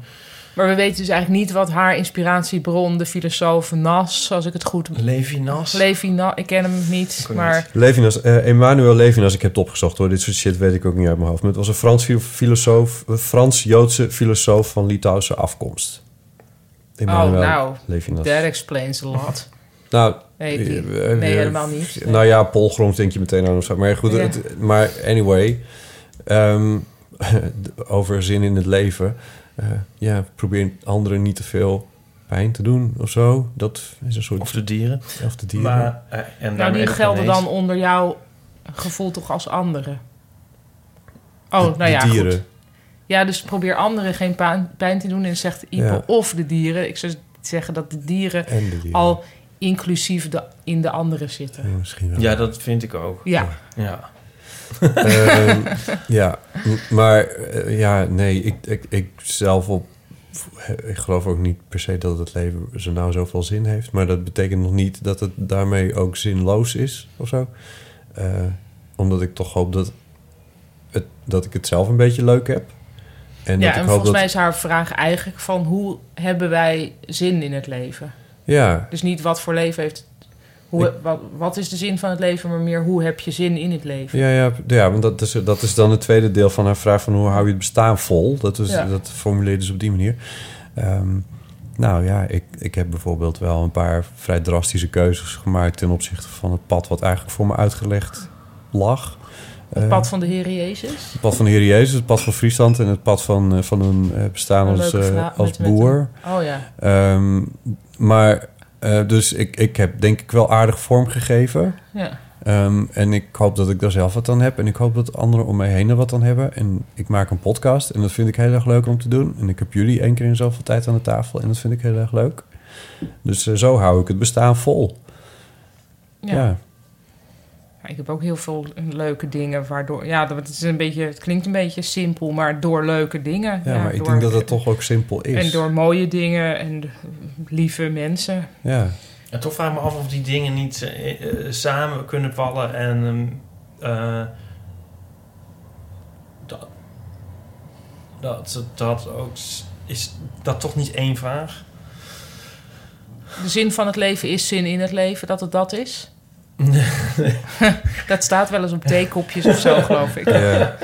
Maar we weten dus eigenlijk niet wat haar inspiratiebron, de filosoof Nas, als ik het goed... Levinas? Levi Nas, ik ken hem niet, maar... Levinas, eh Emmanuel Levinas, ik heb het opgezocht hoor. Dit soort shit weet ik ook niet uit mijn hoofd. Maar het was een Frans filo- filosoof, een Frans-Joodse filosoof van Litouwse afkomst. Emmanuel oh, nou, Levinas. that explains a lot. Nou, Nee, die- eh, nee, eh, helemaal niet. Nou ja, Paul Grons denk je meteen aan of zo. Maar goed, Ja. het- maar anyway. ehm, over zin in het leven. Eh, ja, probeer anderen niet te veel pijn te doen of zo. Dat is een soort... Of de dieren. Of de dieren. Maar, eh, en Nou, die de gelden dan onder jouw gevoel toch als anderen? Oh, De- nou de ja, dieren. goed. Ja, dus probeer anderen geen pijn, pijn te doen. En zegt Ipe Ja. of de dieren. Ik zou zeggen dat de dieren, En de dieren. al inclusief de, in de anderen zitten. Ja, misschien wel. Ja, dat vind ik ook. Ja. Ja. Ehm, ja, maar eh, ja, nee, ik, ik, ik zelf op... Ik geloof ook niet per se dat het leven zo nou zoveel zin heeft. Maar dat betekent nog niet dat het daarmee ook zinloos is of zo. Eh, omdat ik toch hoop dat, het, dat ik het zelf een beetje leuk heb. En ja, dat en ik hoop volgens dat, mij is haar vraag eigenlijk van hoe hebben wij zin in het leven? Ja, Dus niet wat voor leven heeft, Hoe, wat, wat is de zin van het leven, maar meer hoe heb je zin in het leven? Ja, ja, ja want dat is, dat is dan het tweede deel van haar vraag van hoe hou je het bestaan vol. Dat, is, Ja. dat formuleerde ze op die manier. Ehm, nou ja, ik, ik heb bijvoorbeeld wel een paar vrij drastische keuzes gemaakt ten opzichte van het pad wat eigenlijk voor me uitgelegd lag. Het Eh, pad van de Heer Jezus? het pad van de Heer Jezus, het pad van Friesland en het pad van, eh, van een eh, bestaan als, als boer. oh ja. Ehm, maar eh, dus ik, ik heb denk ik wel aardig vorm gegeven. Ja. Ehm, en ik hoop dat ik daar zelf wat aan heb. En ik hoop dat anderen om mij heen er wat aan hebben. En ik maak een podcast. En dat vind ik heel erg leuk om te doen. En ik heb jullie één keer in zoveel tijd aan de tafel. En dat vind ik heel erg leuk. Dus eh, zo hou ik het bestaan vol. Ja. Ja. Ja, Ik heb ook heel veel leuke dingen waardoor... Ja, dat het, is een beetje, het klinkt een beetje simpel, maar door leuke dingen. Ja, maar ik denk dat het toch ook simpel is. En door mooie dingen en lieve mensen. Ja. En toch vraag ik me af of die dingen niet eh, eh, samen kunnen vallen en ehm, eh, dat, dat dat ook is dat toch niet één vraag? De zin van het leven is zin in het leven, dat het dat is. dat staat wel eens op theekopjes of zo, geloof ik. Ja.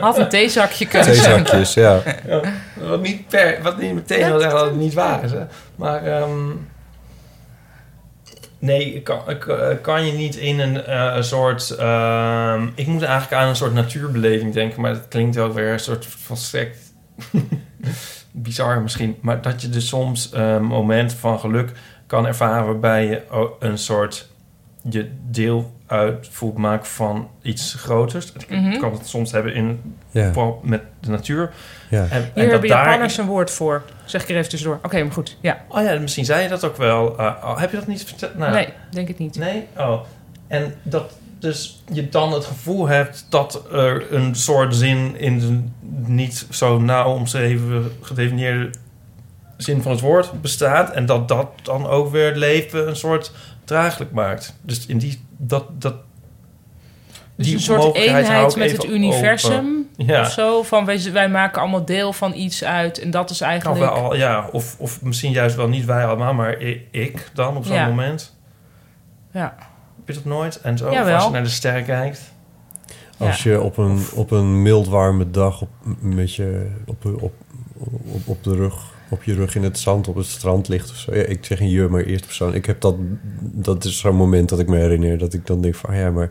Had een theezakje kunnen zijn. Theezakjes, ja. Ja, wat niet per, wat niet meteen wil zeggen dat het niet waar is, hè? Maar ehm, nee, kan, kan- kan je niet in een eh, soort. ehm, ik moet eigenlijk aan een soort natuurbeleving denken, maar dat klinkt wel weer een soort van sect. Bizar misschien, maar dat je dus soms een moment van geluk kan ervaren waarbij je een soort je deel uit voelt maken van iets groters. Ik Mhm. kan het soms hebben in Ja. met de natuur. Ja. En, en Hier dat hebben daar- Japanners een woord voor. Zeg ik er even tussendoor. Oké, maar goed. Ja. Oh ja, misschien zei je dat ook wel. Uh, oh, heb je dat niet verteld? Nou, Nee, denk het niet. Nee? Oh. En dat dus je dan het gevoel hebt dat er een soort zin in de niet zo nauw omschreven, gedefinieerde zin van het woord bestaat. En dat dat dan ook weer het leven een soort draaglijk maakt. Dus in die, dat, dat, Dus die een soort eenheid met het universum. Ja. of zo. Van wij, wij maken allemaal deel van iets uit. En dat is Kan eigenlijk... wel, al- ja, of, of misschien juist wel niet wij allemaal, maar ik dan op zo'n Ja. moment. Ja. Heb je dat nooit? En zo, Jawel. als je naar de sterren kijkt. Als je op een, op een mild warme dag op, met je, op, op, op, op de rug, op je rug in het zand op het strand ligt of zo. Ja, ik zeg een je, maar eerste persoon. Ik heb dat, dat is zo'n moment dat ik me herinner dat ik dan denk van, ah ja, maar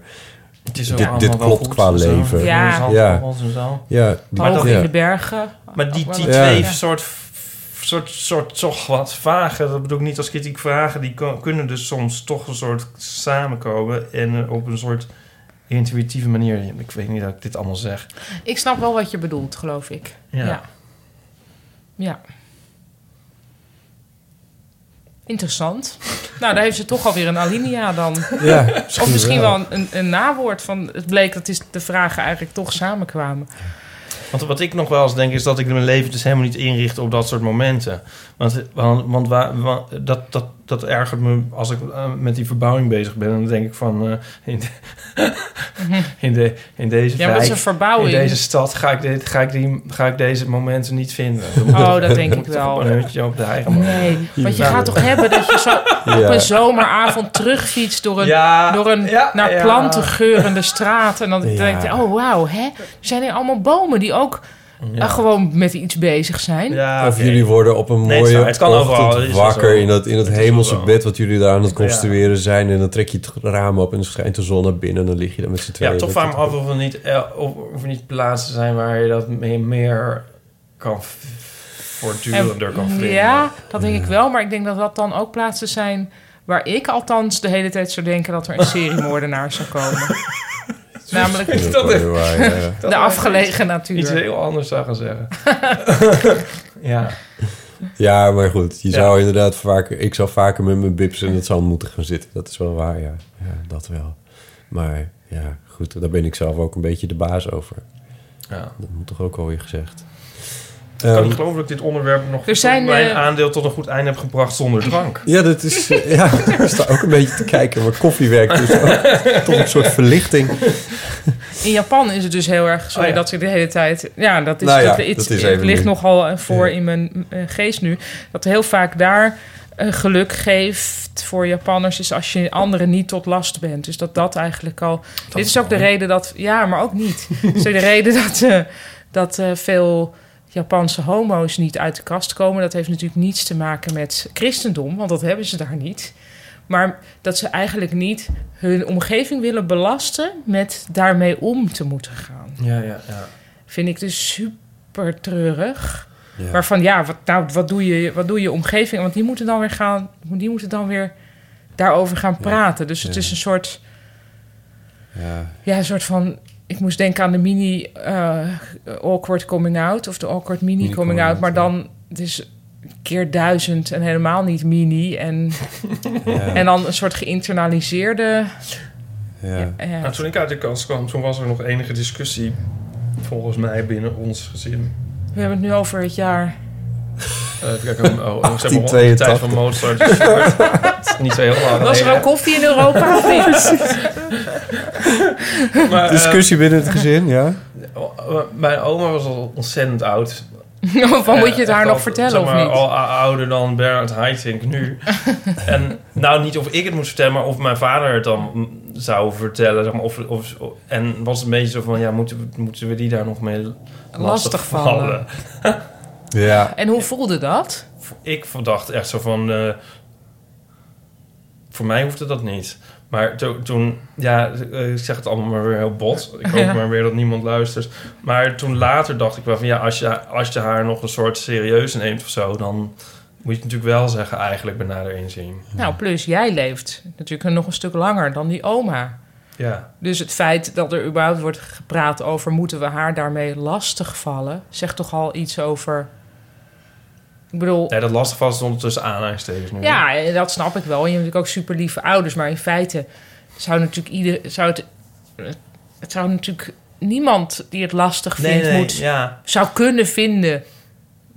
Het is dit, allemaal dit klopt qua zo. leven. Ja. Zandkorrels en zo. Ja, die- Maar dat- in ja. de bergen. Maar die, die twee Ja. soort, soort, soort toch wat vage, dat bedoel ik niet als kritiek vragen, die kunnen dus soms toch een soort samenkomen en eh, op een soort intuïtieve manier. Ik weet niet dat ik dit allemaal zeg. Ik snap wel wat je bedoelt, geloof ik. Ja. Ja. Ja. Interessant. Nou, daar heeft ze toch alweer een alinea dan. Ja, of misschien wel een, een, een nawoord van... Het bleek dat is de vragen eigenlijk toch samenkwamen. Want wat ik nog wel eens denk is dat ik mijn leven dus helemaal niet inricht op dat soort momenten. Want, want, want waar, wa- dat, dat, dat ergert me als ik eh, met die verbouwing bezig ben. En dan denk ik van eh, in, de- in, de, in deze Ja, wijk, verbouwing. in deze stad ga ik, dit, ga, ik die, ga ik deze momenten niet vinden. Oh, dat denk ik wel. Een op de eigen Nee, want je gaat toch hebben dat je zo Ja. op een zomeravond terugfietst door een, Ja, door een ja, naar ja. planten geurende straat. En dan Ja. denk je, oh wauw, hè? Er zijn hier allemaal bomen die ook Ja. eh, gewoon met iets bezig zijn. Ja, Of jullie worden op een mooie. Het kan overal, wakker in dat, in dat Het hemelse bed... wat jullie daar aan het Ja. construeren zijn... en dan trek je het raam op en dan schijnt de zon naar binnen... en dan lig je daar met z'n tweeën. Ja, toch me af of er niet, eh, of, of er niet plaatsen zijn waar je dat meer, meer kan voortdurender kan vinden. ja, dat denk ik wel. Maar ik denk dat dat dan ook plaatsen zijn waar ik althans de hele tijd zou denken dat er een seriemoordenaar zou komen. Namelijk Dat is ja. de afgelegen Iets natuur. heel anders zou gaan zeggen. ja. Ja, maar goed. Je Ja. zou inderdaad vaker... Ik zou vaker met mijn bips in het zand moeten gaan zitten. Dat is wel waar, ja. Ja, dat wel. Maar ja, goed. Daar ben ik zelf ook een beetje de baas over. ja. Dat moet toch ook alweer gezegd. Ik kan niet geloven dat ik dit onderwerp nog Er zijn, mijn eh, aandeel tot een goed einde heb gebracht zonder drank. ja, dat is... eh, ja, ik sta ook een beetje te kijken. Maar koffie werkt dus ook toch een soort verlichting. In Japan is het dus heel erg... Sorry Oh ja. dat ik de hele tijd... Ja, dat is... Nou ja, dat, dat is het even ligt nu. nogal voor Ja. in mijn eh, geest nu. Dat heel vaak daar eh, geluk geeft voor Japanners... is als je anderen niet tot last bent. Dus dat dat eigenlijk al... dit is ook de reden dat... Ja, maar ook niet. Dit is ook de reden dat, eh, dat eh, veel Japanse homo's niet uit de kast komen. Dat heeft natuurlijk niets te maken met christendom, want dat hebben ze daar niet. Maar dat ze eigenlijk niet hun omgeving willen belasten met daarmee om te moeten gaan. Ja, ja, ja. Vind ik dus super treurig. Ja. Waarvan, ja, wat, nou, wat, doe je, wat doe je omgeving? Want die moeten dan weer gaan, die moeten dan weer daarover gaan praten. Dus het Ja. is een soort, ja, een soort van. Ik moest denken aan de mini eh, awkward coming out of de awkward mini, Mini coming out, out, maar ja. dan het is keer duizend en helemaal niet mini en Ja. en dan een soort geïnternaliseerde. Ja. Nou, toen ik uit de kast kwam, toen was er nog enige discussie... volgens mij binnen ons gezin. we hebben het nu over het jaar. Eh, even kijken, oh, oh, zeg maar, rond de 1882. tijd van Mozart. Dus het is niet zo heel lang Was er ook koffie in Europa of niet? Maar, eh, Discussie binnen het gezin, ja. oh, mijn oma was al ontzettend oud. Van moet je het Eh, haar nog al, vertellen zeg of maar, niet? Al ouder dan Bernard Haitink nu. en nou, niet of ik het moest vertellen, maar of mijn vader het dan zou vertellen. Zeg maar, of, of, en was het een beetje zo van, ja, moeten we, moeten we die daar nog mee lastig vallen? Ja. En hoe voelde dat? Ik dacht echt zo van... eh, voor mij hoefde dat niet. Maar to- toen... Ja, eh, ik zeg het allemaal maar weer heel bot. Ik hoop Ja. maar weer dat niemand luistert. Maar toen later dacht ik wel van... Ja, als je, als je haar nog een soort serieus neemt of zo... dan moet je het natuurlijk wel zeggen eigenlijk bij nader inzien. Nou, plus jij leeft natuurlijk nog een stuk langer dan die oma. Ja. Dus het feit dat er überhaupt wordt gepraat over... moeten we haar daarmee lastigvallen... zegt toch al iets over... Ik bedoel, Nee, dat lastig was stond tussen aanhalingstekens nu. ja, en dat snap ik wel. En je hebt natuurlijk ook super lieve ouders. Maar in feite zou natuurlijk ieder... Zou het, het zou natuurlijk niemand die het lastig vindt... nee, moet, ja. zou kunnen vinden...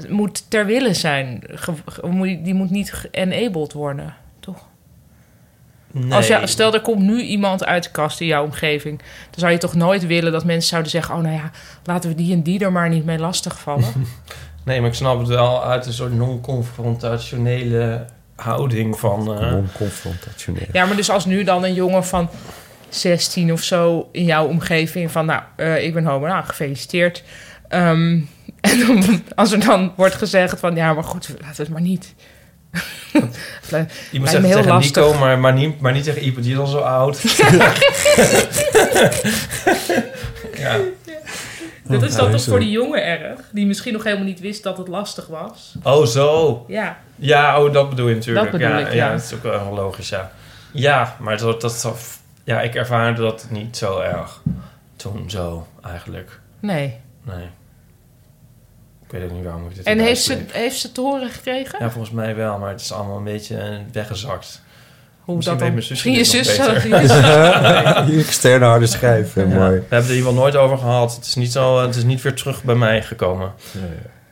moet ter wille zijn. Die moet niet enabled worden, toch? Nee. Als je, stel, er komt nu iemand uit de kast in jouw omgeving... dan zou je toch nooit willen dat mensen zouden zeggen... oh, nou ja, laten we die en die er maar niet mee lastigvallen. Nee, maar ik snap het wel uit een soort non-confrontationele houding van... eh, Non-confrontationeel. ja, maar dus als nu dan een jongen van 16 of zo... in jouw omgeving van... nou, eh, ik ben homo, nou, gefeliciteerd. Ehm, en dan, als er dan wordt gezegd van... ja, maar goed, laten we het maar niet... Iemand Lijkt zegt heel tegen lastig. Nico, maar, maar, niet, maar niet tegen Ipe, die is al zo oud. ja. Dat is Ja, dan toch is voor die jongen erg... die misschien nog helemaal niet wist dat het lastig was. Oh, zo. Ja, Ja, oh, dat bedoel je natuurlijk. Dat bedoel ja, ik, ja. dat is ook wel logisch, ja. Ja, maar dat, dat, ja, ik ervaarde dat niet zo erg. Toen zo, eigenlijk. nee. Nee. Ik weet ook niet waarom ik dit En heeft ze, heeft ze te horen gekregen? Ja, volgens mij wel, maar het is allemaal een beetje weggezakt. Hoe Misschien dat dan? weet mijn zusje Misschien je zus... je Externe harde schijf, Ja, mooi. We hebben het er hier wel nooit over gehad. Het is niet, zo, het is niet weer terug bij mij gekomen.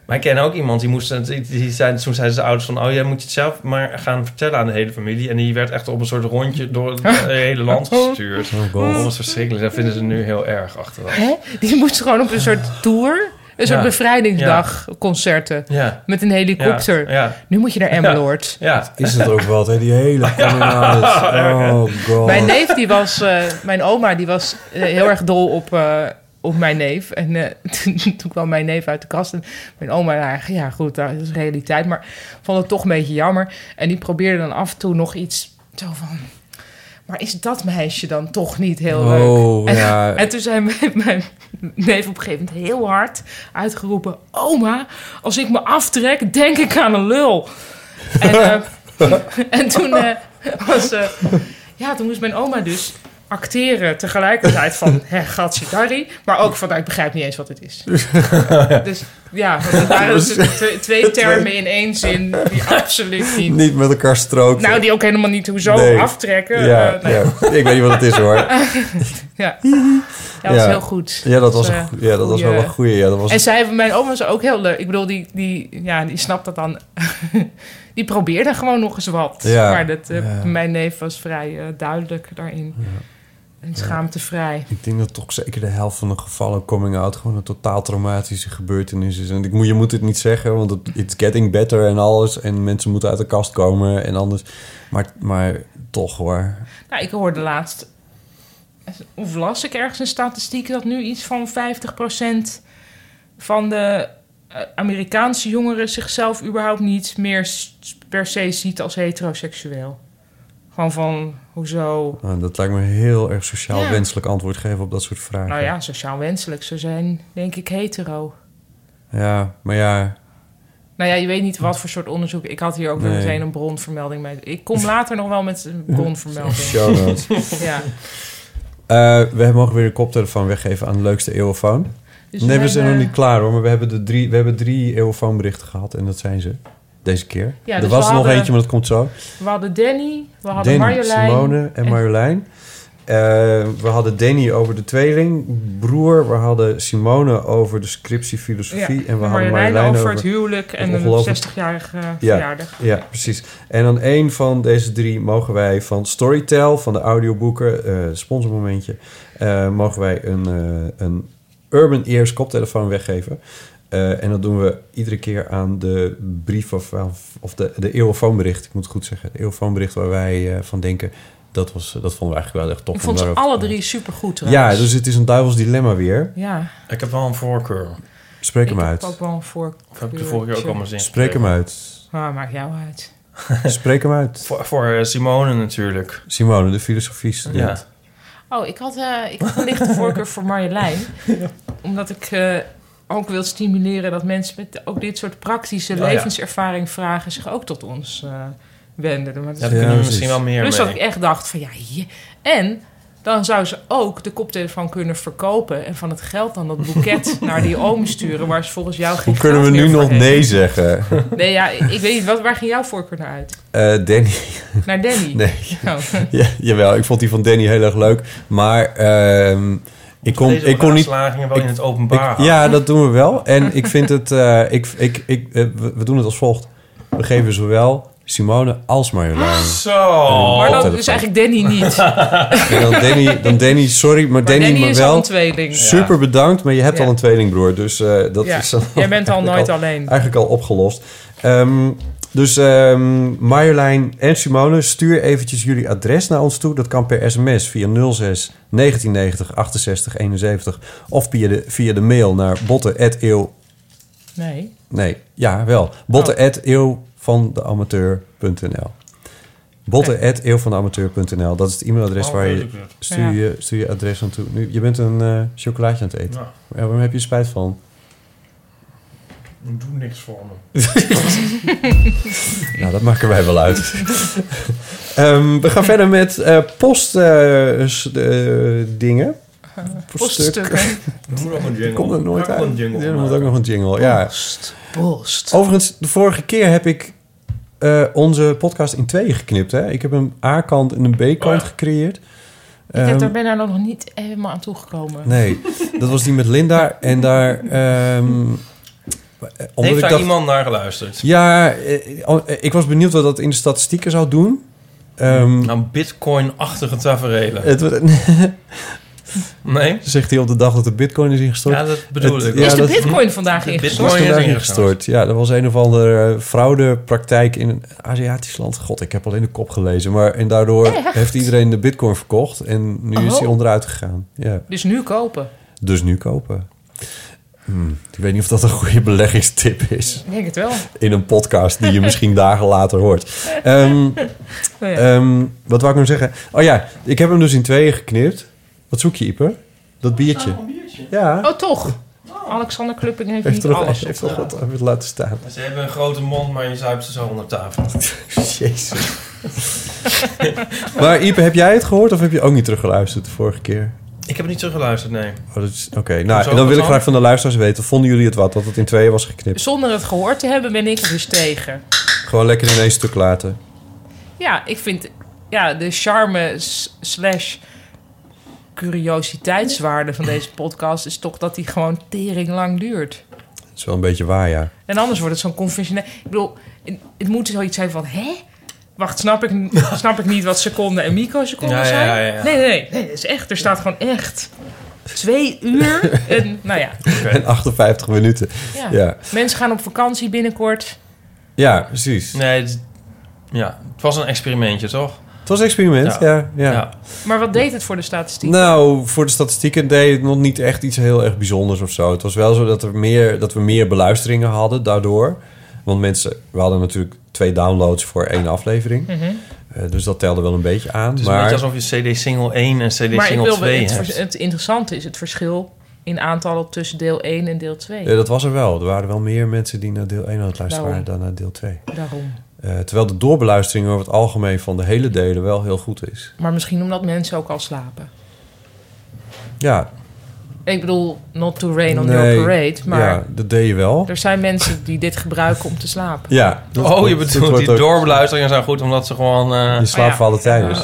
Maar ik ken ook iemand die moest... Die, die zei, toen zeiden zijn ouders van... Oh, jij moet het zelf maar gaan vertellen aan de hele familie. En die werd echt op een soort rondje door het hele land gestuurd. Oh, God. Dat was verschrikkelijk. Dat vinden ze nu heel erg achteraf. Hè? Die moest gewoon op een soort tour... Een soort Ja. bevrijdingsdag concerten. Ja. Met een helikopter. Ja, ja. Nu moet je naar Emmeloord. Ja. Is het ook wat, hè? Die hele. Oh, god. Mijn neef, die was... eh, mijn oma, die was eh, heel erg dol op, eh, op mijn neef. En eh, toen, toen kwam mijn neef uit de kast. En mijn oma, nou, ja goed, dat is realiteit. Maar vond het toch een beetje jammer. En die probeerde dan af en toe nog iets zo van... Maar is dat meisje dan toch niet heel leuk? Oh, En, ja. en toen zei mijn, mijn neef op een gegeven moment heel hard uitgeroepen... Oma, als ik me aftrek, denk ik aan een lul. En, eh, en toen eh, was... eh, ja, toen moest mijn oma dus acteren tegelijkertijd van... Hè, maar ook van... Nou, ik begrijp niet eens wat het is. Dus ja, waren dus twee, twee termen in één zin... die absoluut niet... Niet met elkaar stroken. Nou, die ook helemaal niet hoezo Nee. aftrekken. Ja, Eh, nee. ja. Ik weet niet wat het is, hoor. Ja, ja dat was Ja. heel goed. Ja, dat was, een eh, ja, dat was wel een goeie. Ja, dat was En zij, mijn oma was ook heel leuk. Ik bedoel, die, die, ja, die snapt dat dan. die probeerde gewoon nog eens wat. Ja, Maar dat, eh, ja. mijn neef was vrij duidelijk daarin. En schaamtevrij. Ik denk dat toch zeker de helft van de gevallen coming out gewoon een totaal traumatische gebeurtenis is. En ik moet, je moet het niet zeggen, want het it's getting better en alles. En mensen moeten uit de kast komen en anders. Maar, maar toch hoor. Nou, ik hoorde laatst, of las ik ergens een statistiek dat nu iets van 50% van de eh, Amerikaanse jongeren zichzelf überhaupt niet meer per se ziet als heteroseksueel. Gewoon van, hoezo? Nou, dat lijkt me een heel erg sociaal Ja. wenselijk antwoord geven op dat soort vragen. Nou ja, sociaal wenselijk. Ze zijn, denk ik, hetero. Ja, maar ja, Nou ja, je weet niet wat voor soort onderzoek. Ik had hier ook weer Nee. meteen een bronvermelding mee. Ik kom later nog wel met een bronvermelding. show notes. ja. Eh, we mogen weer een koptelefoon weggeven aan de leukste eeuwofoon. Dus nee, we zijn nog hebben- niet klaar hoor, maar we hebben, de drie, we hebben drie eeuwofoonberichten gehad en dat zijn ze. Deze keer. Ja, er dus was er nog hadden- eentje, maar dat komt zo. We hadden Danny, we hadden Danny, Marjolein. Simone en Marjolein. Eh, we hadden Danny over de tweeling, broer. We hadden Simone over de scriptie filosofie. Ja, En we hadden Marjolein over over het huwelijk en een ongelooflijk- 60-jarige Ja, verjaardag. ja, precies. En dan één van deze drie mogen wij van Storytel, van de audioboeken, eh sponsormomentje, eh, mogen wij een, een Urban Ears koptelefoon weggeven. Eh, en dat doen we iedere keer aan de brief of, of de, de eeuwofoonbericht. Ik moet het goed zeggen. De eeuwofoonbericht waar wij eh, van denken, dat, was, dat vonden we eigenlijk wel echt tof. Ik vond ze daarover alle drie supergoed Ja, trouwens. dus het is een duivels dilemma weer. Ja, Ik heb wel een voorkeur. Spreek ik hem heb uit. ook wel een voor. Of heb ik de vorige keer ook al mijn zin Spreek hem uit. Ah, maakt jou uit. Spreek hem uit. Voor, voor eh, Simone natuurlijk. Simone, de filosofie student. Oh, ik had, eh, ik had een lichte voorkeur voor Marjolein. Omdat ik eh, ook wil stimuleren dat mensen met ook dit soort praktische ja. levenservaring vragen zich ook tot ons eh, wenden. Maar dat is- Ja, daar kunnen we misschien wel meer dus mee. dat ik echt dacht van ja, je- en dan zou ze ook de koptelefoon kunnen verkopen en van het geld dan dat boeket naar die oom sturen waar ze volgens jou geen Hoe kunnen we nu nog heeft. nee zeggen? Nee, ja, ik weet niet, wat, waar ging jouw voorkeur naar uit? Eh, Danny. Naar Danny? Nee. Oh. Ja, jawel, ik vond die van Danny heel erg leuk. Maar ehm, ik kon, ik kon niet... wel in het openbaar ik- ja, dat doen we wel. En ik vind het... eh, ik, ik, ik, eh, we, doen het als volgt. We geven zowel Simone als Marjolein. Zo. Maar dan dus eigenlijk Danny niet. En dan Danny, dan Danny sorry, maar, Danny, Danny maar is wel. al een tweeling. Super bedankt, maar je hebt Ja. al een tweelingbroer. Dus eh, dat Ja. is dan Jij bent al eigenlijk nooit alleen. Eigenlijk al opgelost. Ehm, dus ehm, Marjolein en Simone, stuur eventjes jullie adres naar ons toe. Dat kan per sms via 06 1990 68 71 of via de, via de mail naar botten@eeuw. Nee. Nee, ja, wel. botten@eeuw van de amateur.nl. Botten@eeuwvandeamateur.nl. Dat is het e-mailadres Oh, waar je stuur, je stuur je adres naartoe. Nu, je bent een eh, chocolaatje aan het eten. Ja. Ja, waarom heb je spijt van? Doe niks voor me. Nou, dat maken wij wel uit. Ehm, we gaan verder met eh post eh, eh, dingen. Poststukken. Er moet nog een jingle. Komt er nooit uit. er moet ook nog een jingle. Ja. Post. Post. Overigens, de vorige keer heb ik eh, onze podcast in tweeën geknipt. Hè? Ik heb een A-kant en een B-kant Oh gecreëerd. Ik heb Ehm, daar ben daar nog niet helemaal aan toegekomen. Nee, dat was die met Linda. En daar... ehm, omdat Heeft ik daar dacht- iemand naar geluisterd? Ja, eh, oh, eh, ik was benieuwd wat dat in de statistieken zou doen. Ehm, Nou, bitcoin-achtige tafereelen. het, Nee? zegt hij op de dag dat de bitcoin is ingestort. Ja, dat bedoel Het- ik. ja, is de dat- bitcoin vandaag De ingestort? Bitcoin is vandaag ingestort. Ja, er was een of andere fraudepraktijk in een Aziatisch land. God, ik heb al in de kop gelezen. Maar en daardoor Echt? heeft iedereen de bitcoin verkocht. En nu is Oh. hij onderuit gegaan. Ja, Dus nu kopen. dus nu kopen. Hmm, ik weet niet of dat een goede beleggingstip is. Ik denk het wel. In een podcast die je misschien dagen later hoort. Ehm, Oh ja. ehm, wat wou ik nou zeggen? Oh ja, ik heb hem dus in tweeën geknipt. Wat zoek je, Ipe? Dat biertje. Ja. oh, toch? Alexander Klupping heeft, Heeft niet er nog alles. heeft nog wat even laten staan. Ze hebben een grote mond, maar je zuipt ze zo onder tafel. Jezus. maar Ipe, heb jij het gehoord of heb je ook niet teruggeluisterd de vorige keer? Ik heb het niet teruggeluisterd, nee. Oh, dat is- Oké, nou, en dan wil ik graag van de luisteraars weten... vonden jullie het wat, dat het in tweeën was geknipt? Zonder het gehoord te hebben ben ik er dus tegen. Gewoon lekker in één stuk laten. Ja, ik vind ja, de charme s- slash curiositeitswaarde van deze podcast is toch dat die gewoon tering lang duurt. Dat is wel een beetje waar, ja. En anders wordt het zo'n conventioneel. Ik bedoel, het- het moet zoiets zijn van, hè? Wacht, snap ik, snap ik niet wat seconden en microseconden Ja, zijn? ja, ja, ja. Nee, nee, nee, is echt, er staat gewoon echt twee uur. En, nou ja, En 58 minuten. ja. Ja, mensen gaan op vakantie binnenkort. ja precies. Nee, het, ja, het was een experimentje, toch? Het was een experiment, ja. ja, Ja. Maar wat deed het voor de statistiek? Nou, voor de statistieken deed het nog niet echt iets heel erg bijzonders of zo. Het was wel zo dat, er meer, dat we meer beluisteringen hadden daardoor. Want mensen, we hadden natuurlijk twee downloads voor één aflevering. Mhm. Eh, dus dat telde wel een beetje aan. Het is maar een beetje alsof je CD single 1 en CD maar ik single wil 2 het, hebt. het interessante is het verschil in aantallen tussen deel 1 en deel 2. Ja, dat was er wel. Er waren wel meer mensen die naar deel 1 aan het luisteren Daarom. waren dan naar deel 2. Daarom. Eh, terwijl de doorbeluistering over het algemeen van de hele delen wel heel goed is. Maar misschien omdat mensen ook al slapen. Ja, Ik bedoel, not to rain on nee, your parade, maar ja, dat deed je wel. er zijn mensen die dit gebruiken om te slapen. Ja. dat Oh, je bedoelt die ook- doorbeluisteringen zijn goed omdat ze gewoon... eh, Je slaapt ja. voor alle tijden. dus.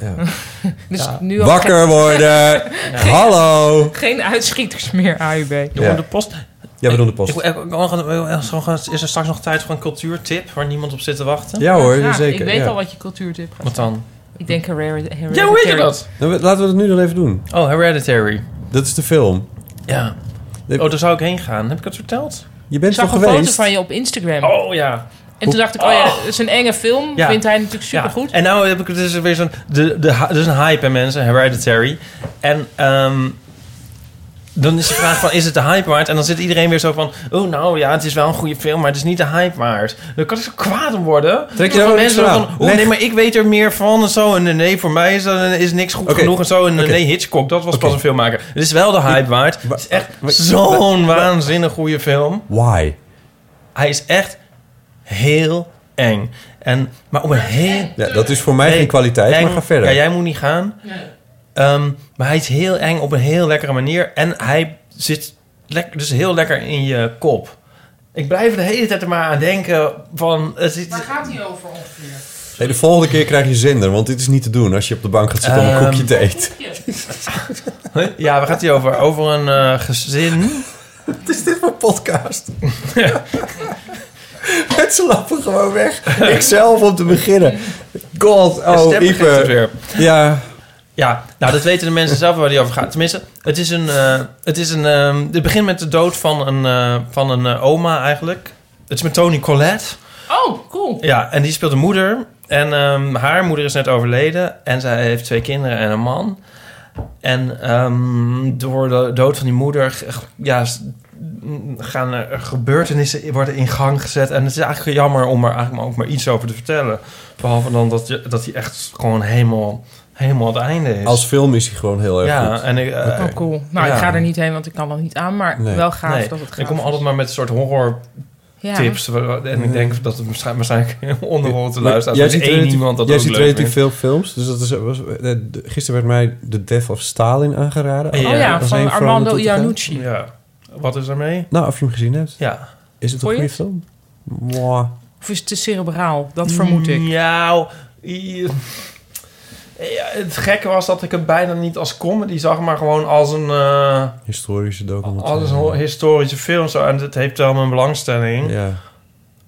Ja. Dus Ja. nu al Wakker worden! Hallo! geen, geen uitschieters meer, AUB. We de post? Ja, we doen de post. Is er straks nog tijd voor een cultuurtip waar niemand op zit te wachten? Ja hoor, Ja, zeker. Ik weet ja. al wat je cultuurtip gaat Wat zijn. dan? Ik denk Hereditary. Ja, hoe weet je dat? Nou, laten we het nu dan even doen. Oh, Hereditary. Dat is de film. Ja. Oh, daar zou ik heen gaan. Heb ik het verteld? Je Ik bent zag toch een geweest? foto van je op Instagram. Oh, ja. en toen dacht ik, oh ja, het is een enge film. Ja. Vindt hij natuurlijk supergoed. Ja. En nou heb ik dus weer zo'n... De, de, er is een hype, hè, mensen. Hereditary. En ehm, dan is de vraag van, is het de hype waard? En dan zit iedereen weer zo van... Oh, nou ja, het is wel een goede film, maar het is niet de hype waard. Dan kan ik zo kwaad om worden. Trek je Dan mensen van? Oh, nee, maar ik weet er meer van en zo. En nee, voor mij is, dat, is niks goed genoeg en zo. En Oké. nee, Hitchcock, dat was pas een filmmaker. Het is wel de hype waard. Wa- Het is echt zo'n waanzinnig goede film. Why? Hij is echt heel eng. En, maar op een heel... Ja, dat is voor mij Nee, geen kwaliteit, maar ga verder. Ja, jij moet niet gaan. Ehm, maar hij is heel eng op een heel lekkere manier. En hij zit dus heel lekker in je kop. Ik blijf er de hele tijd er maar aan denken van... Het is, gaat hij over ongeveer? Nee, de volgende keer krijg je zender, want dit is niet te doen als je op de bank gaat zitten om een Ehm, koekje te eten. ja, waar gaat hij over? Over een eh, gezin. Wat is dit voor podcast? Mensen lappen gewoon weg. Ik zelf om te beginnen. God, oh. Ipe. Ja, Ja, nou dat weten de mensen zelf waar die over gaat. Tenminste, het is een... eh, het, is een ehm, het begint met de dood van een, eh, van een eh, oma eigenlijk. Het is met Tony Collette. Oh, cool. Ja, en die speelt de moeder. En ehm, haar moeder is net overleden. En zij heeft twee kinderen en een man. En ehm, door de dood van die moeder... Ja, gaan er gebeurtenissen worden in gang gezet. En het is eigenlijk jammer om er eigenlijk maar ook maar iets over te vertellen. Behalve dan dat, je, dat hij echt gewoon helemaal, helemaal het einde is. als film is hij gewoon heel erg ja, goed. en ik, eh. Oh, cool. Nou, Ja. ik ga er niet heen, want ik kan er niet aan. Maar Nee. wel gaaf nee, dat het gaaf ik kom is. altijd maar met een soort horror ja. tips. En ik denk dat het waarschijnlijk, waarschijnlijk onderrol te luisteren. Jij Er is ziet één relatief, iemand dat jij ook ziet leuk relatief veel films. Dus dat is, was, eh, gisteren werd mij The Death of Stalin aangeraden. Ja. Oh ja, Als van Armando. Iannucci. Ja. Wat is ermee? Nou, of je hem gezien hebt. Ja. Is het een goede film? Mwah. Of is het te cerebraal? Dat vermoed ik. Nou, i- ja, het gekke was dat ik het bijna niet als comedy zag, maar gewoon als een, eh, Historische documentaire. als een historische film. Zo. En het heeft wel mijn belangstelling. Ja.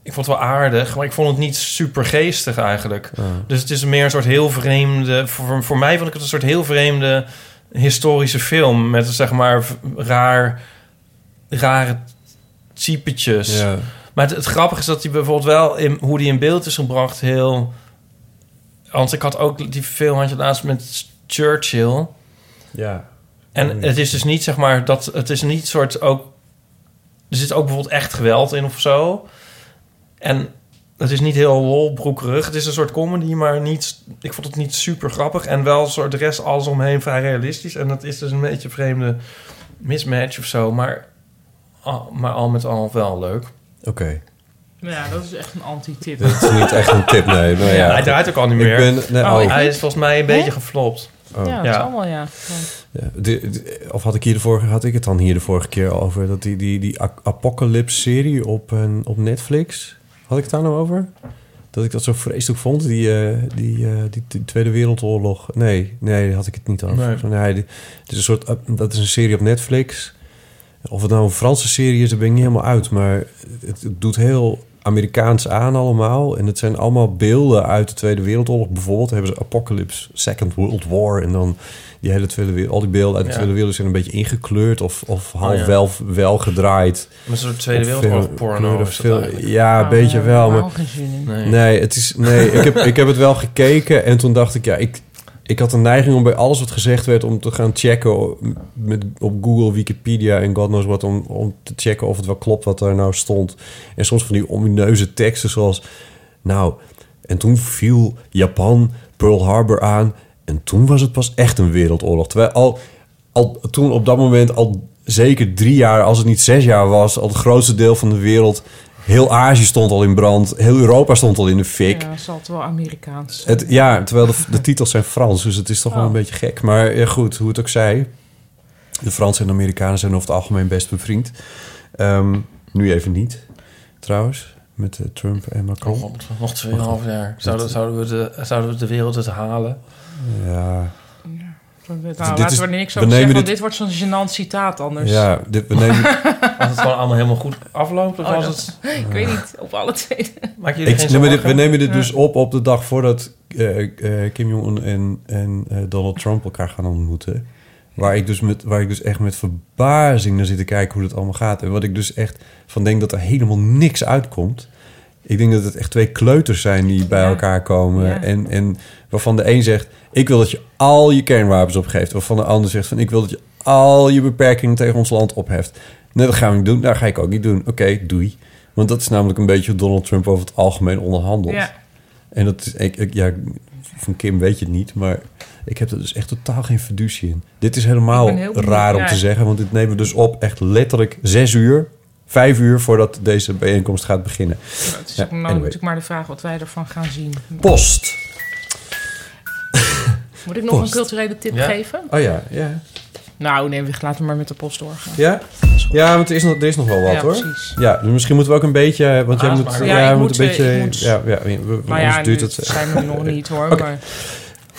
Ik vond het wel aardig, maar ik vond het niet super geestig eigenlijk. Dus het is meer een soort heel vreemde... Voor, voor mij vond ik het een soort heel vreemde historische film. Met zeg maar raar, rare typetjes. Ja. Maar het, het grappige is dat hij bijvoorbeeld wel... In, hoe die in beeld is gebracht heel... Want ik had ook die film had je laatst met Churchill. ja. En het is dus niet zeg maar dat... Het is niet soort ook... Er zit ook bijvoorbeeld echt geweld in of zo. En het is niet heel lolbroekerig. Het is een soort comedy, maar niet... Ik vond het niet super grappig. En wel een soort de rest alles omheen vrij realistisch. En dat is dus een beetje een vreemde mismatch of zo. Maar, maar al met al wel leuk. Oké. Ja, dat is echt een anti-tip. Dat is niet echt een tip, nee. Maar ja, Hij draait ook al niet Ik meer. ben, nee, Oh, oh, Hij is volgens mij een beetje geflopt. oh. Ja, dat Ja. is allemaal ja. Ja, de- de- of had ik hier de vorige, had ik het dan hier de vorige keer over dat die, die, die A- Apocalypse serie op, een- op Netflix. Had ik het daar nou over? Dat ik dat zo vreselijk vond, die, eh, die, eh, die, die Tweede Wereldoorlog. Nee, nee, daar had ik het niet over. Nee. Zo, Nee, die- het is een soort, dat is een serie op Netflix. Of het nou een Franse serie is, daar ben ik niet helemaal uit. Maar het, het doet heel Amerikaans aan allemaal. En het zijn allemaal beelden uit de Tweede Wereldoorlog. Bijvoorbeeld hebben ze Apocalypse, Second World War. En dan die hele Tweede Wereld, al die beelden uit de Ja. Tweede Wereld zijn een beetje ingekleurd of, of half ja. wel, wel gedraaid. Een soort Tweede Wereldoorlog porno veel-. Ja, een Oh, beetje wel. Maar. Nee. Nee, het is, nee ik, heb, ik heb het wel gekeken en toen dacht ik, ja, ik, ik had een neiging om bij alles wat gezegd werd om te gaan checken met, op Google, Wikipedia en God knows what, om, om te checken of het wel klopt wat daar nou stond. En soms van die omineuze teksten zoals, nou, en toen viel Japan Pearl Harbor aan en toen was het pas echt een wereldoorlog. Terwijl al, al toen op dat moment al zeker drie jaar, als het niet zes jaar was, al het grootste deel van de wereld Heel Azië stond al in brand. Heel Europa stond al in de fik. Ja, zal het wel Amerikaans. Het, ja, terwijl de, de titels zijn Frans, dus het is toch wel Oh. een beetje gek. Maar ja, goed, hoe het ook zij. De Fransen en de Amerikanen zijn over het algemeen best bevriend. Ehm, nu even niet, trouwens, met eh, Trump en Macron. Nog, nog 2,5 jaar. Zouden, zouden, we de, zouden we de wereld het halen? Ja, Nou, dit laten is- we er niks we over nemen zeggen, want dit- dit wordt zo'n gênant citaat anders. ja dit, we nemen, Als het gewoon allemaal helemaal goed afloopt? Of Oh, was dat- het... Ik weet niet, op alle twee. Maak je ik, geen nee, maar dit- we nemen dit Ja. dus op op de dag voordat eh, eh, Kim Jong-un en, en eh, Donald Trump elkaar gaan ontmoeten. Waar ik, dus met, waar ik dus echt met verbazing naar zit te kijken hoe dat allemaal gaat. En wat ik dus echt van denk dat er helemaal niks uitkomt. Ik denk dat het echt twee kleuters zijn die bij Ja. elkaar komen. Ja. En, en waarvan de een zegt, ik wil dat je al je kernwapens opgeeft. Waarvan de ander zegt, van, ik wil dat je al je beperkingen tegen ons land opheft. Nee, dat gaan we niet doen. Dat ga ik ook niet doen. Oké, doei. Want dat is namelijk een beetje hoe Donald Trump over het algemeen onderhandelt. Ja. En dat is, ik, ik- ja, van Kim weet je het niet, maar ik heb er dus echt totaal geen fiducie in. Dit is helemaal raar om te zeggen, want dit nemen we dus op echt letterlijk zes uur, vijf uur voordat deze bijeenkomst gaat beginnen. Het is Ja, anyway. natuurlijk maar de vraag wat wij ervan gaan zien. Post. Moet ik nog Post. een culturele tip Ja. geven? Oh ja, ja. Nou, nee, we laten maar met de post doorgaan. Ja? Ja, want er is nog, er is nog wel wat Ja, hoor. precies. Ja, dus misschien moeten we ook een beetje, want jij moet, ja, Ja, ik we moet, een eh, beetje, moet- ja, ja, we, Nou ja, duurt het. zijn we nog niet hoor. Maar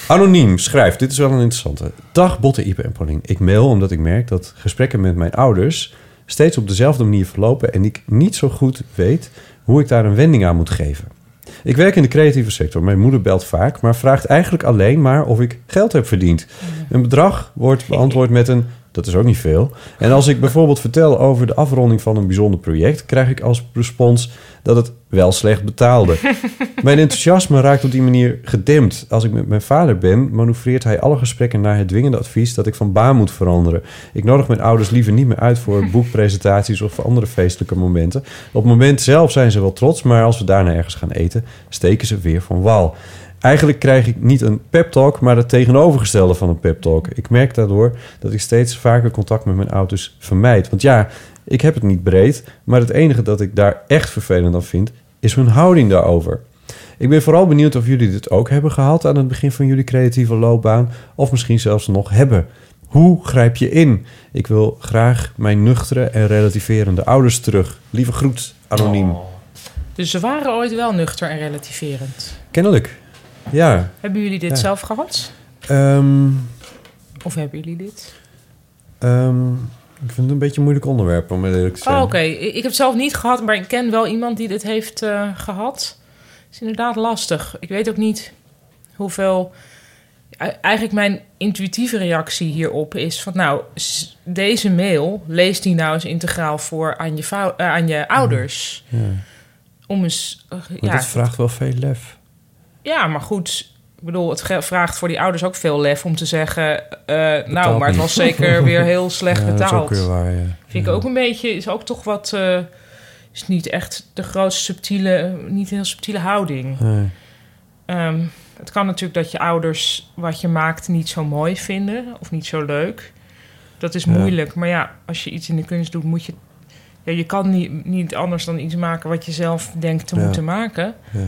Anoniem schrijft, dit is wel een interessante. Dag Botte, Ipe en Pauline. Ik mail omdat ik merk dat gesprekken met mijn ouders steeds op dezelfde manier verlopen en ik niet zo goed weet hoe ik daar een wending aan moet geven. Ik werk in de creatieve sector. Mijn moeder belt vaak, maar vraagt eigenlijk alleen maar of ik geld heb verdiend. Een bedrag wordt beantwoord met een dat is ook niet veel. En als ik bijvoorbeeld vertel over de afronding van een bijzonder project, krijg ik als respons dat het wel slecht betaalde. Mijn enthousiasme raakt op die manier gedempt. Als ik met mijn vader ben, manoeuvreert hij alle gesprekken naar het dwingende advies dat ik van baan moet veranderen. Ik nodig mijn ouders liever niet meer uit voor boekpresentaties of voor andere feestelijke momenten. Op het moment zelf zijn ze wel trots, maar als we daarna ergens gaan eten, steken ze weer van wal. Eigenlijk krijg ik niet een pep talk, maar het tegenovergestelde van een pep talk. Ik merk daardoor dat ik steeds vaker contact met mijn ouders vermijd. Want ja, ik heb het niet breed, maar het enige dat ik daar echt vervelend aan vind, is hun houding daarover. Ik ben vooral benieuwd of jullie dit ook hebben gehad aan het begin van jullie creatieve loopbaan, of misschien zelfs nog hebben. Hoe grijp je in? Ik wil graag mijn nuchtere en relativerende ouders terug. Lieve groet, anoniem. Oh. Dus ze waren ooit wel nuchter en relativerend. Kennelijk. Ja. Hebben jullie dit Ja. zelf gehad? Ehm, Of hebben jullie dit? ehm, ik vind het een beetje een moeilijk onderwerp om eerlijk te zijn. Oh, oké. Ik ik heb het zelf niet gehad, maar ik ken wel iemand die dit heeft eh, gehad. Het is inderdaad lastig. Ik weet ook niet hoeveel... E- Eigenlijk mijn intuïtieve reactie hierop is van... nou, deze mail, lees die nou eens integraal voor aan je, eh, aan je ouders. Ja. Om eens... Maar ja, dat vraagt wel veel lef. Ja, maar goed... Ik bedoel, het vraagt voor die ouders ook veel lef om te zeggen... eh, nou, maar het was zeker weer heel slecht Ja, dat is betaald. ook weer waar, ja. Vind ik ook een beetje, is ook toch wat, eh, is niet echt de grootste subtiele, niet heel subtiele houding. Nee. Ehm, het kan natuurlijk dat je ouders wat je maakt niet zo mooi vinden of niet zo leuk. Dat is Ja. moeilijk, maar ja, als je iets in de kunst doet, moet je, ja, je kan niet, niet anders dan iets maken wat je zelf denkt te Ja. moeten maken. Ja.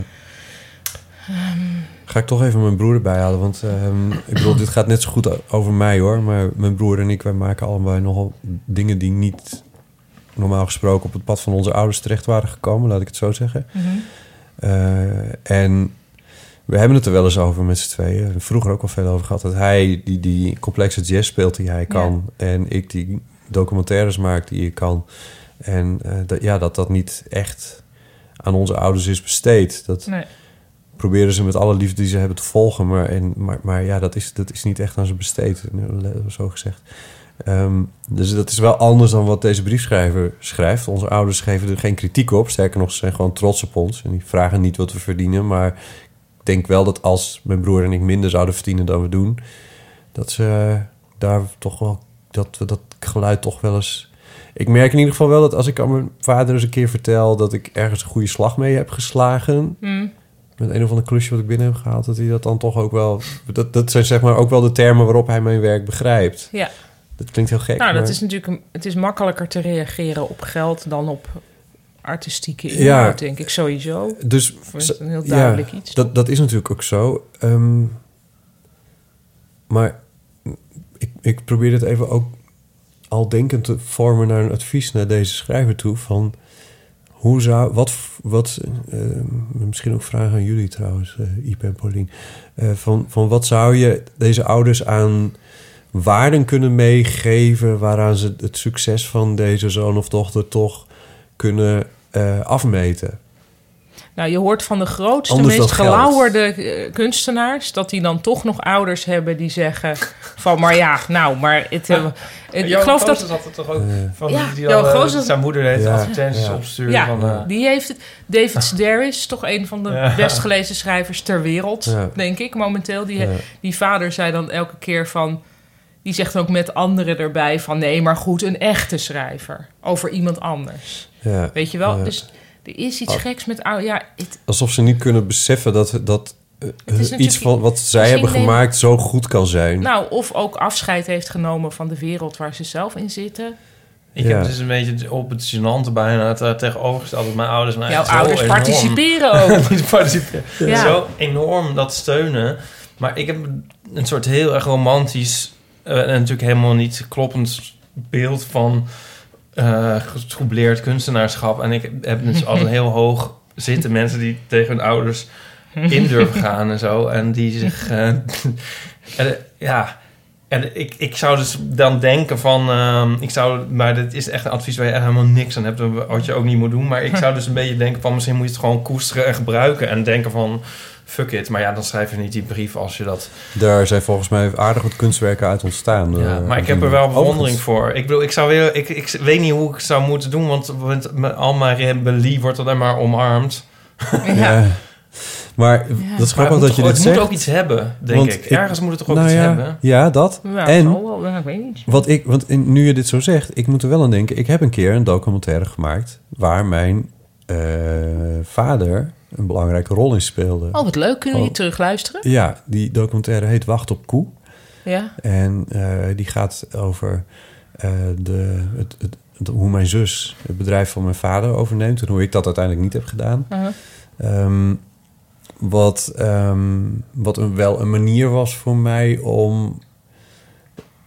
Ga ik toch even mijn broer erbij halen. Want ehm, ik bedoel, dit gaat net zo goed over mij hoor. Maar mijn broer en ik, wij maken allebei nogal dingen die niet normaal gesproken op het pad van onze ouders terecht waren gekomen. Laat ik het zo zeggen. Mhm. Eh, en we hebben het er wel eens over met z'n tweeën. We vroeger ook al veel over gehad. Dat hij die, die complexe jazz speelt die hij kan. En ik die documentaires maak die ik kan. En eh, dat, ja, dat dat niet echt aan onze ouders is besteed. Dat Nee. Proberen ze met alle liefde die ze hebben te volgen. Maar, en, maar, maar ja, dat is, dat is niet echt aan ze besteed, zo gezegd. Ehm, dus dat is wel anders dan wat deze briefschrijver schrijft. Onze ouders geven er geen kritiek op. Sterker nog, ze zijn gewoon trots op ons. En die vragen niet wat we verdienen. Maar ik denk wel dat als mijn broer en ik minder zouden verdienen dan we doen... dat ze daar toch wel... dat we dat geluid toch wel eens... Ik merk in ieder geval wel dat als ik aan mijn vader eens een keer vertel... dat ik ergens een goede slag mee heb geslagen... Hmm. Met een of ander klusje wat ik binnen heb gehaald... dat hij dat dan toch ook wel... Dat, dat zijn zeg maar ook wel de termen waarop hij mijn werk begrijpt. Ja. Dat klinkt heel gek. Nou, dat maar- is natuurlijk een, het is makkelijker te reageren op geld dan op artistieke Ja. inhoud, denk ik sowieso. Dus is een heel duidelijk iets. Dat, dat is natuurlijk ook zo. Ehm, maar ik, ik probeer het even ook al denkend te vormen naar een advies naar deze schrijver toe. Van hoe zou, wat, wat ehm, misschien ook vragen aan jullie trouwens, eh Ipe en Paulien. Eh, van, van wat zou je deze ouders aan waarden kunnen meegeven waaraan ze het succes van deze zoon of dochter toch kunnen eh, afmeten? Nou, je hoort van de grootste, Anders meest geld. gelauwerde eh, kunstenaars... dat die dan toch nog ouders hebben die zeggen van... maar ja, nou, maar het, eh, ik geloof dat... Had het toch ook van Ja, die, dan, eh, zijn moeder heeft Ja, advertenties ja. opsturen Ja, van... eh, die heeft het. David Sedaris, toch een van de Ja. best gelezen schrijvers ter wereld, Ja. denk ik, momenteel. Die, Ja. die vader zei dan elke keer van... Die zegt ook met anderen erbij van... nee, maar goed, een echte schrijver. Over iemand anders. Ja, Weet je wel? ja. Dus er is iets Oh. geks met oude... Ja, het, Alsof ze niet kunnen beseffen dat, dat eh, iets van wat zij hebben gemaakt zo goed kan zijn. nou, of ook afscheid heeft genomen van de wereld waar ze zelf in zitten. Ik Ja. heb dus een beetje op het gênante bijna het eh, tegenovergestelde. dat Mijn ouders nou Jouw ouders enorm- participeren ook. Participeren. Ja. Zo enorm dat steunen. Maar ik heb een soort heel erg romantisch... eh, en natuurlijk helemaal niet kloppend beeld van... getroubleerd kunstenaarschap. En ik heb dus altijd heel hoog zitten mensen die tegen hun ouders in durven gaan en zo. En die zich... eh, en, ja... En ik, ik zou dus dan denken van... ehm, ik zou, maar dit is echt een advies waar je echt helemaal niks aan hebt... wat je ook niet moet doen. Maar ik zou dus een beetje denken van... misschien moet je het gewoon koesteren en gebruiken... en denken van... fuck it. Maar ja, dan schrijf je niet die brief als je dat... Daar zijn volgens mij aardig wat kunstwerken uit ontstaan. Ja, door- maar ik heb er wel bewondering voor. Ik bedoel, ik zou weer... Ik, ik weet niet hoe ik het zou moeten doen... want, mijn- al mijn rebellie wordt alleen maar omarmd. Ja. Maar dat is het grappig dat je dit Het zegt. moet ook iets hebben, denk Want ik. Ergens moet het toch ook nou iets ja, hebben? Ja, dat. Ja, en wel, ik weet niet. wat ik, want in- nu je dit zo zegt, ik moet er wel aan denken. Ik heb een keer een documentaire gemaakt waar mijn eh, vader een belangrijke rol in speelde. Oh, wat leuk. Kunnen we die Oh. terugluisteren? Ja, die documentaire heet Wacht op Koe. Ja. En eh, die gaat over eh, de, het, het, het- hoe mijn zus het bedrijf van mijn vader overneemt. En hoe ik dat uiteindelijk niet heb gedaan. Uh-huh. Ehm, wat ehm, wat een, wel een manier was voor mij om...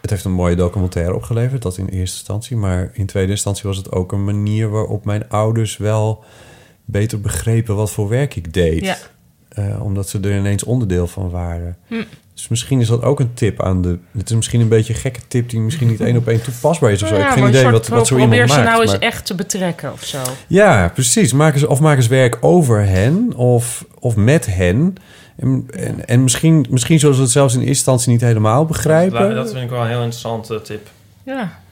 Het heeft een mooie documentaire opgeleverd, dat in eerste instantie. Maar in tweede instantie was het ook een manier waarop mijn ouders wel beter begrepen wat voor werk ik deed. Ja. Eh, omdat ze er ineens onderdeel van waren. Hm. Dus misschien is dat ook een tip aan de... Het is misschien een beetje een gekke tip die misschien niet één op één toepasbaar is of zo. ik heb geen idee wat, wat zo iemand Probeer maakt. ze nou eens echt te betrekken of zo. Ja, precies. Maken ze, of maken ze werk over hen of, of met hen. En, en, en misschien, misschien zullen ze het zelfs in eerste instantie niet helemaal begrijpen. Dat vind ik wel een heel interessante tip. Ja.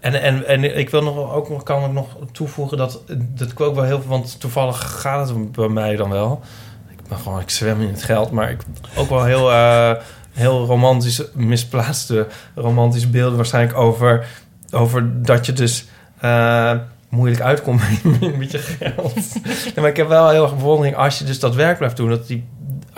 En, en, en ik wil nog, ook nog, kan ik nog toevoegen dat, dat ik ook wel heel veel, want toevallig gaat het bij mij dan wel. Ik ben gewoon, ik zwem in het geld, maar ik ook wel heel, eh, heel romantisch, misplaatste romantische beelden waarschijnlijk over, over dat je dus eh, moeilijk uitkomt met, met je geld. Maar ik heb wel heel erg bewondering als je dus dat werk blijft doen, dat die,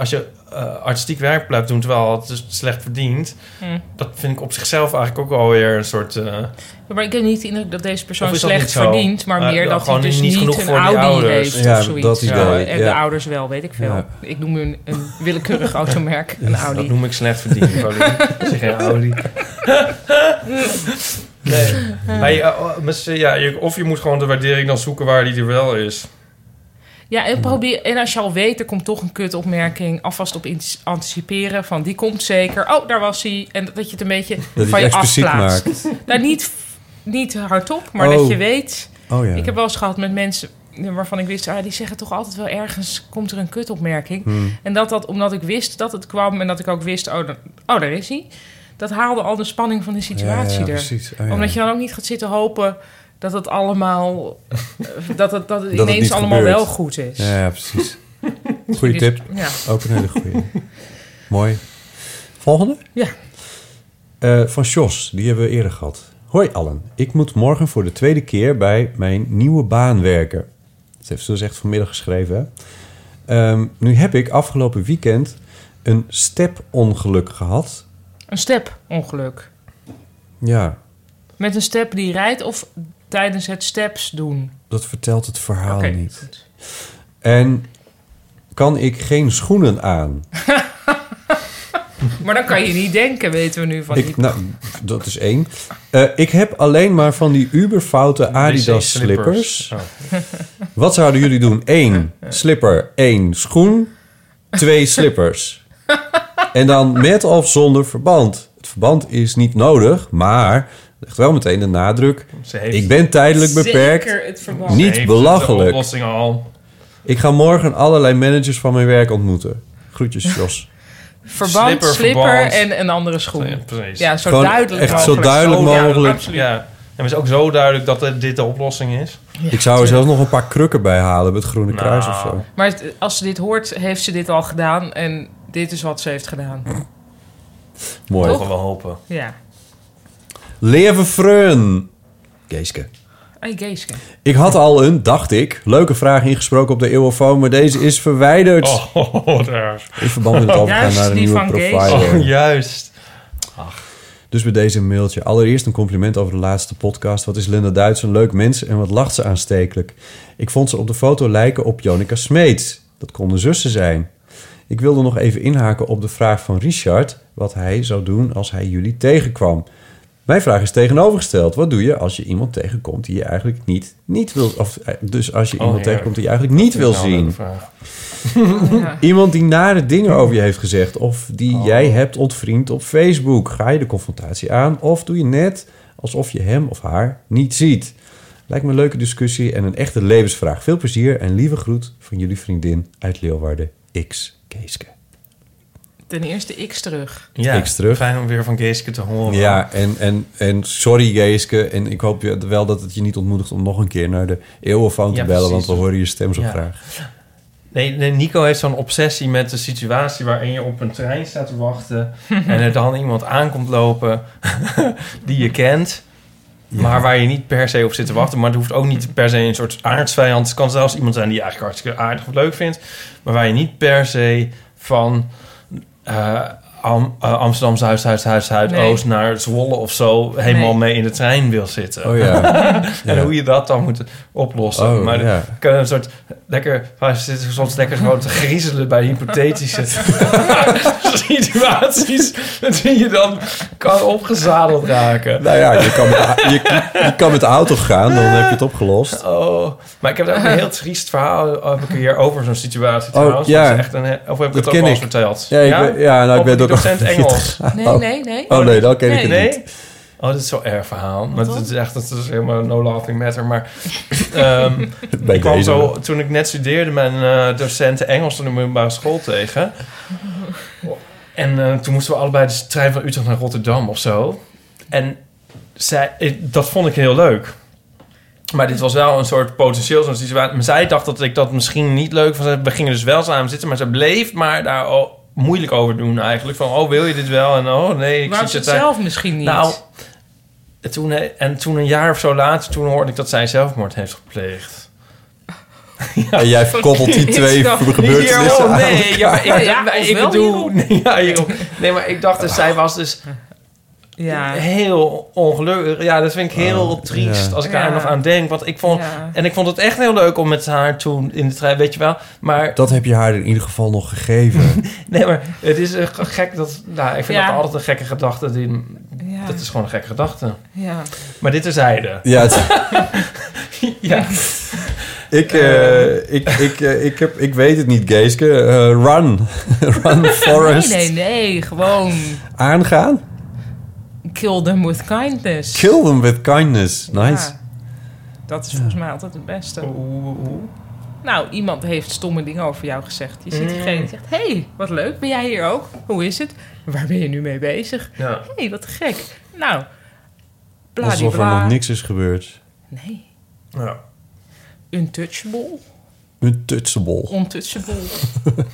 als je eh, artistiek werk blijft doen terwijl het dus slecht verdient. Hm. Dat vind ik op zichzelf eigenlijk ook alweer een soort... eh, Ja, Maar ik heb niet de indruk dat deze persoon is dat slecht verdient, maar Maar meer dan dat hij gewoon dus niet niet, genoeg een voor Audi ouders. heeft Ja, of zoiets. dat idee, Ja, en de ouders wel, weet ik veel. Ja. Ik noem nu een, een willekeurig automerk, een Audi. Dat noem ik slecht verdiend, Paulien. Zeg geen Audi. nee. Maar je, oh, misschien- ja, je- of je moet gewoon de waardering dan zoeken waar die er wel is. Ja, en, probeer, en als je al weet, er komt toch een kutopmerking, alvast op anticiperen van die komt zeker. Oh, daar was hij. En dat je het een beetje Dat van je afplaatst. maakt. Nou, niet, niet hardop, maar Oh. dat je weet. Oh ja. Ik heb wel eens gehad met mensen waarvan ik wist, ah, die zeggen toch altijd wel ergens komt er een kutopmerking. Hmm. En dat dat, omdat ik wist dat het kwam en dat ik ook wist, oh, daar, oh daar is hij. Dat haalde al de spanning van de situatie Ja, ja, er. precies. Oh, ja. Omdat je dan ook niet gaat zitten hopen dat het allemaal, dat het, dat het Dat ineens allemaal gebeurt. wel goed is. Ja, ja, precies. Goeie Dus- tip. Ja. Ook een hele goeie. Mooi. Volgende? Ja. Eh, van Jos, die hebben we eerder gehad. Hoi allen, ik moet morgen voor de tweede keer bij mijn nieuwe baan werken. Dat heeft ze dus echt vanmiddag geschreven. Hè? Ehm, nu heb ik afgelopen weekend een step-ongeluk gehad. Een step-ongeluk. Ja, Met een step die rijdt of tijdens het steps doen? dat vertelt het verhaal niet. goed. En kan ik geen schoenen aan? Maar dan kan je niet denken, weten we nu van die... Ik, nou, dat is één. Eh, ik heb alleen maar van die uberfoute Adidas slippers. Oh. Wat zouden jullie doen? Eén slipper, één schoen, twee slippers. En dan met of zonder verband. Het verband is niet nodig, maar legt wel meteen de nadruk. Ze heeft- Ik ben tijdelijk beperkt. Zeker het Niet heeft belachelijk. De oplossing al. Ik ga morgen allerlei managers van mijn werk ontmoeten. Groetjes, Jos. Verband, Slipper, slipper, verband. en een andere schoen. Ja, precies. Ja, zo Gewoon duidelijk echt zo mogelijk. duidelijk Zo mogelijk. absoluut. Ja. En het is ook zo duidelijk dat dit de oplossing is. Ik zou er zelfs nog een paar krukken bij halen met het Groene Kruis of Nou. zo. Maar als ze dit hoort, heeft ze dit al gedaan. En dit is wat ze heeft gedaan. Mooi. Mogen we hopen. Ja. Leven Freun. Geeske. Hey, Geeske. Ik had al een, dacht ik, leuke vraag ingesproken op de eeuwofoon, maar deze is verwijderd. Oh, daar. In verband met het overgaan Juist naar een nieuwe provider. Oh, juist. Dus bij deze mailtje. Allereerst een compliment over de laatste podcast. Wat is Linda Duits een leuk mens en wat lacht ze aanstekelijk. Ik vond ze op de foto lijken op Jonica Smeets. Dat konden zussen zijn. Ik wilde nog even inhaken op de vraag van Richard... wat hij zou doen als hij jullie tegenkwam. Mijn vraag is tegenovergesteld. Wat doe je als je iemand tegenkomt die je eigenlijk niet, niet wil... Of, eh, dus als je Oh, iemand tegenkomt die je eigenlijk niet wil zien. Ja. Iemand die nare dingen over je heeft gezegd... of die Oh. jij hebt ontvriend op Facebook. Ga je de confrontatie aan of doe je net alsof je hem of haar niet ziet? Lijkt me een leuke discussie en een echte levensvraag. Veel plezier en lieve groet van jullie vriendin uit Leeuwarden, X. Keeske. Ten eerste X terug. Ja, X terug. fijn om weer van Geeske te horen. Ja, en, en, en sorry Geeske. En ik hoop je- wel dat het je niet ontmoedigt om nog een keer naar de eeuwenfoon te Ja, bellen... want we horen je stem zo Ja. graag. Nee, nee, Nico heeft zo'n obsessie met de situatie waarin je op een trein staat te wachten en er dan iemand aankomt lopen die je kent, maar waar je niet per se op zit te wachten. Maar het hoeft ook niet per se een soort aardsvijand. Het kan zelfs iemand zijn die je eigenlijk hartstikke aardig of leuk vindt, maar waar je niet per se van Am- eh, Amsterdam Zuid, Zuid, Zuid, Zuidoost naar Zwolle of zo helemaal Nee. mee in de trein wil zitten. Oh ja. en Ja. hoe je dat dan moet oplossen. Oh, maar ja. kan een soort lekker, we zitten soms lekker gewoon te griezelen bij hypothetische situaties die je dan kan opgezadeld raken. Nou ja, je kan, met, je, je kan met de auto gaan, dan heb je het opgelost. Oh, maar ik heb daar ook een heel triest verhaal heb ik hier over zo'n situatie trouwens. ja. Dat is echt een, of heb ik Dat het ook al eens verteld? Ja, ik weet- ja, nou, ik ook docent Engels. Nee, Oh. nee, nee. Oh nee, dan ken ik het Nee? niet. Oh, dat is zo'n erg verhaal. Maar het is echt, dat is helemaal no laughing matter. Maar ehm, ik kwam zo, toen ik net studeerde, mijn eh docenten Engels op de middelbare school tegen. En eh, toen moesten we allebei de trein van Utrecht naar Rotterdam of zo. En zij, ik- dat vond ik heel leuk. Maar dit was wel een soort potentieel zo'n situatie. Maar zij dacht dat ik dat misschien niet leuk vond. We gingen dus wel samen zitten, maar ze bleef maar daar al moeilijk over doen eigenlijk. Van, oh, wil je dit wel? En oh, nee, ik Waarom zit ze het er zelf misschien niet? Nou, toen, he- en toen een jaar of zo later, toen hoorde ik dat zij zelfmoord heeft gepleegd. En jij koppelt die twee gebeurtenissen aan nee, ja, maar ik, Ja, ik bedoel, ja, hierom. nee, maar ik dacht dus, zij was dus ja. heel ongelukkig. Ja, dat vind ik heel Oh, triest ja. als ik daar Ja. nog aan denk. Want ik vond, Ja. en ik vond het echt heel leuk om met haar toen in de trein, weet je wel. Maar Dat heb je haar in ieder geval nog gegeven. nee, maar het is eh, gek dat, nou, ik vind Ja. dat altijd een gekke gedachte. Die, Ja. Dat is gewoon een gekke gedachte. ja. Maar dit terzijde. ja, het- Ja. ik, eh, ik, ik, eh, ik, heb, ik weet het niet, Geeske. Eh, run. run, Forest. Nee, nee, nee. Gewoon Aangaan. Kill them with kindness. Kill them with kindness. Nice. Ja. Dat is volgens mij altijd het beste. Hoe- hoe- hoe? Nou, iemand heeft stomme dingen over jou gezegd. Je ziet Mm. diegene die zegt... Hé, hey, wat leuk, ben jij hier ook? Hoe is het? Waar ben je nu mee bezig? Ja. Hé, hey, wat gek. Nou, Alsof er nog niks is gebeurd. Nee, Ja. untouchable. Untouchable. Untouchable.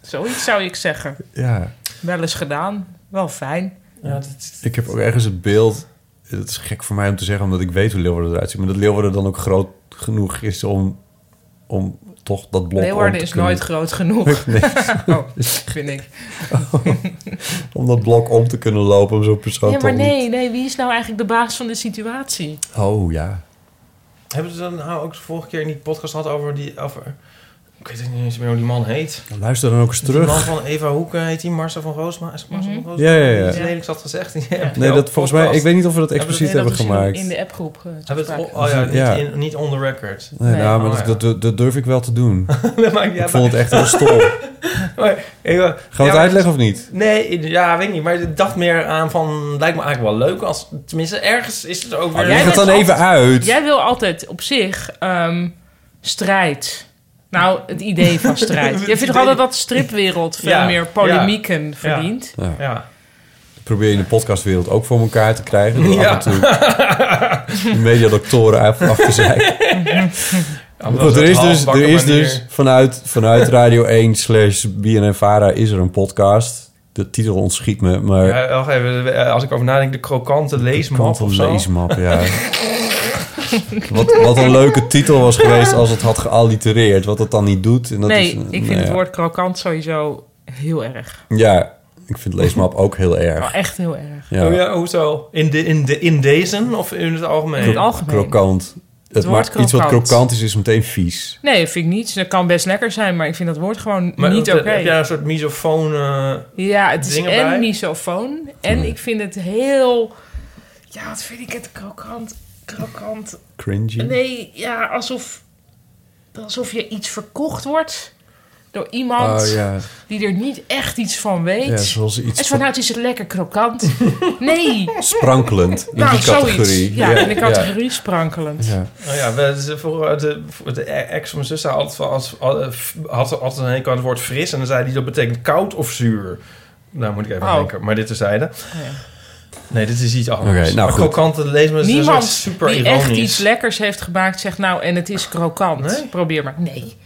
Zoiets zou ik zeggen. Ja. Wel eens gedaan. Wel fijn. Ja, dat, Ik heb ook ergens het beeld... Het is gek voor mij om te zeggen, omdat ik weet hoe Leeuwarden eruit ziet. Maar dat Leeuwarden dan ook groot genoeg is om, om toch dat blok om Leeuwarden te is kunnen- nooit groot genoeg. Nee. Oh, vind ik. om dat blok om te kunnen lopen om zo'n persoon Ja, maar niet- nee, nee. Wie is nou eigenlijk de baas van de situatie? Oh ja. hebben ze dan nou ook de vorige keer in die podcast gehad over die... Over, ik weet niet eens meer hoe die man heet. Luister dan ook eens Die man terug. van Eva Hoeken heet die Marcel van Roosma. Is het Marcel Mhm. van Roosma? Ja, ja, ja. Ja. lelijks had gezegd. Ja. Nee, dat volgens mij... Ik weet niet of we dat Hebben we expliciet dat hebben misschien gemaakt. in de appgroep eh, Hebben we het, oh ja, niet, Ja. In, niet on the record. Nee, Nee. nou, maar Oh, dat, ja. dat, dat durf ik wel te doen. maar, ja, ik vond het echt heel stom. maar, ik, Gaan we het ja, uitleggen of niet? Nee, ja, weet ik niet. Maar ik dacht meer aan van... Lijkt me eigenlijk wel leuk als... Tenminste, ergens is het ook weer... Oh, jij leg het dan even uit. Jij wil altijd op zich ehm, strijd. Nou, het idee van strijd. Jij vindt toch altijd dat stripwereld veel Ja, meer polemieken verdient? Ja. Ja. Probeer je in de podcastwereld ook voor elkaar te krijgen. Door Ja. af en toe de mediadoktoren af, af te zijn. Er is dus, er is dus vanuit, vanuit Radio 1 slash BNNVARA is er een podcast. De titel ontschiet me, maar... Ja, wacht even. Als ik over nadenk, de krokante leesmap Kant of zo. leesmap, ja. wat, wat een leuke titel was geweest als het had geallitereerd. Wat het dan niet doet. En dat nee, is, ik nou vind het ja. woord krokant sowieso heel erg. Ja, ik vind leesmap ook heel erg. Nou, echt heel erg. Ja, Oh ja, hoezo? In, de, in, de, in deze of in het algemeen? In het algemeen. krokant. Het, maakt iets wat krokant. is, is meteen vies. Nee, vind ik niet. Dat kan best lekker zijn, maar ik vind dat woord gewoon Maar niet oké. Heb jij een soort misofoon... eh, Ja, het is en bij? misofoon. En ik vind het heel... Ja, wat vind ik het krokant? Krokant. Cringy. Nee, ja, alsof... Alsof je iets verkocht wordt door iemand Oh ja. die er niet echt iets van weet. ja, zoals iets en van, nou, het is het lekker krokant. nee. sprankelend in nou, die categorie. zoiets. Ja, in de categorie sprankelend. Ja. Oh ja, we, voor de, voor de ex van mijn zus zei altijd, van als, had, had altijd een hekel aan het woord fris. En dan zei hij dat betekent koud of zuur. Nou moet ik even Oh. denken. Maar dit terzijde. Oh ja. Nee, dit is iets anders. Oké, nou maar goed. krokante lees me Niemand super die ironisch. echt iets lekkers heeft gemaakt zegt nou en het is krokant. Nee? Probeer maar. Nee.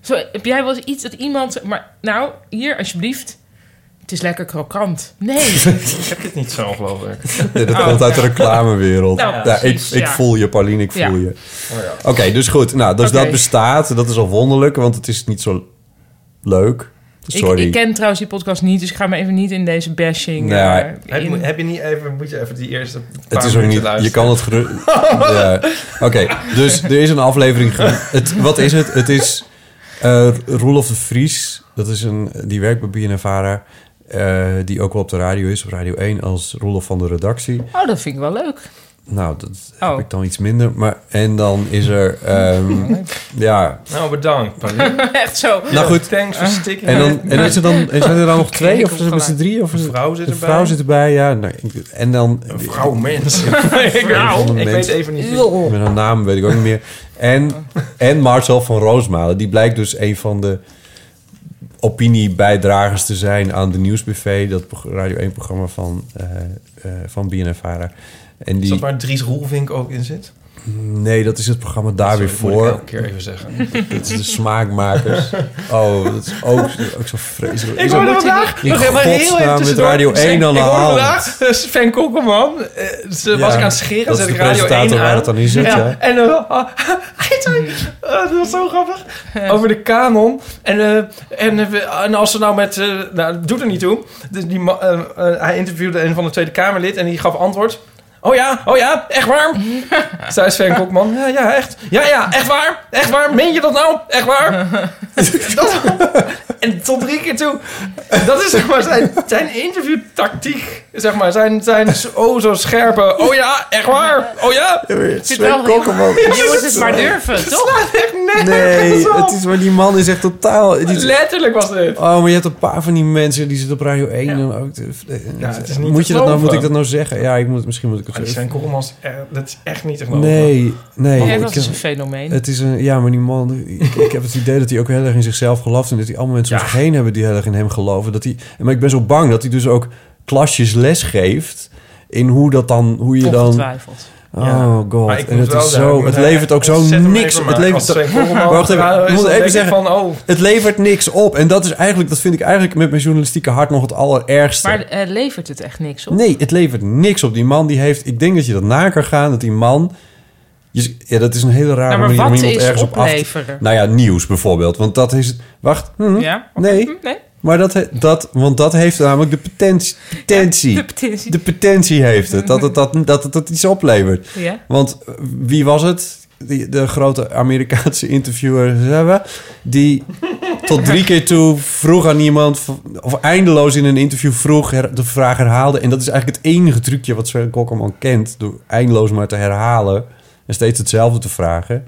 Zo, heb jij wel eens iets dat iemand... Maar nou, hier alsjeblieft. Het is lekker krokant. Nee. Ik heb dit niet zo, geloof ik. Nee, dat Oh, komt uit de ja. reclamewereld. Nou, ja, ik, ik voel je, Pauline, ik voel Ja. je. Oh ja. Oké, dus goed. Nou, dus dat bestaat. Dat is al wonderlijk, want het is niet zo leuk. Ik, Sorry. ik ken trouwens die podcast niet, dus ik ga me even niet in deze bashing... Eh, Heb, in- je- heb je niet even... Moet je even die eerste paar het is ook niet. Je luisteren? kan het geru- ja. Oké, dus er is een aflevering. Het, wat is het? Het is eh Roelof de Vries. Dat is een. Die werkt bij BNNVARA. eh die ook wel op de radio is, op Radio 1, als Roelof van de redactie. Oh, dat vind ik wel leuk. Nou, dat Oh. heb ik dan iets minder. Maar, en dan is er... ehm, ja, Nou, bedankt, Pauline. Echt zo. nou goed. Thanks for sticking En, dan, en is er dan, zijn er dan nog twee? Ik Of zijn er z'n drie? Of Een vrouw zit Een erbij. vrouw zit erbij, ja. Nou, ik- en dan... Een vrouw, mens. Vrouw. ik weet even niet... Met een naam weet ik ook niet meer. En, en Marcel van Roosmalen. Die blijkt dus een van de opiniebijdragers te zijn aan de Nieuwsbuffet. Dat Radio 1-programma van, eh eh van BNNVARA. En Is die, dat waar Dries Roelvink ook in zit? nee, dat is het programma daar weer Sorry, moet ik voor. elke keer even zeggen. Dat is de smaakmakers. Oh, dat is ook, ook zo vreselijk. Ik Is hoorde dat- vandaag... in nog helemaal heel even godsnaam met. Radio 1 aan de Ik hoorde hand. vandaag eh, Sven Kokkelman. eh, ze was Ja, ik aan het scheren, dat is zet ik Radio 1 presentator aan. waar het dan in zit, ja. En eh, oh, hij zei, dat was zo grappig. Over de kanon. En, eh, en, als ze nou met... nou, dat doet er niet toe. Dus die, hij interviewde een van de Tweede Kamerlid en die gaf antwoord. Oh ja, oh ja, echt waar? Zei Sven Kokman. Ja, ja, echt. Ja, ja, echt waar? Echt waar? Meen je dat nou? Echt waar? dat, En tot drie keer toe. Dat is zeg maar zijn, zijn interviewtactiek. Zeg maar, zijn, zijn oh zo scherpe. Oh ja, echt waar. Oh ja. Wel heel- Je moet het maar durven, toch? Nee, het is, maar die man is echt totaal... is- Letterlijk was het. Oh, maar je hebt een paar van die mensen die zitten op Radio 1 en ook... Ja, het is niet moet je dat nou, moet ik dat nou zeggen? Ja, ik moet, misschien moet ik Maar die zijn Koolmans, eh, dat is echt niet te geloven. Nee, nee. Ja, dat is een fenomeen. Het is een, ja, maar die man, ik, ik heb het idee dat hij ook heel erg in zichzelf gelooft en dat hij allemaal mensen om zich heen hebben die heel erg in hem geloven. Dat hij, maar ik ben zo bang dat hij dus ook klasjes les geeft in hoe dat dan, hoe je dan. Oh Ja. god, en het is zo, het levert ook zo niks. Het levert, wacht even, ik moet even zeggen, van, oh. het levert niks op. En dat is eigenlijk, dat vind ik eigenlijk met mijn journalistieke hart nog het allerergste. Maar eh, levert het echt niks op? Nee, het levert niks op. Die man die heeft... Ik denk dat je dat na kan gaan. Dat die man... Je, ja, dat is een hele rare Nou, manier om iemand ergens op af te... Nou ja, nieuws bijvoorbeeld. Want dat is... het- Wacht. hm, Ja? Nee. Nee? Maar dat, dat... Want dat heeft namelijk de potentie. potentie. De potentie. De potentie heeft het. Dat het, dat, dat het, dat iets oplevert. Ja. Want eh, wie was het? Die, de grote Amerikaanse interviewer, we, die tot drie keer toe vroeg aan iemand, of eindeloos in een interview vroeg, her- de vraag herhaalde. En dat is eigenlijk het enige trucje wat Sven Kokkerman kent, door eindeloos maar te herhalen en steeds hetzelfde te vragen.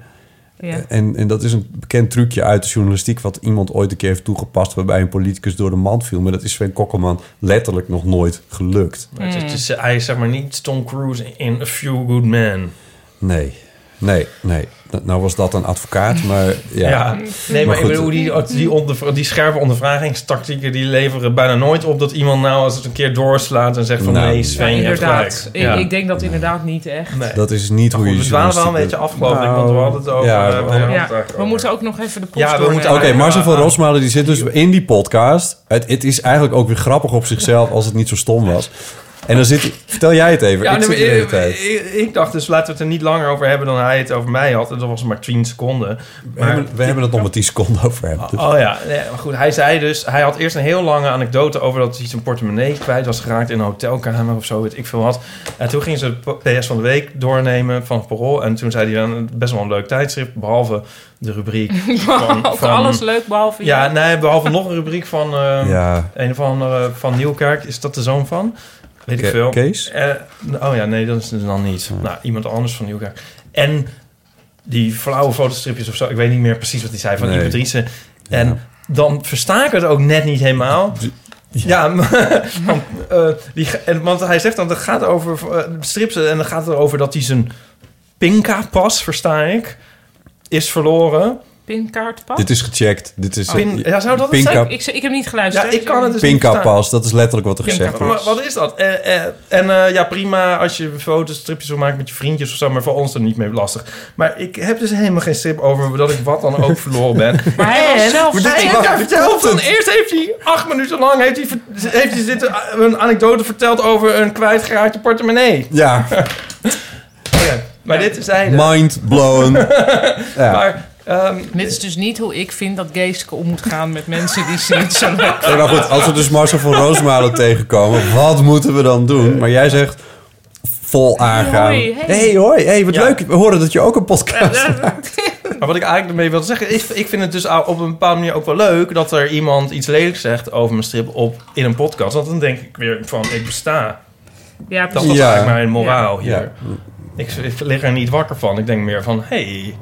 Ja. En, en dat is een bekend trucje uit de journalistiek... wat iemand ooit een keer heeft toegepast... waarbij een politicus door de mand viel. Maar dat is Sven Kokkelman letterlijk nog nooit gelukt. Het is, hij is zeg maar niet Tom Cruise in A Few Good Men. Nee, nee, nee. Nou was dat een advocaat, maar ja. Ja, nee, maar, ik bedoel, die, die, onder, die scherpe ondervragingstactieken... die leveren bijna nooit op dat iemand nou als het een keer doorslaat... en zegt van Nou, nee, Sven, Ja, je hebt inderdaad. gelijk. Ik, Ja. ik denk dat inderdaad niet echt. Nee. Dat is niet hoe Goed, je we dwalen wel een beetje doet. af, geloof ik, want we hadden het over... Ja, eh, we we we moeten ook nog even de post Ja, we moeten Oké, Ja, Marcel van. Rosmalen die zit dus in die podcast. Het, het is eigenlijk ook weer grappig op zichzelf als het niet zo stom was. En dan zit hij... Vertel jij het even. Ja, ik nee, zit maar de hele ik, tijd. ik, ik dacht dus laten we het er niet langer over hebben dan hij het over mij had. En dat was maar 10 seconden. We hebben, we hebben het nog maar 10 seconden over hem. Dus. Oh ja, nee, maar goed. Hij zei dus, hij had eerst een heel lange anekdote over dat hij zijn portemonnee kwijt was geraakt in een hotelkamer of zo, weet ik veel wat. En toen ging ze het PS van de week doornemen van het Parool. En toen zei hij dan best wel een leuk tijdschrift, behalve de rubriek van... Alles leuk, behalve Ja, nee, behalve nog een rubriek van eh, Ja. een of andere van Nieuwkerk. Is dat de zoon van? Weet ik veel. Kees? Eh, oh ja, nee, dat is het dan niet. Nou, iemand anders van Nieuwkerk. En die flauwe fotostripjes of zo. Ik weet niet meer precies wat hij zei van Nee. die Patrice. En dan versta ik het ook net niet helemaal. Ja, want, eh, die, en, want hij zegt dan, het gaat over eh, strips en dan gaat het erover dat hij zijn Pinka-pas, versta ik, is verloren. Pinkaartpas? Dit is gecheckt. Dit is, Pin- ja, zou dat het Pinka, zijn? Ik, ik heb niet geluisterd. Ja, ik kan het dus dat is letterlijk wat er gezegd wordt. wat is dat? Eh, eh, en eh, ja, prima als je foto's, stripjes wil maken met je vriendjes of zo, maar voor ons er niet mee lastig. Maar ik heb dus helemaal geen strip over dat ik wat dan ook verloren ben. Maar hij En zelf hij, vertelt dan, eerst heeft hij acht minuten lang heeft hij, heeft hij zitten, een anekdote verteld over een kwijtgeraakte portemonnee. Ja, Oké, maar dit is mind blown. Ja. Maar, ehm, Dit is dus niet hoe ik vind dat Geeske om moet gaan met mensen die ze niet zo leuk Nee, maar goed, als we dus Marcel van Roosmalen tegenkomen, wat moeten we dan doen? Maar jij zegt vol aangaan. hoi, hey. hey, hoi, hey, wat Ja. leuk. We horen dat je ook een podcast Maar wat ik eigenlijk ermee wilde zeggen, is, ik vind het dus op een bepaalde manier ook wel leuk dat er iemand iets lelijks zegt over mijn strip op, in een podcast. Want dan denk ik weer van, ik besta. Ja, Dat precies. was Ja. eigenlijk mijn moraal hier. Ja. Ik, ik lig er niet wakker van. Ik denk meer van, hey,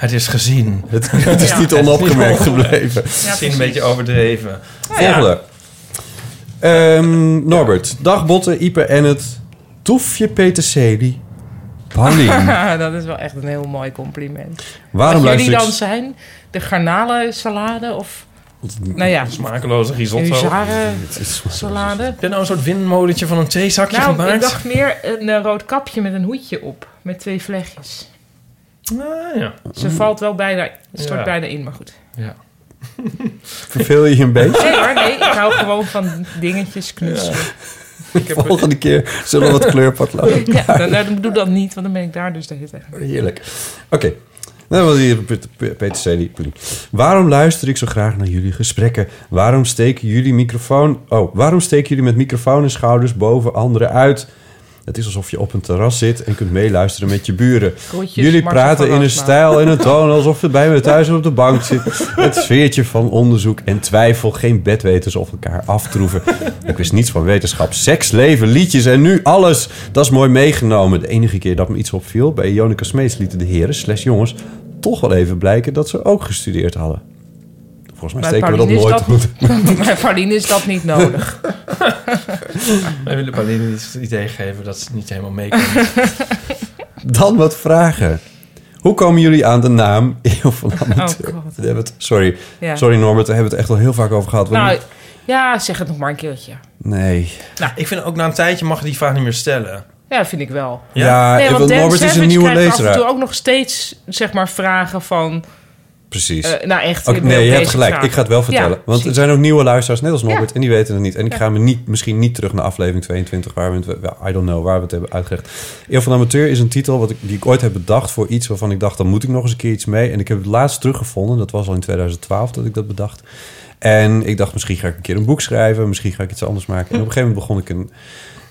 het is gezien. Het, het is Ja. niet onopgemerkt gebleven. Misschien een beetje overdreven. Volgende. Ehm, Norbert, dag Botte, Ipe en het toefje peterselie. Paulien, dat is wel echt een heel mooi compliment. waarom Wat jullie ik... dan zijn? De garnalensalade of... Nou ja, Smakeloze risotto. huzaren Het is- salade. Heb je nou een soort windmolentje van een theezakje Nou, gemaakt? ik dacht meer een eh, rood kapje met een hoedje op. Met twee vlechtjes. Nou, ja. Ze valt wel bijna, stort Ja. bijna in, maar goed. ja. Verveel je je een beetje? Nee hoor, nee. Ik hou gewoon van dingetjes knutselen. Ik heb Volgende keer zullen we wat kleurpotlood. Ja, dan, nou, dan doe dat niet, want dan ben ik daar dus de hele tijd. Heerlijk. Oké. Nou, wat hier Pet- Pet- Peter Celi. Waarom luister ik zo graag naar jullie gesprekken? Waarom steken jullie microfoon... Oh, waarom steken jullie met microfoon en schouders boven anderen uit? Het is alsof je op een terras zit en kunt meeluisteren met je buren. Groetjes, Jullie praten in een stijl en een toon alsof je bij me thuis op de bank zit. Het sfeertje van onderzoek en twijfel. Geen bedweters of elkaar aftroeven. Ik wist niets van wetenschap. Seks, leven, liedjes en nu alles. Dat is mooi meegenomen. De enige keer dat me iets opviel... bij Jonica Smeets lieten de heren, slash jongens... toch wel even blijken dat ze ook gestudeerd hadden. Volgens mij Bij steken we dat Pauline nooit is goed. Bij Pauline is dat niet nodig. Wij willen Pauline niet het idee geven dat ze niet helemaal mee kan. Dan wat vragen. Hoe komen jullie aan de naam Eeuw van Amateur? Oh, God. We hebben het, sorry, Ja. sorry Norbert, daar hebben we het echt al heel vaak over gehad. We- Nou, ja, zeg het nog maar een keertje. nee. nou, ik vind ook na een tijdje mag je die vraag niet meer stellen. Ja, vind ik wel. Ja, Nee, want Norbert is een nieuwe krijgt af en toe ook nog steeds, zeg maar, vragen van... Precies. eh, nou, echt. Nee, je hebt gelijk. Ik ga het wel vertellen. Ja, want er zijn ook nieuwe luisteraars, net als Norbert, Ja. en die weten het niet. En ik Ja. ga me niet, misschien niet terug naar aflevering 22, waar we het, I don't know, waar we het hebben uitgelegd. Eeuw van Amateur is een titel wat ik, die ik ooit heb bedacht voor iets waarvan ik dacht, dan moet ik nog eens een keer iets mee. En ik heb het laatst teruggevonden, dat was al in 2012 dat ik dat bedacht. En ik dacht, misschien ga ik een keer een boek schrijven, misschien ga ik iets anders maken. En op een gegeven moment begon ik een,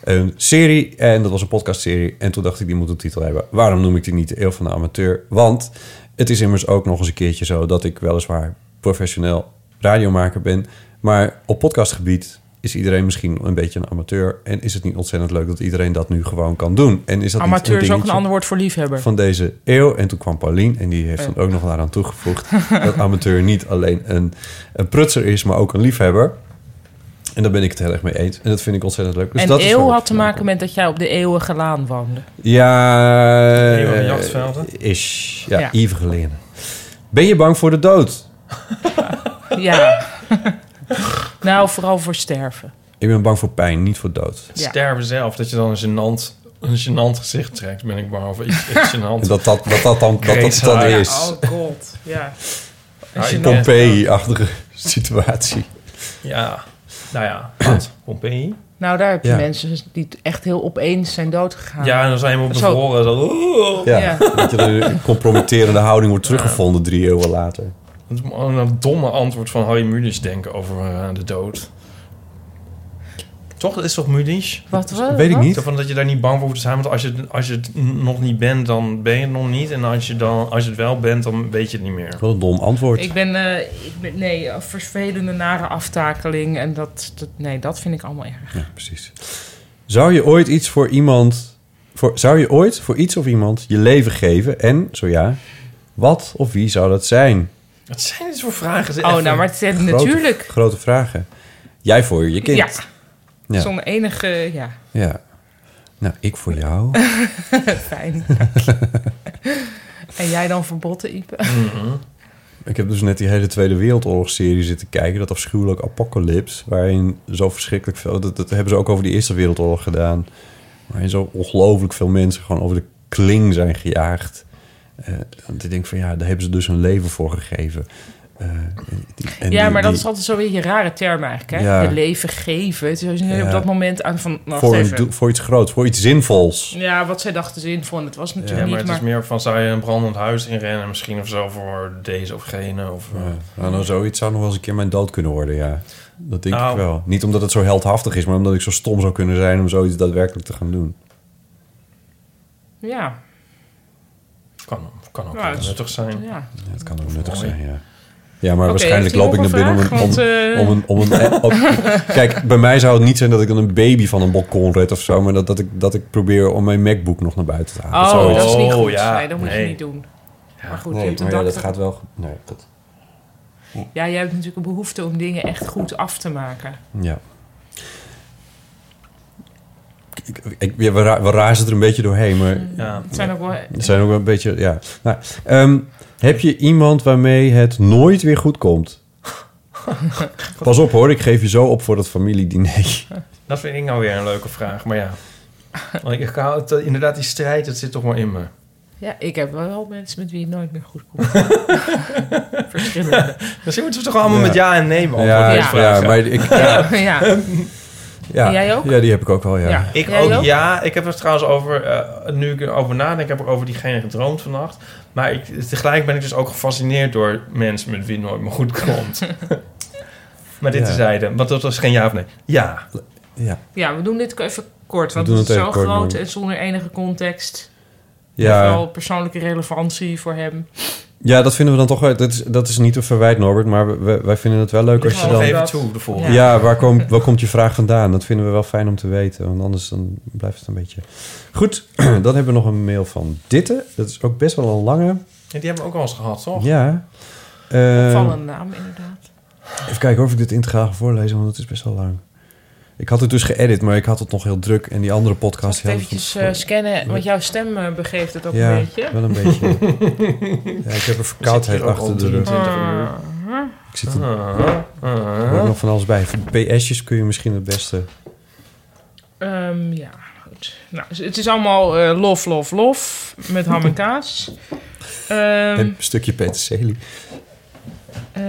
een serie, en dat was een podcastserie. En toen dacht ik, die moet een titel hebben. Waarom noem ik die niet de Eeuw van de Amateur? Want het is immers ook nog eens een keertje zo dat ik weliswaar professioneel radiomaker ben. Maar op podcastgebied is iedereen misschien een beetje een amateur. En is het niet ontzettend leuk dat iedereen dat nu gewoon kan doen? En is dat niet Amateur is ook een ander woord voor liefhebber. van deze eeuw? En toen kwam Paulien en die heeft Ja. dan ook nog daaraan toegevoegd... dat amateur niet alleen een, een prutser is, maar ook een liefhebber. En daar ben ik het heel erg mee eens. En dat vind ik ontzettend leuk. Dus en dat eeuw had te maken met dat jij op de eeuwige laan woonde. ja, Eeuwige eh, jachtvelden? Is, ja, Ja. Ben je bang voor de dood? Ja. nou, vooral voor sterven. Ik ben bang voor pijn, niet voor dood. Ja. sterven zelf, dat je dan een gênant, een gênant gezicht trekt, ben ik bang over iets, iets gênant. En dat dat, dat, dat dan, dat, dat het dan is. Oh god, ja. Ja, ben- Pompeii-achtige situatie. Ja, nou ja, wat? Pompeii? Nou, daar heb je Ja. mensen die echt heel opeens zijn doodgegaan. Ja, en dan zijn we op Zo. bevroren. Zo, oeh. Ja, Ja. dat je een compromitterende houding wordt teruggevonden drie eeuwen later. Een, een domme antwoord van Harry Mulisch denken over eh, de dood. Toch? Dat is toch Mulisch? Wat, wat? Weet ik wat? niet. Zo van dat je daar niet bang voor hoeft te zijn. Want als je, als je het nog niet bent, dan ben je het nog niet. En als je, dan, als je het wel bent, dan weet je het niet meer. Wat een dom antwoord. Ik ben, eh, ik ben, nee, vervelende, nare aftakeling. En dat, dat, nee, dat vind ik allemaal erg. Ja, precies. Zou je ooit iets voor iemand... Voor, zou je ooit voor iets of iemand je leven geven? En, zo ja, wat of wie zou dat zijn? Wat zijn dit voor vragen? Oh, nou, maar het zijn Grote- natuurlijk... Grote vragen. Jij voor je kind. Ja, Ja. zonder enige... Ja, Ja. Nou, ik voor jou. fijn. en jij dan verbotten, Ipe? Mhm. Ik heb dus net die hele Tweede Wereldoorlog-serie zitten kijken. Dat afschuwelijk Apocalypse. Waarin zo verschrikkelijk veel... Dat, dat hebben ze ook over die Eerste Wereldoorlog gedaan. Waarin zo ongelooflijk veel mensen gewoon over de kling zijn gejaagd. Eh, want ik denk van ja, daar hebben ze dus hun leven voor gegeven. Eh, en ja, die- maar dat die- is altijd zo'n beetje een rare term eigenlijk, hè? Ja. Je leven geven. Het is Ja. op dat moment aan van... Voor, een voor iets groots, voor iets zinvols. Ja, wat zij dachten zinvol. En het was Ja, natuurlijk maar niet, het is maar... meer van, zou je een brandend huis inrennen? Misschien of zo voor deze of gene? Of, Ja, nou, nou, zoiets zou nog wel eens een keer mijn dood kunnen worden, ja. Dat denk Nou. ik wel. Niet omdat het zo heldhaftig is, maar omdat ik zo stom zou kunnen zijn om zoiets daadwerkelijk te gaan doen. Ja, kan, kan ook het is- nuttig zijn. ja. Ja, het kan ook nuttig Mooi. zijn, ja. Ja, maar waarschijnlijk loop ik naar binnen om een? Om, Want, om een, om een op- kijk, bij mij zou het niet zijn dat ik dan een baby van een balkon red of zo... maar dat, dat, ik, dat ik probeer om mijn MacBook nog naar buiten te halen. Oh, Zoiets. dat is niet Oh, goed. ja. Nee, dat moet je niet doen. maar goed, je Nee, hebt een maar ja, dat gaat wel... Nee, dat, Ja, jij hebt natuurlijk een behoefte om dingen echt goed af te maken. ja. Ik, ik, ja, we, ra- we razen er een beetje doorheen, maar... Ja. Het zijn ook wel... Het zijn ook wel een beetje, ja. Nou, ehm, heb je iemand waarmee het nooit weer goed komt? Pas op hoor, ik geef je zo op voor dat familiediner. Dat vind ik nou weer een leuke vraag. Maar ja, Want ik hou het, eh, inderdaad, die strijd, dat zit toch wel in me. Ja, ik heb wel mensen met wie het nooit meer goed komt. Verschillende. Misschien moeten we toch allemaal Ja. met ja en nee beantwoorden. Ja, deze ja, maar ik, ja, ja. Ja, En jij ook? Ja, die heb ik ook wel, ja. Ja. Ik Jij ook, ook? ja. Ik heb er trouwens over, eh, nu ik erover nadenk, heb ik over diegene gedroomd vannacht. Maar ik, tegelijk ben ik dus ook gefascineerd door mensen met wie het nooit meer goed komt. maar dit Ja. is zijde, want dat was geen ja of nee. Ja. Ja. Ja, we doen dit even kort, want het is zo kort, groot en zonder enige context. Ja. Wel persoonlijke relevantie voor hem. Ja, dat vinden we dan toch wel... Dat is, dat is niet een verwijt, Norbert, maar we- wij vinden het wel leuk als je dan... even toe, de volgende. Ja, waar, komt waar komt je vraag vandaan? Dat vinden we wel fijn om te weten. Want anders dan blijft het een beetje... Goed, dan hebben we nog een mail van Ditte. Dat is ook best wel een lange. Ja, die hebben we ook al eens gehad, toch? Ja. Eh, Opvallende naam, inderdaad. even kijken of ik dit integraal ga voorlezen, want het is best wel lang. Ik had het dus geëdit, maar ik had het nog heel druk. En die andere podcast... Hadden eventjes eh, scannen, want jouw stem eh, begeeft het ook ja, een beetje. wel een beetje. ja, ik heb een verkoudheid achter de rug. 23 uur. Ik zit er Ah, ah, er wordt nog van alles bij. PS'jes kun je misschien het beste... Ehm, ja, goed. Nou, het is allemaal eh, lof, lof, lof. Met ham en kaas. Ehm, een stukje peterselie. eh,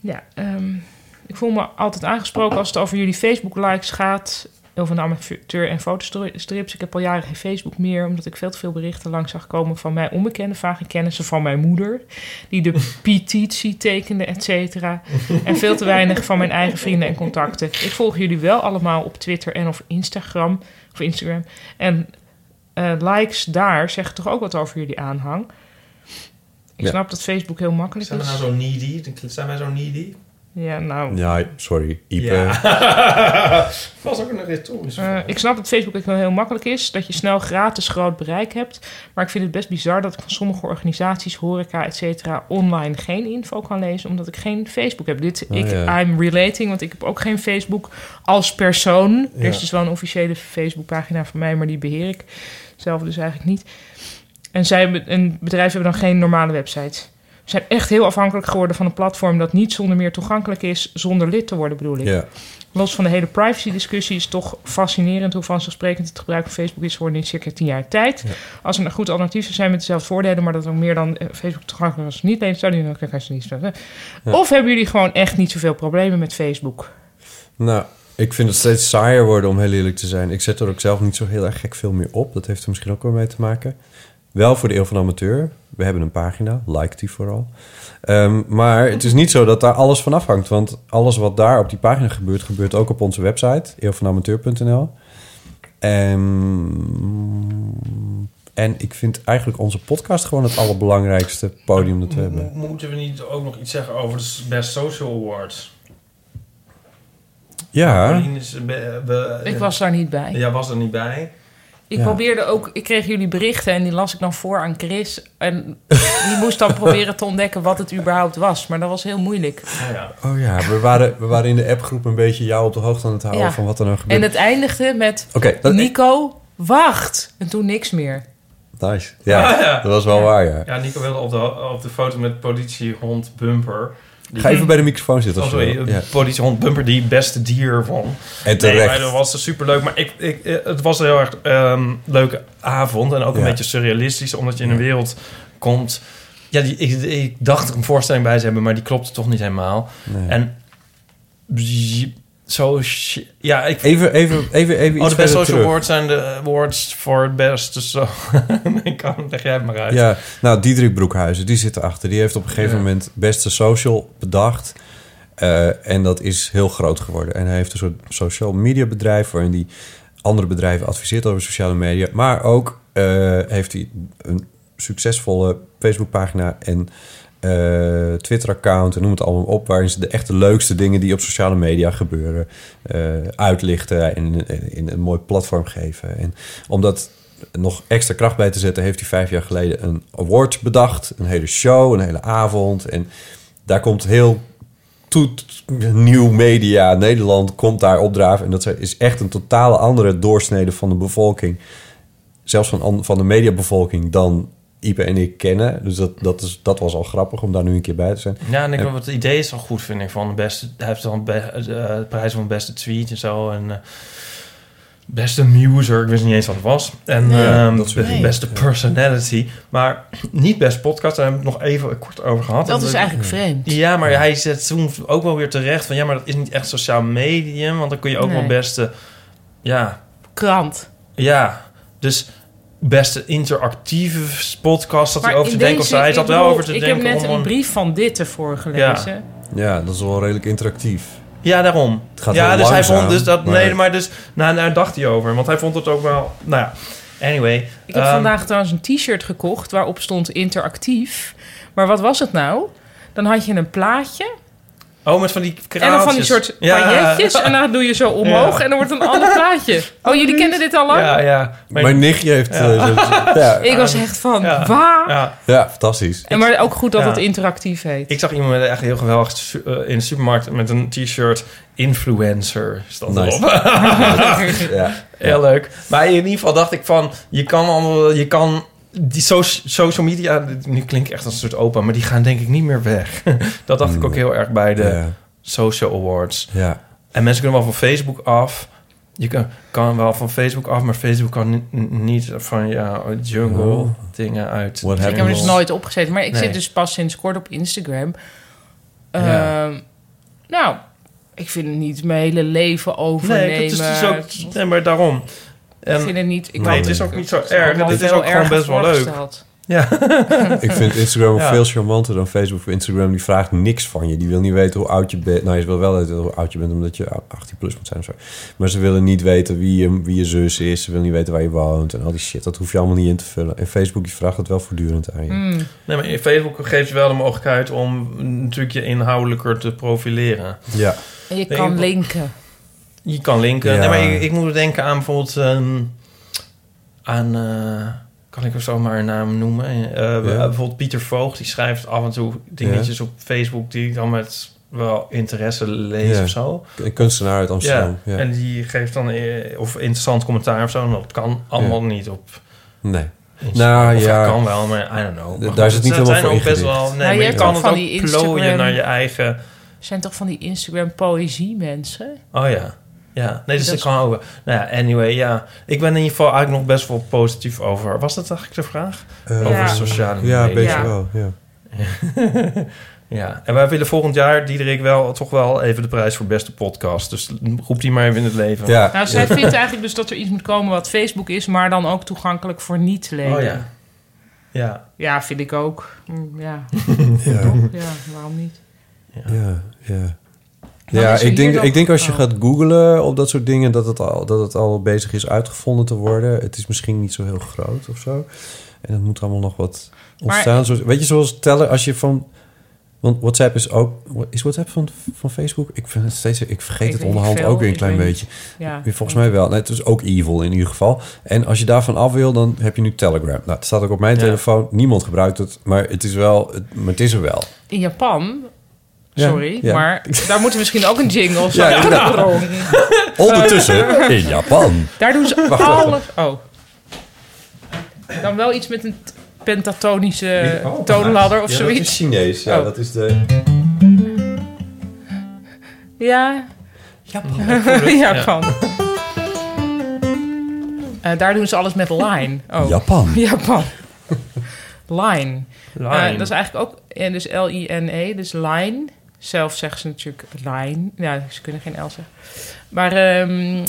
ja, ehm, ik voel me altijd aangesproken als het over jullie Facebook-likes gaat. Over een amateur en fotostrips. Ik heb al jaren geen Facebook meer, omdat ik veel te veel berichten langs zag komen van mij onbekende, vage kennissen van mijn moeder. Die de petitie tekende, et cetera. En veel te weinig van mijn eigen vrienden en contacten. Ik volg jullie wel allemaal op Twitter en of Instagram. Of Instagram. En eh, likes daar zeggen toch ook wat over jullie aanhang. Ik Ja. snap dat Facebook heel makkelijk Zijn we is. nou zo needy? Zijn wij zo needy? Ja, nou. Ja, sorry. Ipe. Ja. was ook een retorische vraag. ik snap dat Facebook ook wel heel makkelijk is. Dat je snel gratis groot bereik hebt. Maar ik vind het best bizar dat ik van sommige organisaties, horeca, et cetera, online geen info kan lezen. Omdat ik geen Facebook heb. Dit, Oh, ik, ja. I'm relating, want ik heb ook geen Facebook als persoon. Ja. Er is dus wel een officiële Facebookpagina van mij, maar die beheer ik zelf dus eigenlijk niet. En zij, en bedrijven hebben dan geen normale website. Zijn echt heel afhankelijk geworden van een platform dat niet zonder meer toegankelijk is, zonder lid te worden, bedoel ik. Ja. Los van de hele privacy-discussie is het toch fascinerend hoe vanzelfsprekend het gebruik van Facebook is geworden in circa 10 jaar tijd. Als er een goed alternatief zou zijn met dezelfde voordelen, maar dat ook meer dan eh, Facebook toegankelijk was niet lezen, zou die kijk, niet zeggen. Of hebben jullie gewoon echt niet zoveel problemen met Facebook? Nou, ik vind het steeds saaier worden om heel eerlijk te zijn. Ik zet er ook zelf niet zo heel erg gek veel meer op. Dat heeft er misschien ook wel mee te maken. Wel voor de Eeuw van de Amateur. We hebben een pagina, like die vooral. Ehm, maar het is niet zo dat daar alles van afhangt. Want alles wat daar op die pagina gebeurt, gebeurt ook op onze website, eeuwvanamateur.nl. En, en ik vind eigenlijk onze podcast gewoon het allerbelangrijkste podium dat we hebben. Mo- Moeten we niet ook nog iets zeggen over de Best Social Awards? Ja, Paulien is, be- be- Ik was daar niet bij. Ja, was er niet bij. Ik Ja. probeerde ook, ik kreeg jullie berichten en die las ik dan voor aan Chris. En die moest dan proberen te ontdekken wat het überhaupt was. Maar dat was heel moeilijk. Oh ja. oh ja we, waren, we waren in de appgroep een beetje jou op de hoogte aan het houden Ja. van wat er nou gebeurt. En het eindigde met dat- Nico, wacht. En toen niks meer. Nice. Ja, Ah, ja. dat was wel waar, ja. Ja, Nico wilde op de, op de foto met politiehond Bumper. Ga even bij de microfoon zitten. Oh, sorry. Ja. politiehond Bumper, die beste dier van. En terecht. Nee, dat was superleuk. Maar ik, ik, eh, het was een heel erg ehm, leuke avond. En ook een Ja. beetje surrealistisch, omdat je in een wereld komt... Ja, die, ik, ik dacht er een voorstelling bij te hebben, maar die klopte toch niet helemaal. Nee. En zo... Ja, ik... Even, even, even, even Oh, de best social terug. awards zijn de awards voor het beste. Zo. ik kan, leg jij het maar uit. Ja, nou, Diederik Broekhuizen, die zit erachter. Die heeft op een gegeven Ja. moment beste social bedacht. Eh, en dat is heel groot geworden. En hij heeft een soort social media bedrijf... waarin hij andere bedrijven adviseert over sociale media. Maar ook eh, heeft hij een succesvolle Facebookpagina... en eh, Twitter-account en noem het allemaal op... waarin ze de echte leukste dingen die op sociale media gebeuren... eh, uitlichten en in, een mooi platform geven. En omdat nog extra kracht bij te zetten... heeft hij vijf jaar geleden een award bedacht. Een hele show, een hele avond. En daar komt heel nieuw media Nederland komt daar opdraven. En dat is echt een totale andere doorsnede van de bevolking. Zelfs van, an- van de mediabevolking dan Ipe en ik kennen. Dus dat, dat, is, dat was al grappig om daar nu een keer bij te zijn. Ja, en ik, En- het idee is wel goed, vind ik. Van de beste, hij heeft dan be, eh, de prijs van de beste tweet en zo. En eh, beste muser, ik wist niet eens wat het was. En Nee, ehm, dat dingen. beste personality. Maar niet best podcast, daar hebben we het nog even kort over gehad. Dat En is eigenlijk vreemd. Ja, maar hij zet toen ook wel weer terecht van... ja, maar dat is niet echt sociaal medium... want dan kun je ook Nee. wel beste... Ja, Krant. ja, dus beste interactieve podcast... dat hij over te denken hij ik zat wel over te ik denken heb net om een brief van dit ervoor gelezen. Ja, dat is wel redelijk interactief. Ja, daarom. Het gaat ja, dus hij vond dus dat. maar- Nee, maar dus. Nou, daar dacht hij over. Want hij vond het ook wel. Nou ja. Anyway. Ik heb ehm, vandaag trouwens een t-shirt gekocht waarop stond interactief. Maar wat was het nou? Dan had je een plaatje Oh, met van die en dan van die soort pailletjes. En dan doe je zo omhoog Ja. en dan wordt een ander plaatje. Oh, jullie kennen dit al lang? Ja, ja. Mijn nichtje heeft... Ja. eh, zo- ja. Ik was echt van, Ja. waar? Ja. ja, fantastisch. En maar ook goed dat Ja. het interactief heet. Ik zag iemand met echt heel geweldig eh, in de supermarkt met een t-shirt influencer stond Nice. erop. Ja. Heel leuk. Maar in ieder geval dacht ik van, je kan allemaal, je kan die so- social media, nu klink ik echt als een soort opa, maar die gaan denk ik niet meer weg. dat dacht ik ook heel erg bij de Ja. social awards. Ja. En mensen kunnen wel van Facebook af. Je kan, kan wel van Facebook af, maar Facebook kan ni- niet van ja, jungle Oh. dingen uit. Ik heb er dus nooit opgezet. Maar ik Nee. zit dus pas sinds kort op Instagram. Ja. Ehm, nou, ik vind het niet mijn hele leven overnemen. Nee, dat is dus ook, nee, maar daarom. Ik En, vind het niet... Ik nee, het is ook niet zo erg. Het is ook gewoon best wel leuk. Ja. Ik vind Instagram Ja. veel charmanter dan Facebook. Voor Instagram die vraagt niks van je. Die wil niet weten hoe oud je bent. Nou, je wil wel weten hoe oud je bent omdat je 18 plus moet zijn of zo. Maar ze willen niet weten wie je, wie je zus is. Ze willen niet weten waar je woont en al die shit. Dat hoef je allemaal niet in te vullen. En Facebook die vraagt het wel voortdurend aan je. Mm. Nee, maar in Facebook geeft je wel de mogelijkheid om natuurlijk je inhoudelijker te profileren. Ja. En je kan ik- linken. Je kan linken. Ja. Nee, maar ik, ik moet denken aan bijvoorbeeld ehm, aan eh, kan ik er zomaar een naam noemen? Eh, Bijvoorbeeld Pieter Voogd, die schrijft af en toe dingetjes op Facebook die ik dan met wel interesse lees Ja. of zo. Een kunstenaar uit Amsterdam. Ja. En die geeft dan eh, of interessant commentaar of zo. En dat kan allemaal niet op. Nee. Instagram. Nou Of ja. dat kan wel, maar I don't know. Maar daar is het niet zijn helemaal voor ook best wel. Nee, Nou, je maar kan het van ook die plooien naar je eigen. Er zijn toch van die Instagram poëzie mensen? Oh ja. Ja, nee, dus Dat is- kan ook. Nou ja, anyway, ja. Ik ben in ieder geval eigenlijk nog best wel positief over. Was dat eigenlijk de vraag? Eh, over Ja. sociale media. Ja, een beetje Ja. wel. Ja. ja, en wij willen volgend jaar, Diederik, wel toch wel even de prijs voor beste podcast. Dus roep die maar even in het leven. Ja. Nou, zij vindt eigenlijk dus dat er iets moet komen wat Facebook is, maar dan ook toegankelijk voor niet-leden. Oh ja. Ja. Ja, vind ik ook. Mm, Ja, Ja. Ja, waarom niet? Ja, ja. Ja, ik denk, ik denk als je oh. gaat googlen op dat soort dingen... Dat het, al, dat het al bezig is uitgevonden te worden. Het is misschien niet zo heel groot of zo. En het moet allemaal nog wat ontstaan. Zoals- weet je, zoals tellen als je van... Want WhatsApp is ook... Is WhatsApp van, van Facebook? Ik, vind het steeds, ik vergeet Ik het onderhand veel, ook weer een klein beetje. Ja. Volgens mij wel. Nee, het is ook evil in ieder geval. En als je daarvan af wil, dan heb je nu Telegram. Nou, het staat ook op mijn Ja. telefoon. Niemand gebruikt het, maar het is wel... Het, maar het is er wel. In Japan, Ja, sorry, ja. maar daar moeten we misschien ook een jingle zo. Ja, inderdaad. Ondertussen in Japan. Daar doen ze Wacht. Oh. Dan wel iets met een pentatonische Oh, toonladder of Ja, dat is zoiets. Chinees. Ja, Oh. dat is de... Ja, Ja. Japan. Eh, daar doen ze alles met line. Oh. Japan. Japan. Line. Line. Eh, dat is eigenlijk ook, en dus L-I-N-E, dus line. Zelf zeggen ze natuurlijk line. Ja, ze kunnen geen L zeggen. Maar, ehm,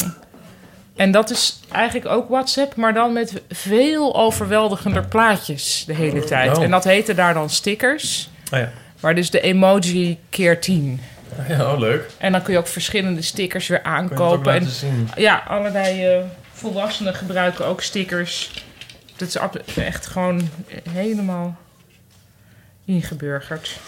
en dat is eigenlijk ook WhatsApp, maar dan met veel overweldigender plaatjes de hele tijd. Oh. En dat heette daar dan stickers. Oh ja. Maar dus de emoji keer 10. Ja, oh, leuk. En dan kun je ook verschillende stickers weer aankopen. En zien? ja, allerlei eh, volwassenen gebruiken ook stickers. Dat is echt gewoon helemaal ingeburgerd.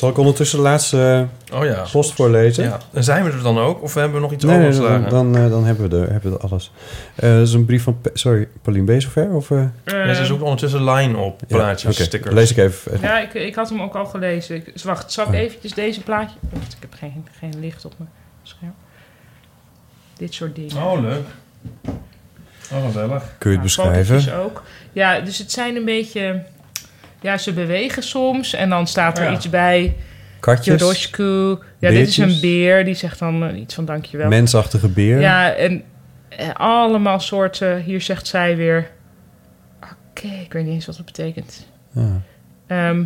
Zal ik ondertussen de laatste Oh ja. eh, post voorlezen? Ja. En zijn we er dan ook? Of hebben we nog iets Nee, nee, overgeslagen? dan, dan, eh, dan hebben, we de, hebben we alles. Eh dat is een brief van... Pe- Sorry, Paulien, ben je zover? Of, eh? Ja, ze zoeken ondertussen line op. Ja, Plaatjes, stickers. Lees ik even. Ja, ik, ik had hem ook al gelezen. Ik, dus wacht, zal ik Oh. eventjes deze plaatje... Wacht, ik heb geen, geen licht op mijn scherm. Dit soort dingen. Oh, leuk. Oh, gezellig. Kun je het Nou, beschrijven? ook. Ja, dus het zijn een beetje... Ja, ze bewegen soms en dan staat er Ja. iets bij. Katjes? Joroshku. Ja, dit is een beer. Die zegt dan eh, iets van dankjewel. Mensachtige beer? Ja, en eh, allemaal soorten. Hier zegt zij weer... Oké, ik weet niet eens wat dat betekent. Ja. Ehm,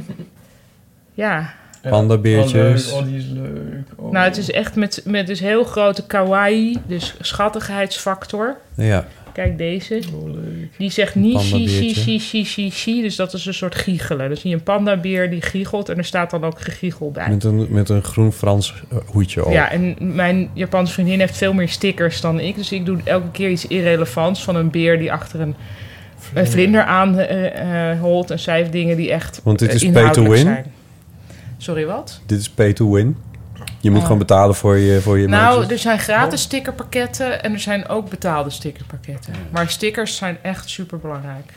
ja, Pandabeertjes. Oh. Oh, die is leuk. Oh. nou het is echt met, met dus heel grote kawaii, dus schattigheidsfactor. Ja. Kijk deze. Oh, Die zegt ni, shi, shi, shi, shi, shi, shi. Dus dat is een soort giechelen. Dus zie je een pandabeer die giechelt en er staat dan ook gegiegel bij. Met een, met een groen Frans eh, hoedje op. Ja, en mijn Japanse vriendin heeft veel meer stickers dan ik. Dus ik doe elke keer iets irrelevants van een beer die achter een, een vlinder aan eh, eh, holt. En zij heeft dingen die echt Want dit is pay inhoudelijk to win? zijn. Sorry, wat? Dit is pay to win. Je moet Oh. gewoon betalen voor je, voor je Nou, er zijn gratis stickerpakketten en er zijn ook betaalde stickerpakketten. Maar stickers zijn echt super belangrijk.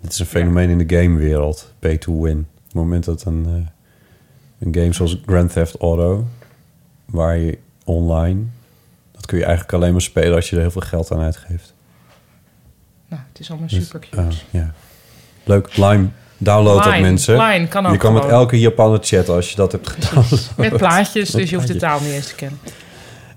Dit is een fenomeen in de gamewereld. Pay to win. Op het moment dat een, eh, een game zoals Grand Theft Auto... waar je online... dat kun je eigenlijk alleen maar spelen als je er heel veel geld aan uitgeeft. Nou, het is allemaal Dus, super cute. ah, ja. Leuk. Lime. Download dat mensen. Line kan ook je kan met elke Japaner chatten als je dat hebt gedaan. Met plaatjes, dus je hoeft de taal niet eens te kennen.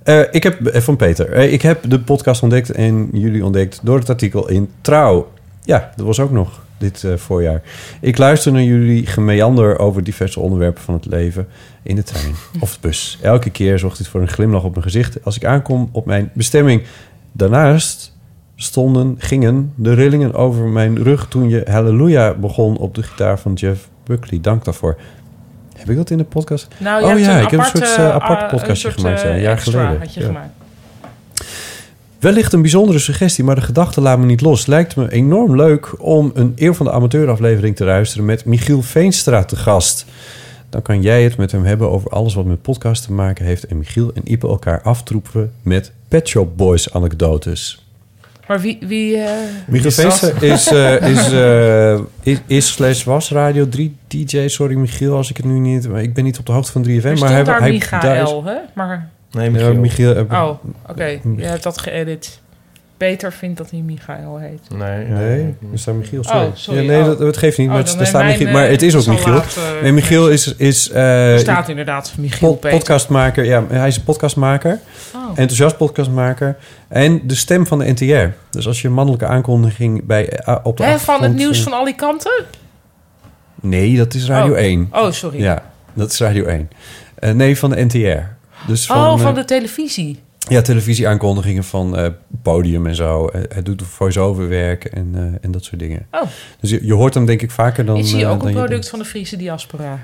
Eh, ik heb eh, van Peter. Eh, ik heb de podcast ontdekt en jullie ontdekt door het artikel in Trouw. Ja, dat was ook nog dit voorjaar. Ik luister naar jullie gemeander over diverse onderwerpen van het leven in de trein of de bus. Elke keer zorgt dit voor een glimlach op mijn gezicht als ik aankom op mijn bestemming. Daarnaast stonden, gingen de rillingen over mijn rug toen je Halleluja begon op de gitaar van Jeff Buckley. Dank daarvoor. Heb ik dat in de podcast? Nou, oh ja, ik heb een soort uh, apart uh, podcastje soort, gemaakt, uh, een jaar geleden. Had je Ja. gemaakt. Wellicht een bijzondere suggestie, maar de gedachte laat me niet los. Lijkt me enorm leuk om een eeuw van de amateuraflevering te luisteren met Michiel Veenstra te gast. Dan kan jij het met hem hebben over alles wat met podcast te maken heeft. En Michiel en Ipe elkaar aftroepen met Pet Shop Boys anekdotes. Maar wie... wie eh, Michiel is is, eh, is, eh, is, is slash was Radio 3 DJ. Sorry Michiel als ik het nu niet... Maar ik ben niet op de hoogte van 3FM. er maar hij, daar hij, Michael, hè? Maar, Nee, Ja, Michiel. Oh, oké. Je hebt dat geëdit. Peter vindt dat hij Michael heet. Nee, Nee, er staat Michiel. Sorry. Oh, sorry. Ja, nee, Oh. dat, dat geeft niet. Oh, maar staat mijn, Michiel, maar eh, het is ook Michiel. eh, nee, Michiel is, is eh, Er staat inderdaad Michiel pod- Peter. podcastmaker. Ja, hij is een podcastmaker. Oh. Enthousiast podcastmaker. En de stem van de NTR. Dus als je een mannelijke aankondiging bij, eh, op de Hè, van het nieuws eh, van Alicante? Nee, dat is Radio Oh. 1. Oh, sorry. Ja, dat is Radio 1. Eh, nee, van de NTR. Dus van, oh, van eh, de televisie. Ja, televisieaankondigingen van eh, podium en zo. Eh, hij doet voice-over werk en, eh, en dat soort dingen. Oh, Dus je, je hoort hem denk ik vaker dan... is hij eh, ook een product van de Friese diaspora?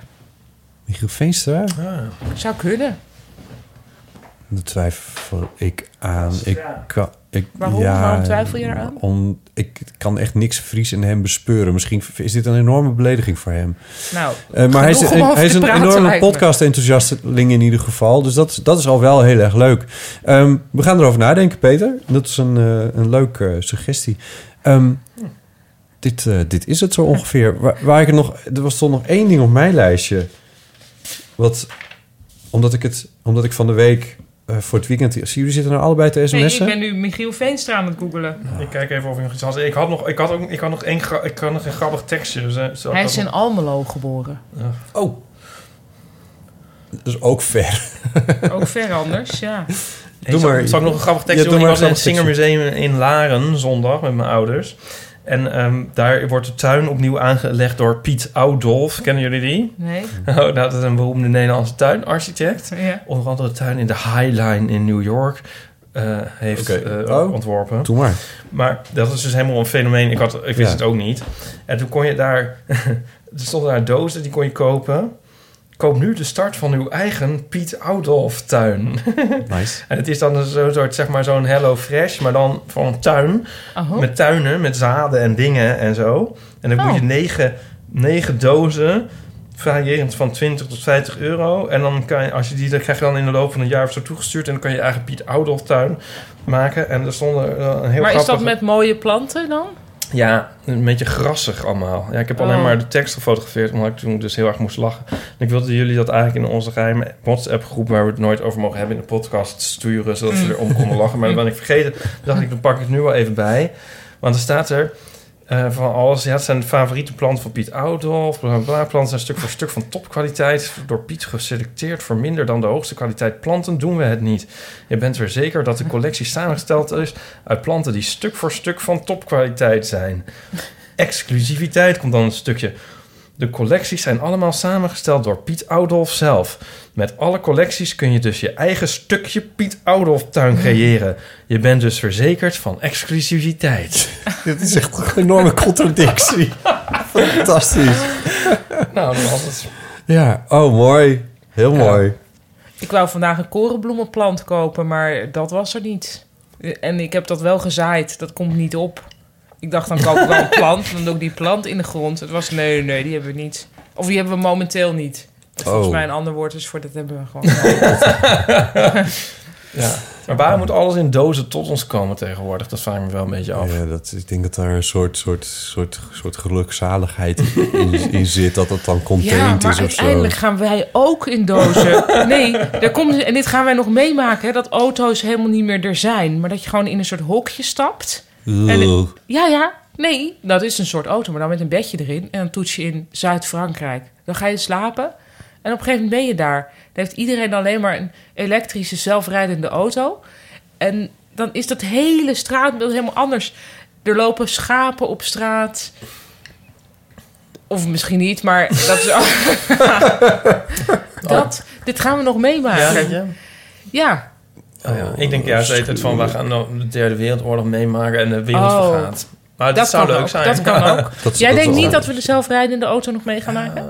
Michiel Veenstra? Ah. Zou kunnen. Daar twijfel ik aan. Ik kan, ik, Waarom? Ja, Waarom twijfel je eraan? Om, ik kan echt niks Fries in hem bespeuren. Misschien is dit een enorme belediging voor hem. Nou, Eh, maar hij is, een, over hij is een enorme podcast-enthousiasteling in ieder geval. Dus dat, dat is al wel heel erg leuk. Ehm, we gaan erover nadenken, Peter. Dat is een, eh, een leuke eh, suggestie. Ehm, dit, eh, dit is het zo ongeveer. Waar, waar ik er nog... Er was toch nog één ding op mijn lijstje. Wat... Omdat ik, het, omdat ik van de week eh, voor het weekend... Zie jullie zitten nou allebei te nee, ik sms'en? ben nu Michiel Veenstra aan het googelen. Ik kijk even of ik nog iets had. Ik had nog, ik had ook, ik had nog één, gra- ik had nog een grappig tekstje. Dus, eh, Hij is in nog- Almelo geboren. Oh. Dat is ook ver. Ook ver anders, ja. Hey, Doe zal, maar. zal ik nog een grappig Ja, tekstje doe doen? maar Ik was in het Singermuseum in Laren zondag met mijn ouders. En ehm, daar wordt de tuin opnieuw aangelegd door Piet Oudolf. Kennen jullie die? Nee? Oh, dat is een beroemde Nederlandse tuinarchitect. Ja. Onder andere de tuin in de High Line in New York eh, heeft Oké. eh, Oh. ontworpen. Doe maar. Maar dat is dus helemaal een fenomeen. Ik, had, ik wist Ja. het ook niet. En toen kon je daar... er stonden daar dozen, die kon je kopen. Koop nu de start van uw eigen Piet Oudolf tuin. Nice. en het is dan zo'n soort, zeg maar, zo'n Hello Fresh, maar dan van een tuin. Oh. Met tuinen, met zaden en dingen en zo. En dan Oh. moet je negen, negen dozen, variërend van 20 tot 50 euro. En dan kan je, als je die, dan krijg je dan in de loop van een jaar of zo toegestuurd. En dan kan je je eigen Piet Oudolf tuin maken. En er stonden eh, een heel maar is dat met mooie planten dan? Ja, een beetje grassig allemaal. Ja, ik heb alleen Oh. maar de tekst gefotografeerd, omdat ik toen dus heel erg moest lachen. En ik wilde jullie dat eigenlijk in onze geheime WhatsApp-groep, waar we het nooit over mogen hebben in de podcast, sturen, zodat ze erom konden lachen. Maar dat ben ik vergeten. Dacht ik, dan pak ik het nu wel even bij. Want er staat er eh, van alles. Ja, het zijn favoriete planten van Piet Oudolf. Planten zijn stuk voor stuk van topkwaliteit. Door Piet geselecteerd voor minder dan de hoogste kwaliteit planten doen we het niet. Je bent er zeker dat de collectie samengesteld is uit planten die stuk voor stuk van topkwaliteit zijn. Exclusiviteit komt dan een stukje. De collecties zijn allemaal samengesteld door Piet Oudolf zelf. Met alle collecties kun je dus je eigen stukje Piet Oudolf tuin creëren. Je bent dus verzekerd van exclusiviteit. Dit is echt een enorme contradictie. Fantastisch. nou, dan was het... Ja, oh mooi. Heel mooi. Ik wou vandaag een korenbloemenplant kopen, maar dat was er niet. En ik heb dat wel gezaaid. Dat komt niet op. Ik dacht, dan koop ik wel een plant. Dan doe ik die plant in de grond. Het was, nee, nee, die hebben we niet. Of die hebben we momenteel niet. Dat volgens Oh. mij een ander woord is voor dat hebben we gewoon. Ja. Maar waarom moet alles in dozen tot ons komen tegenwoordig? Dat vraag ik me wel een beetje af. Ja, dat, ik denk dat daar een soort, soort, soort, soort gelukzaligheid in, in zit. Dat het dan ja, contained maar is of zo. uiteindelijk gaan wij ook in dozen. Nee, daar komt, en dit gaan wij nog meemaken. Hè, dat auto's helemaal niet meer er zijn. Maar dat je gewoon in een soort hokje stapt. En-. Ja, ja. Nee, dat is een soort auto, maar dan met een bedje erin. En dan toets je in Zuid-Frankrijk. Dan ga je slapen. En op een gegeven moment ben je daar. Dan heeft iedereen alleen maar een elektrische, zelfrijdende auto. En dan is dat hele straatbeeld helemaal anders. Er lopen schapen op straat. Of misschien niet, maar dat is... dat, dit gaan we nog Ja, meemaken. je? Ja. Oh, ja. Ik denk juist altijd van, we gaan nou de derde wereldoorlog meemaken en de wereld Oh. vergaat. Maar dat, Dat zou leuk ook, zijn. dat kan ook. Dat- Jij dat denkt niet dat we de zelfrijdende auto nog mee gaan maken?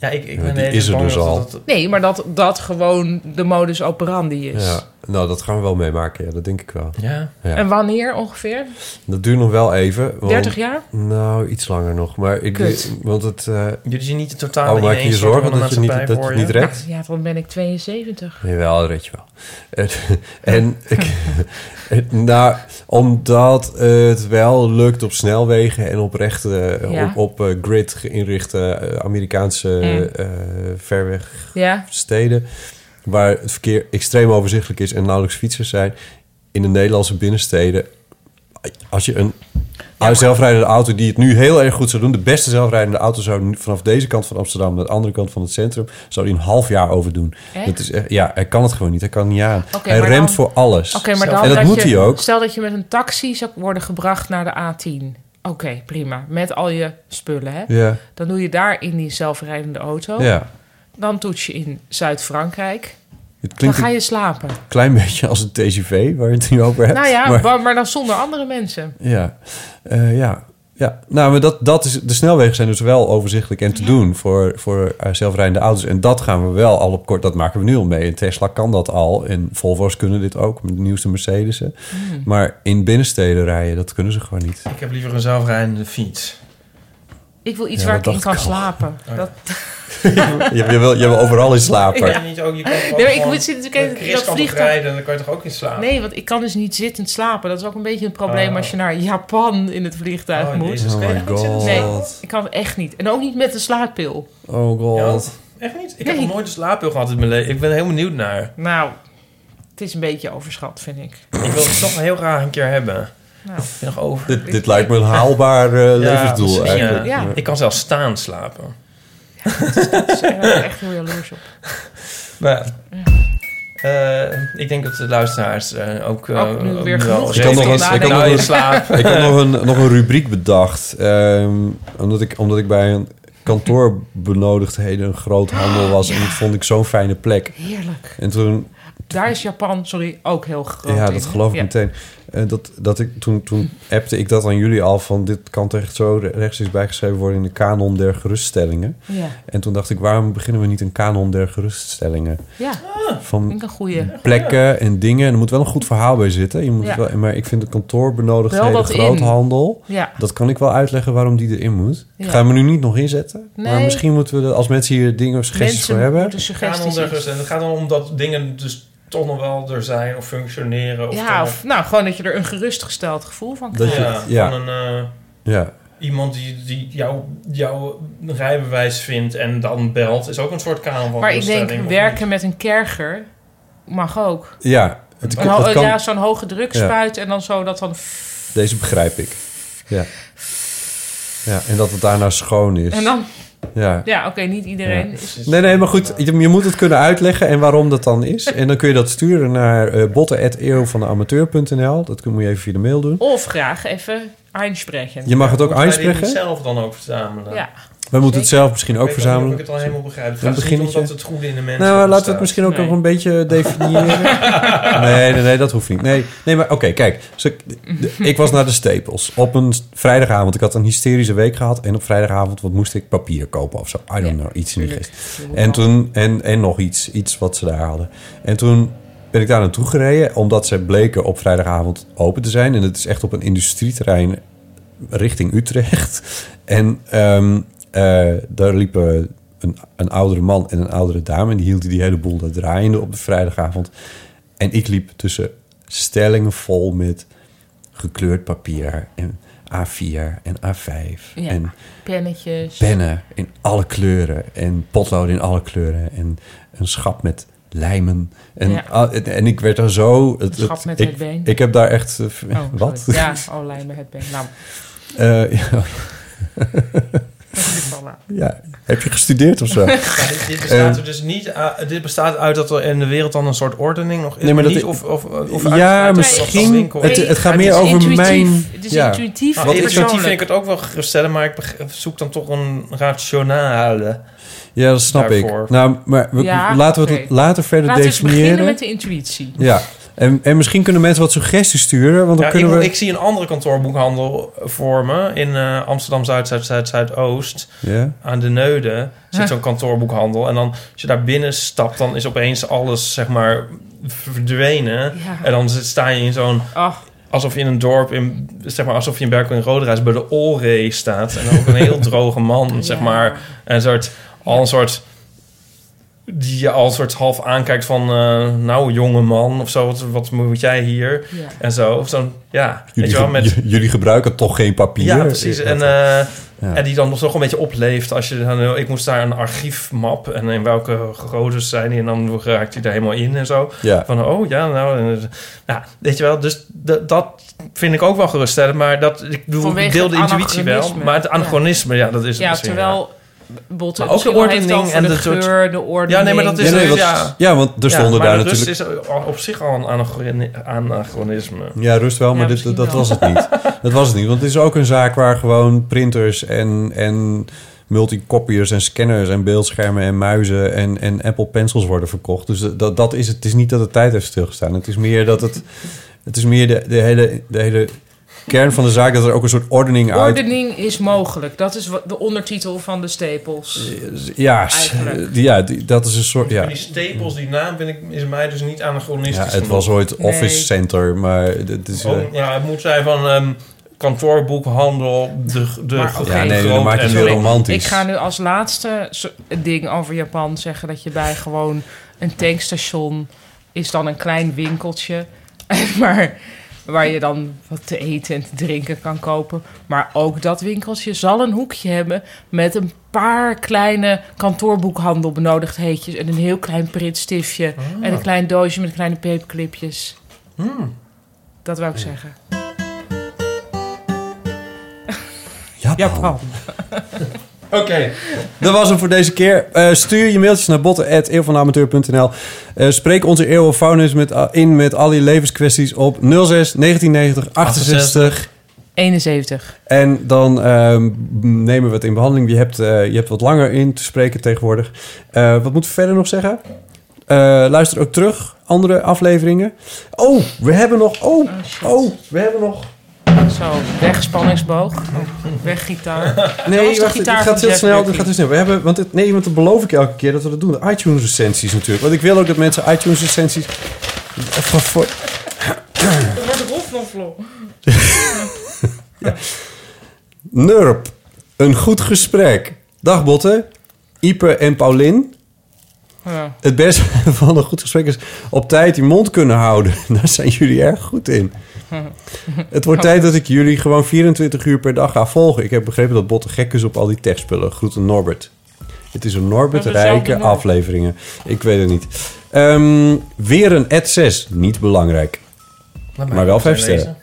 Ja, ik, ik Ja, ben is er bang dus dat al. het- Nee, maar dat dat gewoon de modus operandi is. Ja, nou, dat gaan we wel meemaken. Ja, dat denk ik wel. Ja. Ja. En wanneer ongeveer? Dat duurt nog wel even. want- 30 jaar? Nou, iets langer nog. Maar ik, Kut. want het... eh, Jullie zien niet de totale oh, maak je je zorgen dat je, niet, dat je niet redt? Ja, dan ben ik 72. Jawel, dat weet je wel. En, en ik, het- nou, omdat het wel lukt op snelwegen en op rechte, Ja. op, op eh, grid geïnrichte eh, Amerikaanse Mm. eh, verweg Ja. Waar het verkeer extreem overzichtelijk is en nauwelijks fietsers zijn, in de Nederlandse binnensteden, als je een zelfrijdende auto die het nu heel erg goed zou doen, de beste zelfrijdende auto zou vanaf deze kant van Amsterdam naar de andere kant van het centrum, zou die een half jaar over doen. Echt? Dat is echt, ja, hij kan het gewoon niet. Hij kan het niet aan. Hij remt dan- voor alles. Oké, maar dan en dat, moet je, hij ook. Stel dat je met een taxi zou worden gebracht naar de A10. Oké, prima. Met al je spullen, hè? Ja. Dan doe je daar in die zelfrijdende auto. Ja. Dan toets je in Zuid-Frankrijk. Het Dan ga een je slapen. klein beetje als een TGV, waar je het nu over hebt. Nou ja, maar, maar, maar dan zonder andere mensen. ja. Eh, ja. Ja, nou, maar dat, dat is, de snelwegen zijn dus wel overzichtelijk en te doen voor, voor eh, zelfrijdende auto's. En dat gaan we wel al op kort, dat maken we nu al mee. En Tesla kan dat al en Volvo's kunnen dit ook, met de nieuwste Mercedes'en. Hmm. Maar in binnensteden rijden, dat kunnen ze gewoon niet. Ik heb liever een zelfrijdende fiets. Ik wil iets Ja, waar ik in kan slapen. Oh ja. Dat, je, je, wil, je wil overal in slapen. Je niet ook, je kan toch Nee, maar ik gewoon moet kijken met dat vliegtuig- rijden en dan kan je toch ook in slapen? nee, want ik kan dus niet zittend slapen. Dat is ook een beetje een probleem Oh. als je naar Japan in het vliegtuig Oh, moet. Jezus, Oh my God. Nee, ik kan het echt niet. En ook niet met een slaappil. Oh god. Ja, echt niet? Ik Nee. heb nog nooit een slaappil gehad in mijn leven. Ik ben heel benieuwd naar. Nou, het is een beetje overschat, vind ik. Ik wil het toch heel graag een keer hebben. Nou, nog over. Dit, dit lijkt me een haalbaar eh, levensdoel eigenlijk. ja. Ik kan zelfs staan slapen. dat is er echt heel jaloers op. Maar eh, ik denk dat de luisteraars eh, ook, eh, Ook nu weer wel genoeg Ik had nog een- ik had nog een- slaap. Ik heb nog een, nog een rubriek bedacht. Ehm, omdat, ik, omdat ik bij een kantoorbenodigdheden een groot handel was. En dat vond ik zo'n fijne plek. Heerlijk. En toen, Daar is Japan, sorry, ook heel groot ja, dat geloof ik Ja. meteen. Eh, dat, dat ik, toen, toen appte ik dat aan jullie al van... dit kan terecht zo rechtstreeks bijgeschreven worden in de kanon der geruststellingen. Ja, En toen dacht ik, waarom beginnen we niet een kanon der geruststellingen? ja Van ik een goeie. plekken en dingen. En er moet wel een goed verhaal bij zitten. Je moet Ja. wel, maar ik vind de kantoorbenodigdheden, groothandel... Ja, Dat kan ik wel uitleggen waarom die erin moet. Ik Ja. ga hem er nu niet nog inzetten. Maar Nee. misschien moeten we, er, als mensen hier dingen of suggesties mensen voor hebben... moeten Kanon suggesties het gaat dan om dat dingen dus toch nog wel er zijn of functioneren. Of Ja, of nou, gewoon dat je er een gerustgesteld gevoel van krijgt. ja, ja. van een, eh, Ja, iemand die, die jou, jouw rijbewijs vindt en dan belt, is ook een soort kanon van Maar ik denk, werken niet? met een kerger mag ook. ja. Het, Een het kan, Ja, zo'n hoge druk Ja. spuit en dan zo dat dan... Deze begrijp ik. Ja. ja. En dat het daarna schoon is. En dan, Ja. ja, oké, niet iedereen Ja. is... Nee, nee, maar goed. Je, je moet het kunnen uitleggen en waarom dat dan is. En dan kun je dat sturen naar uh, botten.eeuwvandeamateur.nl. Dat kun- moet je even via de mail doen. Of graag even einspreken. Je mag het ook niet zelf dan ook verzamelen? Ja, We moeten het zelf misschien ook verzamelen. ik het al helemaal begrijp. Het Een gaat niet het goede in de mensen Nou, laten we het misschien ook Nee. nog een beetje definiëren. nee, nee, nee, dat hoeft niet. Nee, nee maar oké, kijk. Dus ik, was naar de Staples op een vrijdagavond. Ik had een hysterische week gehad. En op vrijdagavond wat moest ik papier kopen of zo. I don't Ja, know, iets in die geest. En toen, en, en nog iets, iets wat ze daar hadden. En toen ben ik daar naartoe gereden, omdat ze bleken op vrijdagavond open te zijn. En het is echt op een industrieterrein richting Utrecht. En ehm, eh, daar liepen een, een oudere man en een oudere dame. En die hielden die hele boel daar draaiende op de vrijdagavond. En ik liep tussen stellingen vol met gekleurd papier en A4 en A5 Ja. en Pennetjes. pennen in alle kleuren en potloden in alle kleuren en een schap met lijmen. En, Ja. en, en ik werd er zo... Het, Schap met ik, het been. Ik heb daar echt... eh, Oh, wat? sorry. Ja, oh, lijmen het been. Nou, Eh, ja, ja. Heb je gestudeerd of zo? Ja, dit, dit bestaat er dus niet. uit- dit bestaat uit dat er in de wereld dan een soort ordening nog is. Nee, maar dat niet, of, of, ja, misschien. winkel. Het, het gaat meer over intuïtief. mijn... Het is ja. intuïtief Nou, intuïtief vind ik het ook wel geruststellen, maar ik zoek dan toch een rationale. Ja, dat snap Daarvoor. ik. Nou, maar we, Ja, laten we het later verder Laten definiëren. beginnen met de intuïtie. Ja, en, en misschien kunnen mensen wat suggesties sturen, want dan Ja, ik, kunnen we... ik zie een andere kantoorboekhandel voor me in eh, Amsterdam Zuid, Zuid, Zuid, Zuidoost. Ja. Aan de Neude zit zo'n kantoorboekhandel. En dan, als je daar binnen stapt, dan is opeens alles, zeg maar, verdwenen. Ja. En dan zit- sta je in zo'n Ach, alsof je in een dorp, in, zeg maar, alsof je in Berkel in Roderijs bij de Olree staat. En dan ook een heel droge man, zeg maar. En een soort, al een soort, die je al soort half aankijkt van, eh, nou, jonge man of zo, wat, wat moet jij hier? ja. En zo, of zo'n, ja, weet Jullie, je wel, met... jullie gebruiken toch geen papier? Ja, precies. En, eh, Ja. en die dan nog toch een beetje opleeft. Als je dan, ik moest daar een archiefmap en in welke groottes zijn die. En dan raakt hij er helemaal in en zo. Ja. Van, oh ja, nou, en, nou, weet je wel. Dus dat vind ik ook wel geruststellend. Maar dat, ik Vanwege deel de intuïtie wel. Maar het anachronisme, ja, dat is het Ja, terwijl Botte Maar ook de ordening en de de soort- geur, de ordening. Ja, nee, maar dat is Ja, nee, dus, want, ja. ja, want er stonden daar de natuurlijk... rust is al- op zich al een anachroni- anachronisme. Ja, rust wel, maar Ja, dit, dat wel. was het niet. dat was het niet, want het is ook een zaak waar gewoon printers en, en multicopiers en scanners en beeldschermen en muizen en, en Apple Pencils worden verkocht. Dus dat, dat is het. Het is niet dat de tijd heeft stilgestaan. Het is meer dat het... Het is meer de, de, hele, de hele kern van de zaak dat er ook een soort ordening uit... Ordening is mogelijk. Dat is wat de ondertitel van de stapels. Ja, ja die, dat is een soort... Ja, die stapels, die naam vind ik, is mij dus niet anachronistisch ja het genoeg. was ooit Nee. Office Center, maar het is... eh, Oh, ja, het moet zijn van ehm, kantoorboekhandel, de, de Maar ja, nee, dan maak je het romantisch. Ik ga nu als laatste ding over Japan zeggen dat je bij gewoon een tankstation is dan een klein winkeltje, maar waar je dan wat te eten en te drinken kan kopen. Maar ook dat winkeltje zal een hoekje hebben met een paar kleine kantoorboekhandel benodigdheidjes en een heel klein pritstiftje en een klein doosje met kleine paperclipjes. Hmm. Dat wou ik zeggen. Japan. Japan. Oké. Dat was hem voor deze keer. Eh, stuur je mailtjes naar botten.eeuwvanamateur.nl. Eh spreek onze eeuwenfaunus met, uh, in met al je levenskwesties op 06 1990 68. 71. En dan ehm, nemen we het in behandeling. Je hebt, eh, je hebt wat langer in te spreken tegenwoordig. Eh, wat moeten we verder nog zeggen? Eh, luister ook terug, andere afleveringen. Oh, we hebben nog... Oh, shit. oh, we hebben nog... Zo, wegspanningsboog. Weggitaar. Dat Nee, wacht, het gitaar gaat van heel Jeff snel. Het gaat heel snel. We hebben, want het, nee, want dat beloof ik elke keer dat we dat doen. De iTunes recensies natuurlijk. Want ik wil ook dat mensen iTunes recensies. Van voor, Er wordt rofnoffel. Nurp, een goed gesprek. Dag Botte, Ipe en Paulin. Ja. Het beste van een goed gesprek is op tijd je mond kunnen houden. Daar zijn jullie erg goed in. Het wordt tijd dat ik jullie gewoon 24 uur per dag ga volgen. Ik heb begrepen dat Botte gek is op al die techspullen. Groeten Norbert. Het is een Norbert. afleveringen. Ik weet het niet. Ehm, weer een ad 6. Niet belangrijk. Maar wel vijf sterren.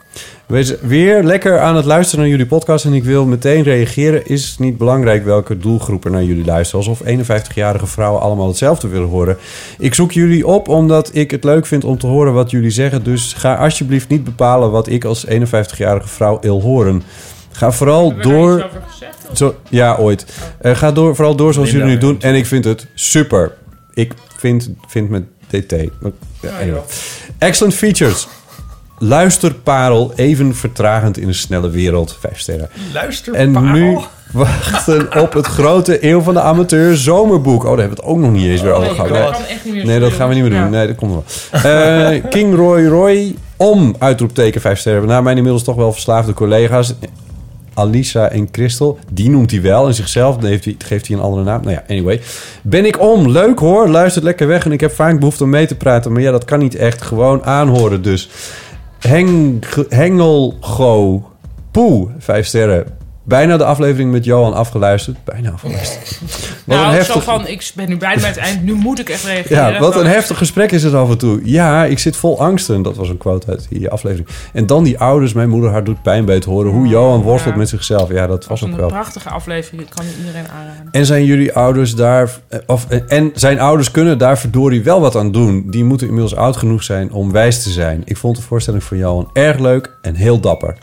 Wees weer lekker aan het luisteren naar jullie podcast. En ik wil meteen reageren. Is het niet belangrijk welke doelgroepen naar jullie luisteren? Alsof 51-jarige vrouwen allemaal hetzelfde willen horen. Ik zoek jullie op omdat ik het leuk vind om te horen wat jullie zeggen. Dus ga alsjeblieft niet bepalen wat ik als 51-jarige vrouw wil horen. Ga vooral door... gezegd? Zo, ja, ooit. Eh, ga door, vooral door zoals jullie nu doen. En ik vind het super. Ik vind, vind met DT. Anyway. Excellent features. Luisterparel, even vertragend in een snelle wereld. Vijf sterren. Luister, En nu wachten op het grote Eeuw van de Amateur zomerboek. Oh, daar hebben we het ook nog niet eens weer over Nee, gehad. dat Nee. kan echt niet meer Nee, zo dat gaan we niet meer doen. Ja. Nee, dat komt wel. Eh, King Roy Roy om uitroepteken 5 sterren. Na mijn inmiddels toch wel verslaafde collega's. Alisa en Christel. Die noemt hij wel in zichzelf. Dan heeft hij, geeft hij een andere naam. Nou ja, anyway. Ben ik om. Leuk hoor. Luistert lekker weg. En ik heb vaak behoefte om mee te praten. Maar ja, dat kan niet echt. Gewoon aanhoren dus. Heng, Hengelgo. Poe. 5 sterren. Bijna de aflevering met Johan afgeluisterd. Bijna afgeluisterd. Wat nou, een zo heftig... van, ik ben nu bijna bij het eind. Nu moet ik echt reageren. Ja, wat een heftig gesprek is het af en toe. Ja, ik zit vol angsten. Dat was een quote uit die aflevering. En dan die ouders. Mijn moeder, haar doet pijn bij het horen. Hoe Johan worstelt Ja. met zichzelf. Ja, dat was ook een wel. prachtige aflevering. Ik kan iedereen aanraden. En zijn jullie ouders daar... eh, Of, en zijn ouders kunnen daar verdorie wel wat aan doen. Die moeten inmiddels oud genoeg zijn om wijs te zijn. Ik vond de voorstelling van Johan erg leuk en heel dapper.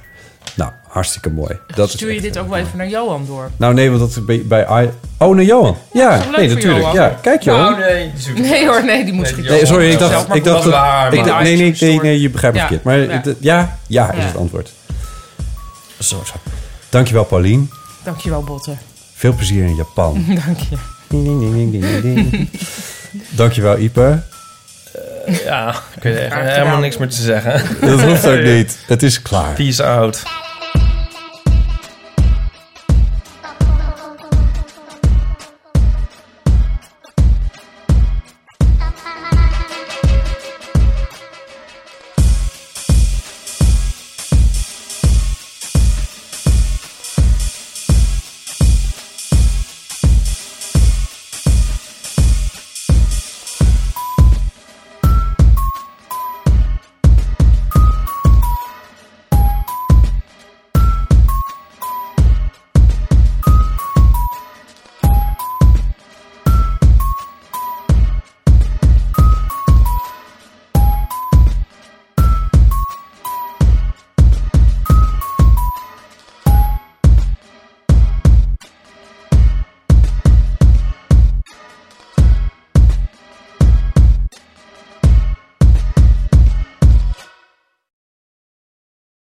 Nou, hartstikke mooi. Dat Stuur je dit ook wel even naar Johan door? Nou nee, want dat is bij... bij I- oh, naar Johan. Ja, is toch leuk nee, natuurlijk. Johan? Ja, kijk Johan. Nou, nee. Nee hoor, nee, die moet Nee, sorry, ik dacht, ik dacht, dat ik dacht- nee, nee, nee, nee, je begrijpt het Ja. verkeerd. Maar Ja. ja, ja, is Ja. het antwoord. Zo, zo. Dankjewel, Paulien. Dankjewel, Botte. Veel plezier in Japan. Dank je. Dankjewel, Ipe. Ja, ik weet echt Graag helemaal gedaan. niks meer te zeggen. Dat hoeft ook niet. Het is klaar. Peace out.